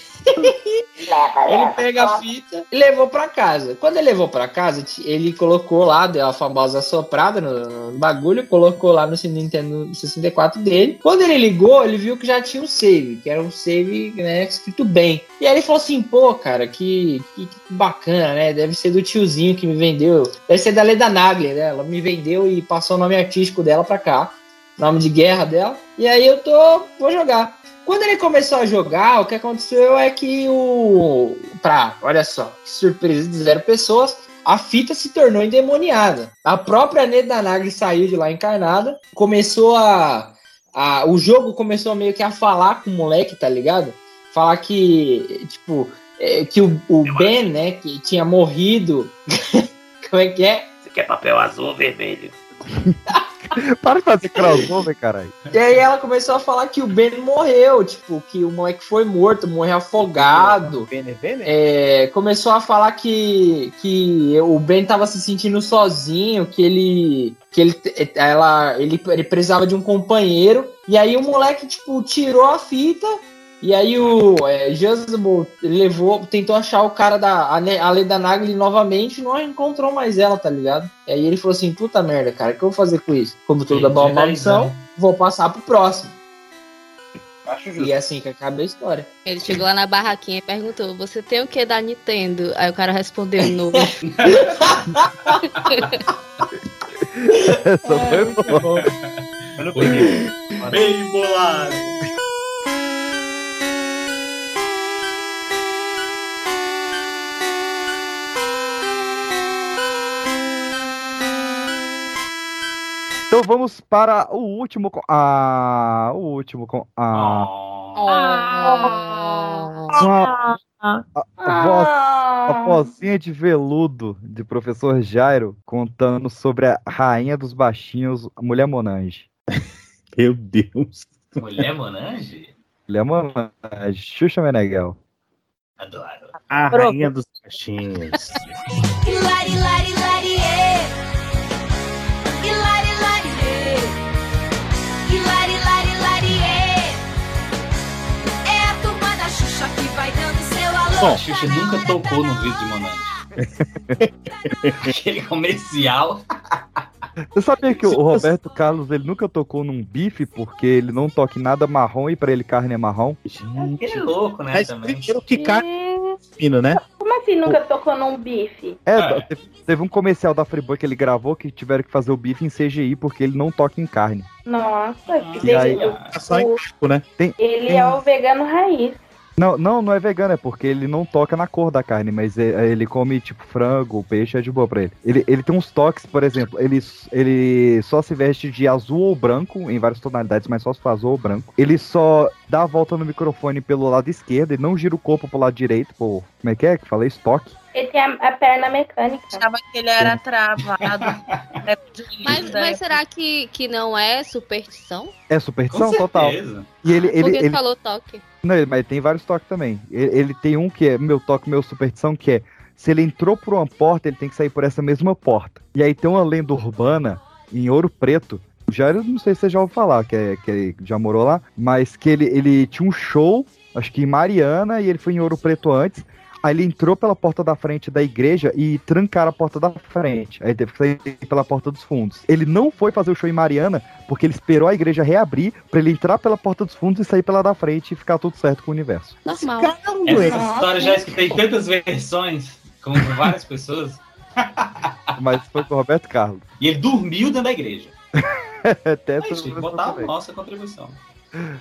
Ele pega a fita e levou pra casa. Quando ele levou pra casa, ele colocou lá, deu a famosa soprada no, no bagulho, colocou lá no Nintendo 64 dele. Quando ele ligou, ele viu que já tinha um save, que era um save, né, escrito bem. E aí ele falou assim, pô, cara, que, que, que bacana, né? Deve ser do tiozinho que me vendeu. Deve ser da Leda Nagler, né? Ela me vendeu e passou o nome artístico dela pra cá. Nome de guerra dela. E aí eu tô. vou jogar. Quando ele começou a jogar, o que aconteceu é que o. Pra, olha só, que surpresa de zero pessoas, a fita se tornou endemoniada. A própria Neda Nagli saiu de lá encarnada, começou a, a. O jogo começou meio que a falar com o moleque, tá ligado? Falar que, tipo, é, que o, o Ben, né, que tinha morrido. Como é que é? Você quer papel azul ou vermelho? Para de fazer crossover, caralho. E aí ela começou a falar que o Ben morreu, tipo, que o moleque foi morto, morreu afogado. É, começou a falar que, que o Ben tava se sentindo sozinho, que ele que ele, ela, ele, ele precisava de um companheiro. E aí o moleque, tipo, tirou a fita. E aí o é, Jezebel levou, tentou achar o cara da a, Leda Nagli novamente e não encontrou mais ela, tá ligado? E aí ele falou assim, puta merda, cara, o que eu vou fazer com isso? Como toda boa Perdi maldição, anos. vou passar pro próximo. Acho E justo. é assim que acaba a história. Ele chegou lá na barraquinha e perguntou: Você tem o que da Nintendo? Aí o cara respondeu: Não. Essa foi boa. Não peguei. Bem bolado. Então vamos para o último. co- Ah, o último. com- Ah, uma- a, a voz, a vozinha de veludo de professor Jairo contando sobre a rainha dos baixinhos, a Mulher Monange. Meu Deus. Mulher Monange? Mulher Monange, Xuxa Meneghel. Adoro. A Pronto. rainha dos baixinhos. Alô. A Xuxa nunca tocou no vídeo de Monange. Aquele comercial. Você sabia que o Roberto Carlos ele nunca tocou num bife porque ele não toca em nada marrom e pra ele carne é marrom? Ele é louco, né? Mas também. que carne fino, né? Como assim nunca tocou num bife? É, teve, teve um comercial da Friboi que ele gravou que tiveram que fazer o bife em CGI porque ele não toca em carne. Nossa, E aí, ele, É só em o- né? Tem, ele tem- é o vegano raiz. Não, não, não é vegano, é porque ele não toca na cor da carne, mas é- é- ele come tipo frango, peixe, é de boa pra ele. Ele, ele tem uns toques, por exemplo, ele, ele só se veste de azul ou branco, em várias tonalidades, mas só se faz azul ou branco. Ele só dá a volta no microfone pelo lado esquerdo, ele não gira o corpo pro lado direito, pô, como é que é que falei? Estoque. Ele tem a, a perna mecânica. Achava que ele era travado. Era Mas, mas será que, que não é superstição? É superstição Com total. E ele, ele, Porque ele, tu falou toque. Não, mas tem vários toques também. Ele, ele tem um que é meu toque, meu superstição, que é se ele entrou por uma porta, ele tem que sair por essa mesma porta. E aí tem uma lenda urbana em Ouro Preto. Já não sei se você já ouviu falar, que, é, que ele já morou lá, mas que ele, ele tinha um show, acho que em Mariana, e ele foi em Ouro Preto antes. Aí ele entrou pela porta da frente da igreja e trancaram a porta da frente. Aí teve que sair pela porta dos fundos. Ele não foi fazer o show em Mariana porque ele esperou a igreja reabrir pra ele entrar pela porta dos fundos e sair pela da frente e ficar tudo certo com o universo. Normal. Essa história já escutei tantas versões com várias pessoas. Mas foi com o Roberto Carlos. E ele dormiu dentro da igreja. Até Aí botar a nossa contribuição.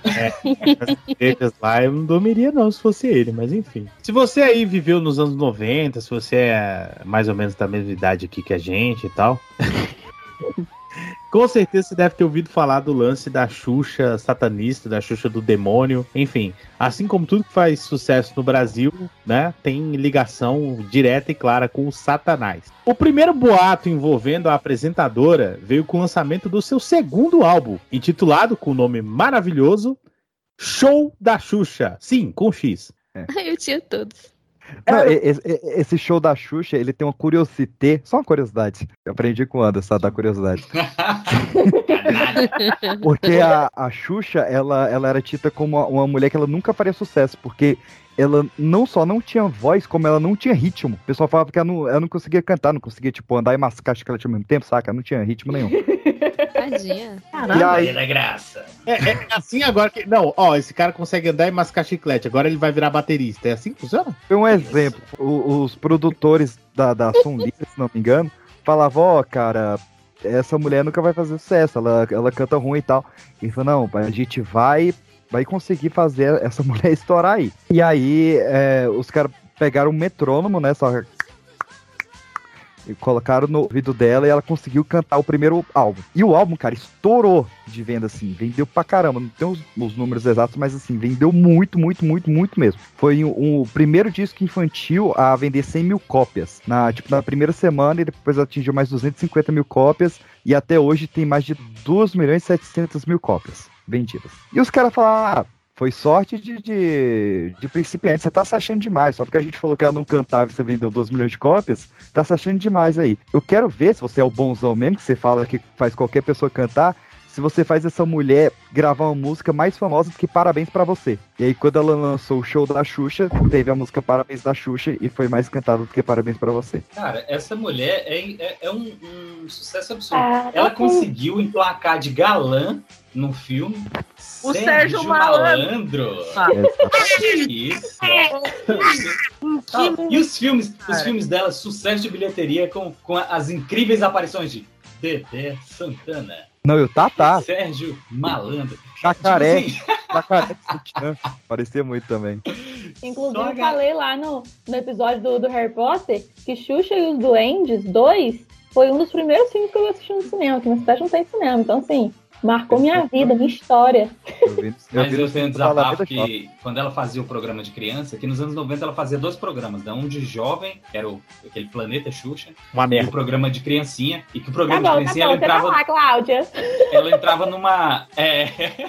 É, as igrejas lá eu não dormiria não se fosse ele, mas enfim. Se você aí viveu nos anos 90, se você é mais ou menos da mesma idade aqui que a gente e tal, com certeza você deve ter ouvido falar do lance da Xuxa satanista, da Xuxa do demônio, enfim. Assim como tudo que faz sucesso no Brasil, né, tem ligação direta e clara com o Satanás. O primeiro boato envolvendo a apresentadora veio com o lançamento do seu segundo álbum, intitulado com o nome maravilhoso Show da Xuxa. Sim, com X. Eu tinha todos. Não, esse show da Xuxa, ele tem uma curiosité, só uma curiosidade. Eu aprendi com o Anderson a dar curiosidade. Porque a, a Xuxa, ela, ela era tida como uma, uma mulher que ela nunca faria sucesso, porque ela não só não tinha voz, como ela não tinha ritmo. O pessoal falava que ela não, ela não conseguia cantar, não conseguia, tipo, andar e mascar chiclete ao mesmo tempo, saca? Não tinha ritmo nenhum. Tadinha. E aí- da graça. É, é assim agora que. Não, ó, esse cara consegue andar e mascar chiclete, agora ele vai virar baterista. É assim que funciona? Foi um exemplo. O- os produtores da, da Livre, se não me engano, falavam, ó, cara, essa mulher nunca vai fazer sucesso, ela, ela canta ruim e tal. E falou, não, a gente vai, vai conseguir fazer essa mulher estourar aí. E aí, é, os caras pegaram um metrônomo, né, só e colocaram no ouvido dela e ela conseguiu cantar o primeiro álbum. E o álbum, cara, estourou de venda, assim, vendeu pra caramba. Não tem os, os números exatos, mas assim, vendeu muito, muito, muito, muito mesmo. Foi o, o primeiro disco infantil a vender 100 mil cópias. Na, tipo, na primeira semana, e depois atingiu mais 250 mil cópias. E até hoje tem mais de 2 milhões e 700 mil cópias vendidas. E os caras falaram, ah, foi sorte de, de, de principiante, você tá se achando demais. Só porque a gente falou que ela não cantava e você vendeu 2 milhões de cópias, tá se achando demais aí. Eu quero ver se você é o bonzão mesmo, que você fala que faz qualquer pessoa cantar, se você faz essa mulher gravar uma música mais famosa do que Parabéns pra Você. E aí, quando ela lançou o show da Xuxa, teve a música Parabéns da Xuxa e foi mais cantada do que Parabéns pra Você. Cara, essa mulher é, é, é um, um sucesso absurdo. Ah, Ela tá conseguiu emplacar de galã no filme. O Sérgio Malandro. Ah. Isso. Ah, e os filmes, os filmes dela, sucesso de bilheteria com, com as incríveis aparições de Dedé Santana. Não, e o Tatá. Sérgio Malandro. Jacaré. Tipo Jacaré de sutiã. Parecia muito também. Inclusive, eu falei lá no, no episódio do, do Harry Potter que Xuxa e os Duendes 2 foi um dos primeiros filmes que eu assisti no cinema, que na cidade não tem cinema. Então, assim, marcou minha vida, minha história. Mas eu tenho um desabafo que quando ela fazia o programa de criança, que nos anos 90 ela fazia dois programas, né? um de jovem, que era o, aquele Planeta Xuxa, Uma e merda. o programa de criancinha, e que o Tá programa bom, de tá criancinha bom, ela entrava, lá, Cláudia. ela entrava numa. é,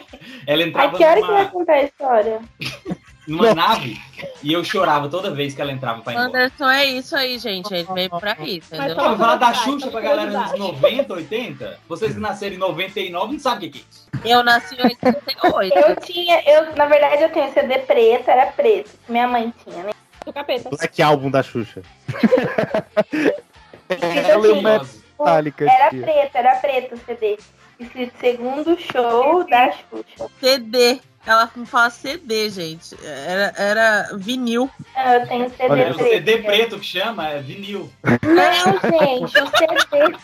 ela A entrava que hora que numa, vai contar a história? numa nave e eu chorava toda vez que ela entrava pra ir embora. Anderson é isso aí, gente. Ele veio pra isso, entendeu? Vou falar da Xuxa pra galera dos 90, 80. Vocês que nasceram em 99 não sabem o que é isso. Eu nasci em 88. Eu tinha, eu, na verdade, eu tenho CD preto, era preto. Minha mãe tinha, né? Do capeta. Black Album da Xuxa. Ela é uma metálica. Era tia. preto, era preto o CD. Escrito segundo show da Xuxa. CD. Ela não fala CD, gente. Era, era vinil. Eu tenho CD É o preto. CD preto que chama, é vinil. Não, gente, o CD.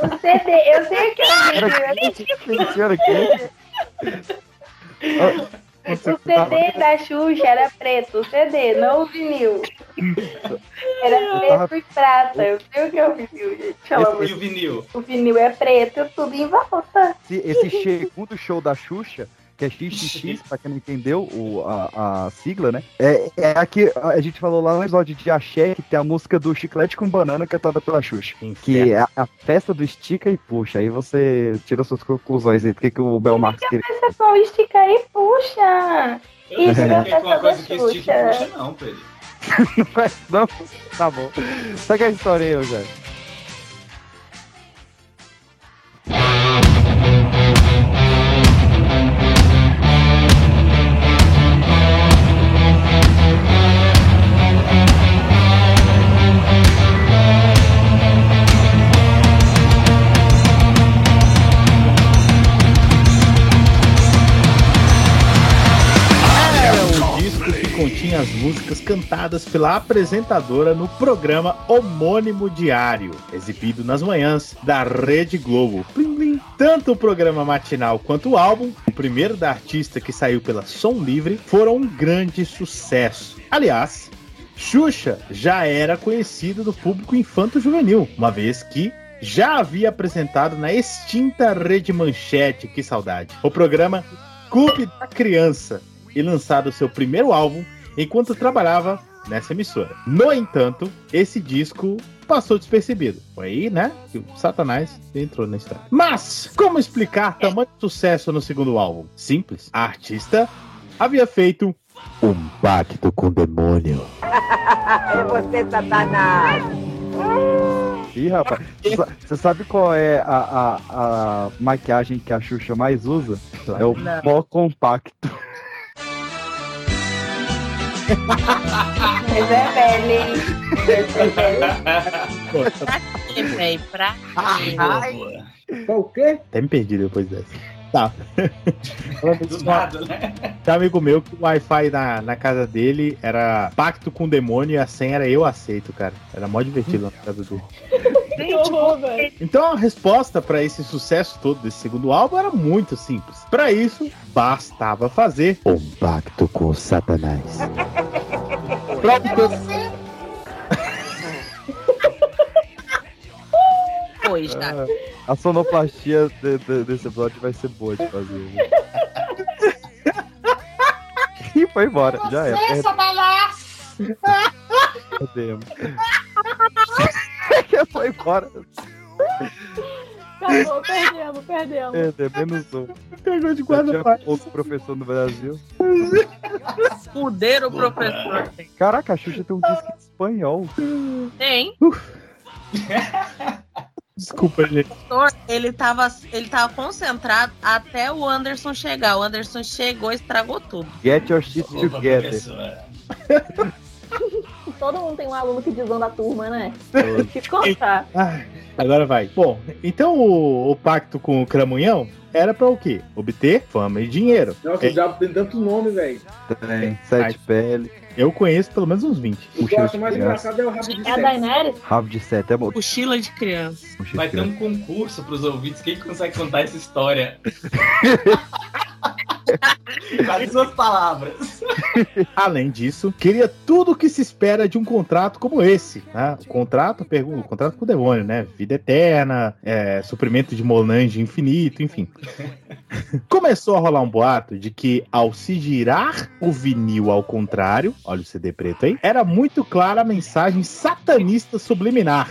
o CD, eu sei que é o vinil. Senhora aqui. O CD da Xuxa era preto, o CD, não o vinil. Era preto e prata. Eu sei o que é o vinil, gente. Pelo amor E o vinil? O vinil é preto, tudo em volta. Esse, esse segundo show da Xuxa, que é XXX, pra quem não entendeu o, a, a sigla, né? É, é aqui, a gente falou lá no episódio de Axé, que tem a música do Chiclete com Banana cantada pela Xuxa. Que é a, a festa do estica e puxa. Aí você tira suas conclusões aí. Do que, que o Belmarx queria. Essa pão estica aí, puxa. Eu não Isso sei é a que é uma festa da coisa que esse tipo Xuxa. puxa, não, Pedro. não faz, não? Tá bom. Segue a história aí, Eugênio. Músicas cantadas pela apresentadora no programa homônimo diário, exibido nas manhãs da Rede Globo. Tanto o programa matinal quanto o álbum, o primeiro da artista que saiu pela Som Livre, foram um grande sucesso. Aliás, Xuxa já era conhecida do público infanto-juvenil, uma vez que já havia apresentado na extinta Rede Manchete, que saudade, o programa Clube da Criança e lançado seu primeiro álbum enquanto trabalhava nessa emissora. No entanto, esse disco passou despercebido. Foi aí, né, que o Satanás entrou na história. Mas, como explicar tamanho sucesso no segundo álbum? Simples. A artista havia feito um pacto com o demônio. É você, Satanás. Ih, rapaz. Você sabe qual é a, a, a maquiagem que a Xuxa mais usa? É o pó compacto. Mas é velho. Pra quê, velho? Pra quê? Qual o quê? Até me perdi depois dessa. Tá. Do nada, né? Tem um amigo meu que o Wi-Fi na, na casa dele era pacto com o demônio e a senha era eu aceito, cara. Era mó divertido na casa dele. Que horror, velho. Então a resposta pra esse sucesso todo desse segundo álbum era muito simples. Pra isso, bastava fazer um pacto com o Satanás. Pois, tá. Ah, A sonoplastia de- de- desse episódio vai ser boa de fazer. e foi embora, já é. perde- Perdemos. Foi embora. Acabou, perdemos, perdemos. Perdemos menos um. Pegou de guarda Outro professor no Brasil. Fuderam o professor. Caraca, a Xuxa tem um disco em espanhol. Tem. Desculpa, gente. ele tava, ele tava concentrado até o Anderson chegar. O Anderson chegou e estragou tudo. Get your shit together. Todo mundo tem um aluno que desanda a turma, né? Te contar. Ai, agora vai. Bom, então o, o pacto com o Cramunhão era pra o quê? Obter fama e dinheiro. Nossa, É, o diabo tem tanto nome, velho. Tem sete pele. Eu conheço pelo menos uns 20. O que eu acho mais engraçado é o rabo de É a Daenerys? Rabo de sete é bom. Mochila de criança. Vai ter um concurso pros ouvintes. Quem consegue contar essa história? As suas palavras. Além disso, queria tudo o que se espera de um contrato como esse. Né? O contrato, pergunta, o contrato com o demônio, né? Vida eterna, é, suprimento de Monange infinito, enfim. Começou a rolar um boato de que ao se girar o vinil ao contrário, olha o CD preto aí, era muito clara a mensagem satanista subliminar.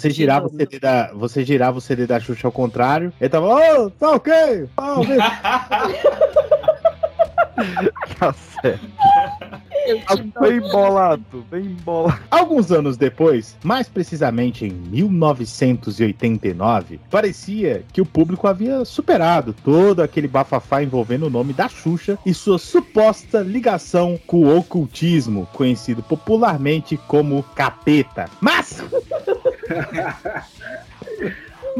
Você girava, o CD da, você girava o CD da Xuxa ao contrário, ele tava, ô, tá ok, tá Tá certo. Bem embolado, bem embolado. Alguns anos depois, mais precisamente em 1989, parecia que o público havia superado todo aquele bafafá envolvendo o nome da Xuxa e sua suposta ligação com o ocultismo, conhecido popularmente como capeta. Mas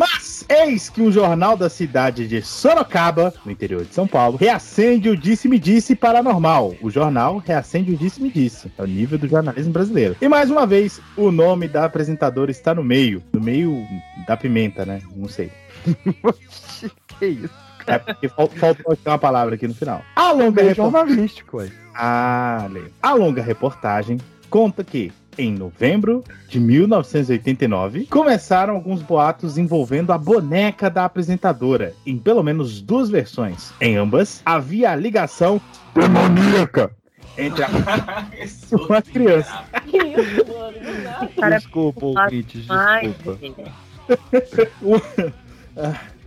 Mas eis que um jornal da cidade de Sorocaba, no interior de São Paulo, reacende o disse-me-disse paranormal. O jornal reacende o disse-me-disse. É o nível do jornalismo brasileiro. E mais uma vez, o nome da apresentadora está no meio. No meio da pimenta, né? Não sei. que isso? É porque fal- faltou aqui uma palavra aqui no final. A longa É jornalístico, ué. Ah, leio. A longa reportagem conta que, em novembro de 1989, começaram alguns boatos envolvendo a boneca da apresentadora, em pelo menos duas versões. Em ambas, havia a ligação demoníaca entre a e uma criança. Que isso, mano? Desculpa, ouvintes, Ai, desculpa.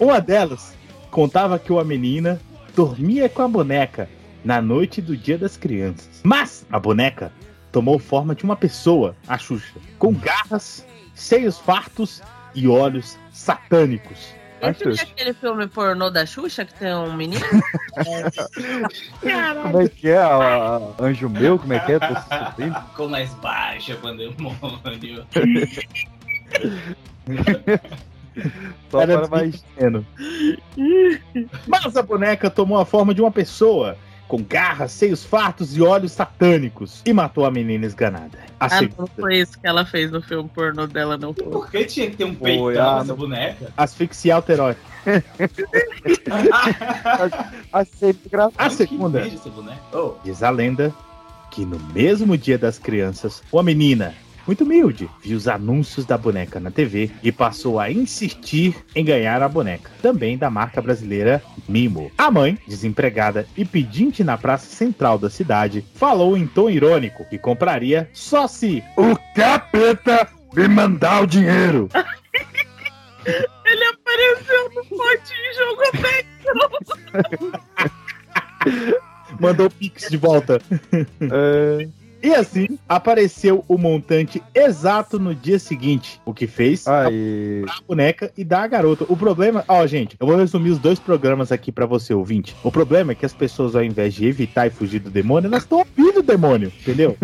Uma delas contava que uma menina dormia com a boneca na noite do Dia das Crianças. Mas a boneca tomou forma de uma pessoa, a Xuxa, com garras, seios fartos e olhos satânicos. A Esse não é aquele filme pornô da Xuxa que tem um menino? Como é que é? A, a- Anjo meu, como é que é? Com mais baixa, pandemônio. Só Era para mais. pequeno. Mas a boneca tomou a forma de uma pessoa, com garras, seios fartos e olhos satânicos, e matou a menina esganada. A Ah, não segunda, foi isso que ela fez no filme pornô dela, não foi. Por que tinha que ter um Foi, peitão ah, nessa não- boneca? asfixia alterótica. A. A segunda, diz a lenda, que no mesmo dia das crianças, uma menina, muito humilde, viu os anúncios da boneca na TV e passou a insistir em ganhar a boneca, também da marca brasileira Mimo. A mãe, desempregada e pedinte na praça central da cidade, falou em tom irônico que compraria só se o capeta me mandar o dinheiro. Ele apareceu no potinho e jogou dentro. Mandou o Pix de volta. E assim, apareceu o montante exato no dia seguinte, o que fez Aí. a boneca e dar a garota. O problema, ó, gente, eu vou resumir os dois programas aqui pra você, ouvinte. O problema é que as pessoas, ao invés de evitar e fugir do demônio, elas estão ouvindo o demônio, entendeu?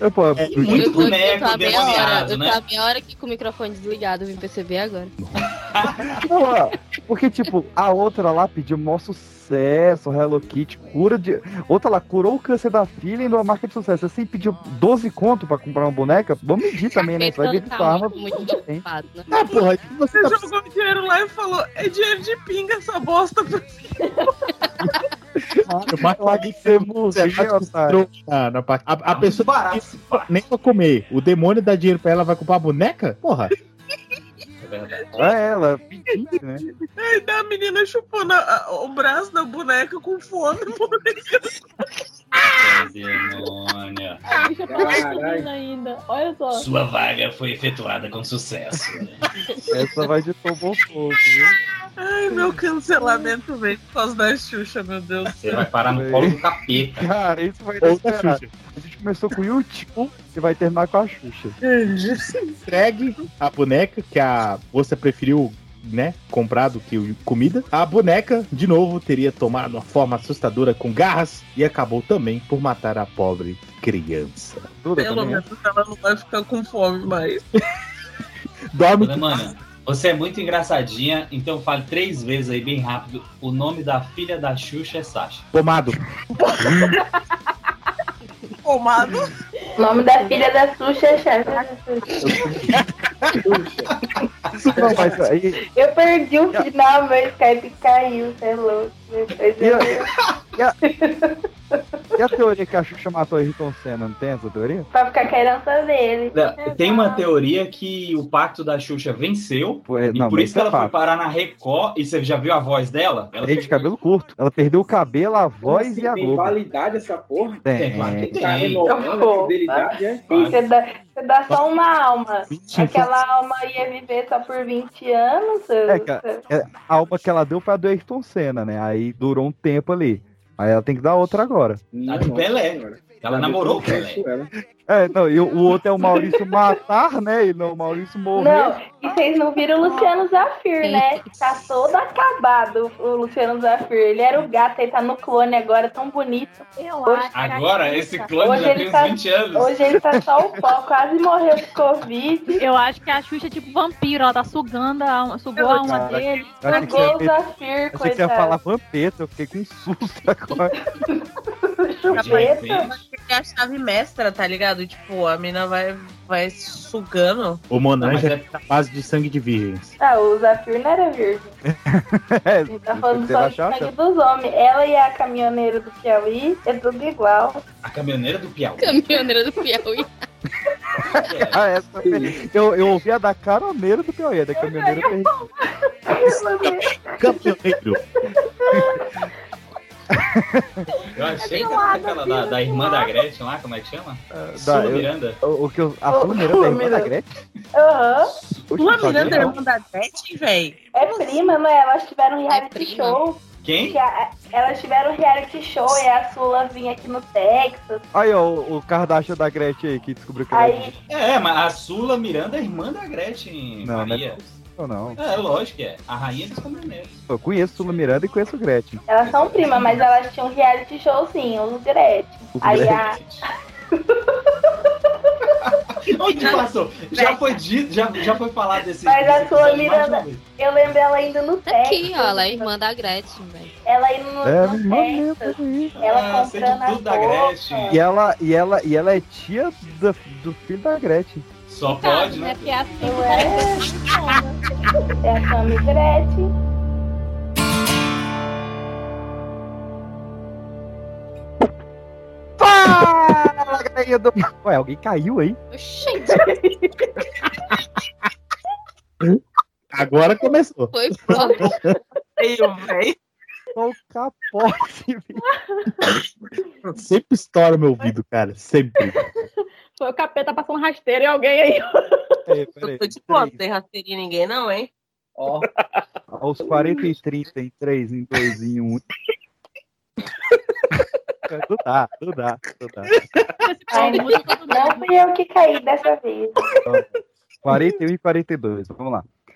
É, pô, É, Eu, muito eu, eu boneco tô há meia hora, demoniado, eu tô né? há meia hora aqui com o microfone desligado, vim perceber agora. Não, porque, tipo, a outra lá pediu maior sucesso, Hello Kitty, cura de. Outra lá curou o câncer da filha e numa marca de sucesso. Assim, pediu 12 conto pra comprar uma boneca. Vamos medir também, né? Você vai ver de Tá arma. muito, muito né? Ah, porra, você Você tá jogou dinheiro lá e falou: é dinheiro de pinga essa bosta. Lá que você a, a, a pessoa que nem pra comer. O demônio dá dinheiro pra ela, vai comprar a boneca? Porra. É verdade. É ela, pedinte, né? Ai, da menina chupando a- o braço da boneca com fome. Demônio. A bicha tá ainda. Olha só. Sua vaga foi efetuada com sucesso. Essa vai de tombo fogo, viu? Ai, meu cancelamento veio por causa da Xuxa, meu Deus. Você vai parar no colo do capeta. Cara, isso vai Ou da desesperar. Xuxa. A gente começou com o YouTube e vai terminar com a Xuxa. Entregue a boneca que a moça preferiu, né, comprar do que o- comida. A boneca, de novo, teria tomado uma forma assustadora com garras e acabou também por matar a pobre criança. Pelo menos ela não vai ficar com fome mais. Dorme Mano, você é muito engraçadinha, então fale três vezes aí bem rápido. O nome da filha da Xuxa é Sasha. Pomado. Pomado? O nome da filha da Xuxa é chefe. Não, mas aí. Eu perdi o final, meu Skype caiu, você é louco. E a, eu- e a- e a teoria que a Xuxa matou a Ayrton Senna, não tem essa teoria? Pra ficar com a herança dele. Não, Tem uma teoria que o pacto da Xuxa venceu. é, e não, por isso que é ela foi fato. parar na Record. E você já viu a voz dela? Ela Tem de cabelo curto. Ela perdeu o cabelo, a voz e a Tem Globo. validade essa porra? Tem. Tá renovando é? Sim, você dá, você dá só uma alma. Aquela alma ia viver só por 20 anos. É, a, é, a alma que ela deu foi a do Ayrton Senna, né? Aí durou um tempo ali. Aí ela tem que dar outra agora. A do Pelé. Ela namorou o Pelé. É, não, e o, outro é o Maurício Matar, né? E não o Maurício morrer. Não, e vocês não viram o Luciano Zafir, né? Tá todo acabado o Luciano Zafir. Ele era o gato, ele tá no clone agora, tão bonito. Hoje, Agora, esse clone hoje já tem uns tá, 20 anos. Hoje ele tá só o pó, quase morreu de Covid. Eu acho que a Xuxa é tipo vampiro, ela tá sugando a alma, sugou a alma Cara, dele. eu Sugou você o Zafir, Achei que você ia coitado. falar vampeta, eu fiquei com susto agora. É a chave mestra, tá ligado? Tipo, a mina vai, vai sugando. O Monange é na base de sangue de virgens. Ah, o Zafir não era virgem. É, Ele tá falando só de sangue dos homens. Ela e a caminhoneira do Piauí é tudo igual. A caminhoneira do Piauí. Caminhoneira do Piauí. Ah, essa eu, eu ouvi a da caroneira do Piauí, a da caminhoneira eu perdi. Campeoneiro. Eu achei que era aquela da, da irmã da Gretchen lá, como é que chama? Da- Sula eu- Miranda. O, o que eu, a Sula Miranda é irmã da Gretchen? Aham. Sabia Miranda é irmã da Gretchen, véi? É prima, não é? Elas tiveram um reality show. Quem? Que a- elas tiveram um reality show e a Sula vinha aqui no Texas. Aí, ó, o, o Kardashian da Gretchen aí, que descobriu que Aí, É, mas a Sula Miranda é irmã da Gretchen Não, não é Maria. Ou não. É, lógico que é. A rainha dos caminhoneiros. Eu conheço Sula Miranda e conheço Gretchen. elas são primas, mas elas tinham um reality show sim, os Gretchen. Os Aí a. Onde passou? Já foi dito, já, já foi falado desse. Mas a uma Miranda, eu lembro ela indo no Texas. Aqui, ó, ela é irmã da Gretchen, velho. Ela indo no, É, no irmã mesmo, Texas. Ela Ah, comprando a tudo da. Gretchen. E ela, e ela, e ela é tia do, do filho da Gretchen. Só pode, né? Porque é assim que É a Sammy Gretchen. Fala, galerinha do... Ué, alguém caiu aí? Oxente, Agora começou. foi foda. Feio, véi. Só o capote, velho. Sempre estoura meu ouvido, cara. Sempre. Foi o capeta passando rasteiro e alguém aí. Peraí, peraí. Eu tô de boa, não tem rasteirinha em ninguém, não, hein? Ó, Aos 40 e 30, em 3, em 2, em 1. Não dá, não dá, não dá. Ai, não fui eu que caí dessa vez. 41 e 42, vamos lá.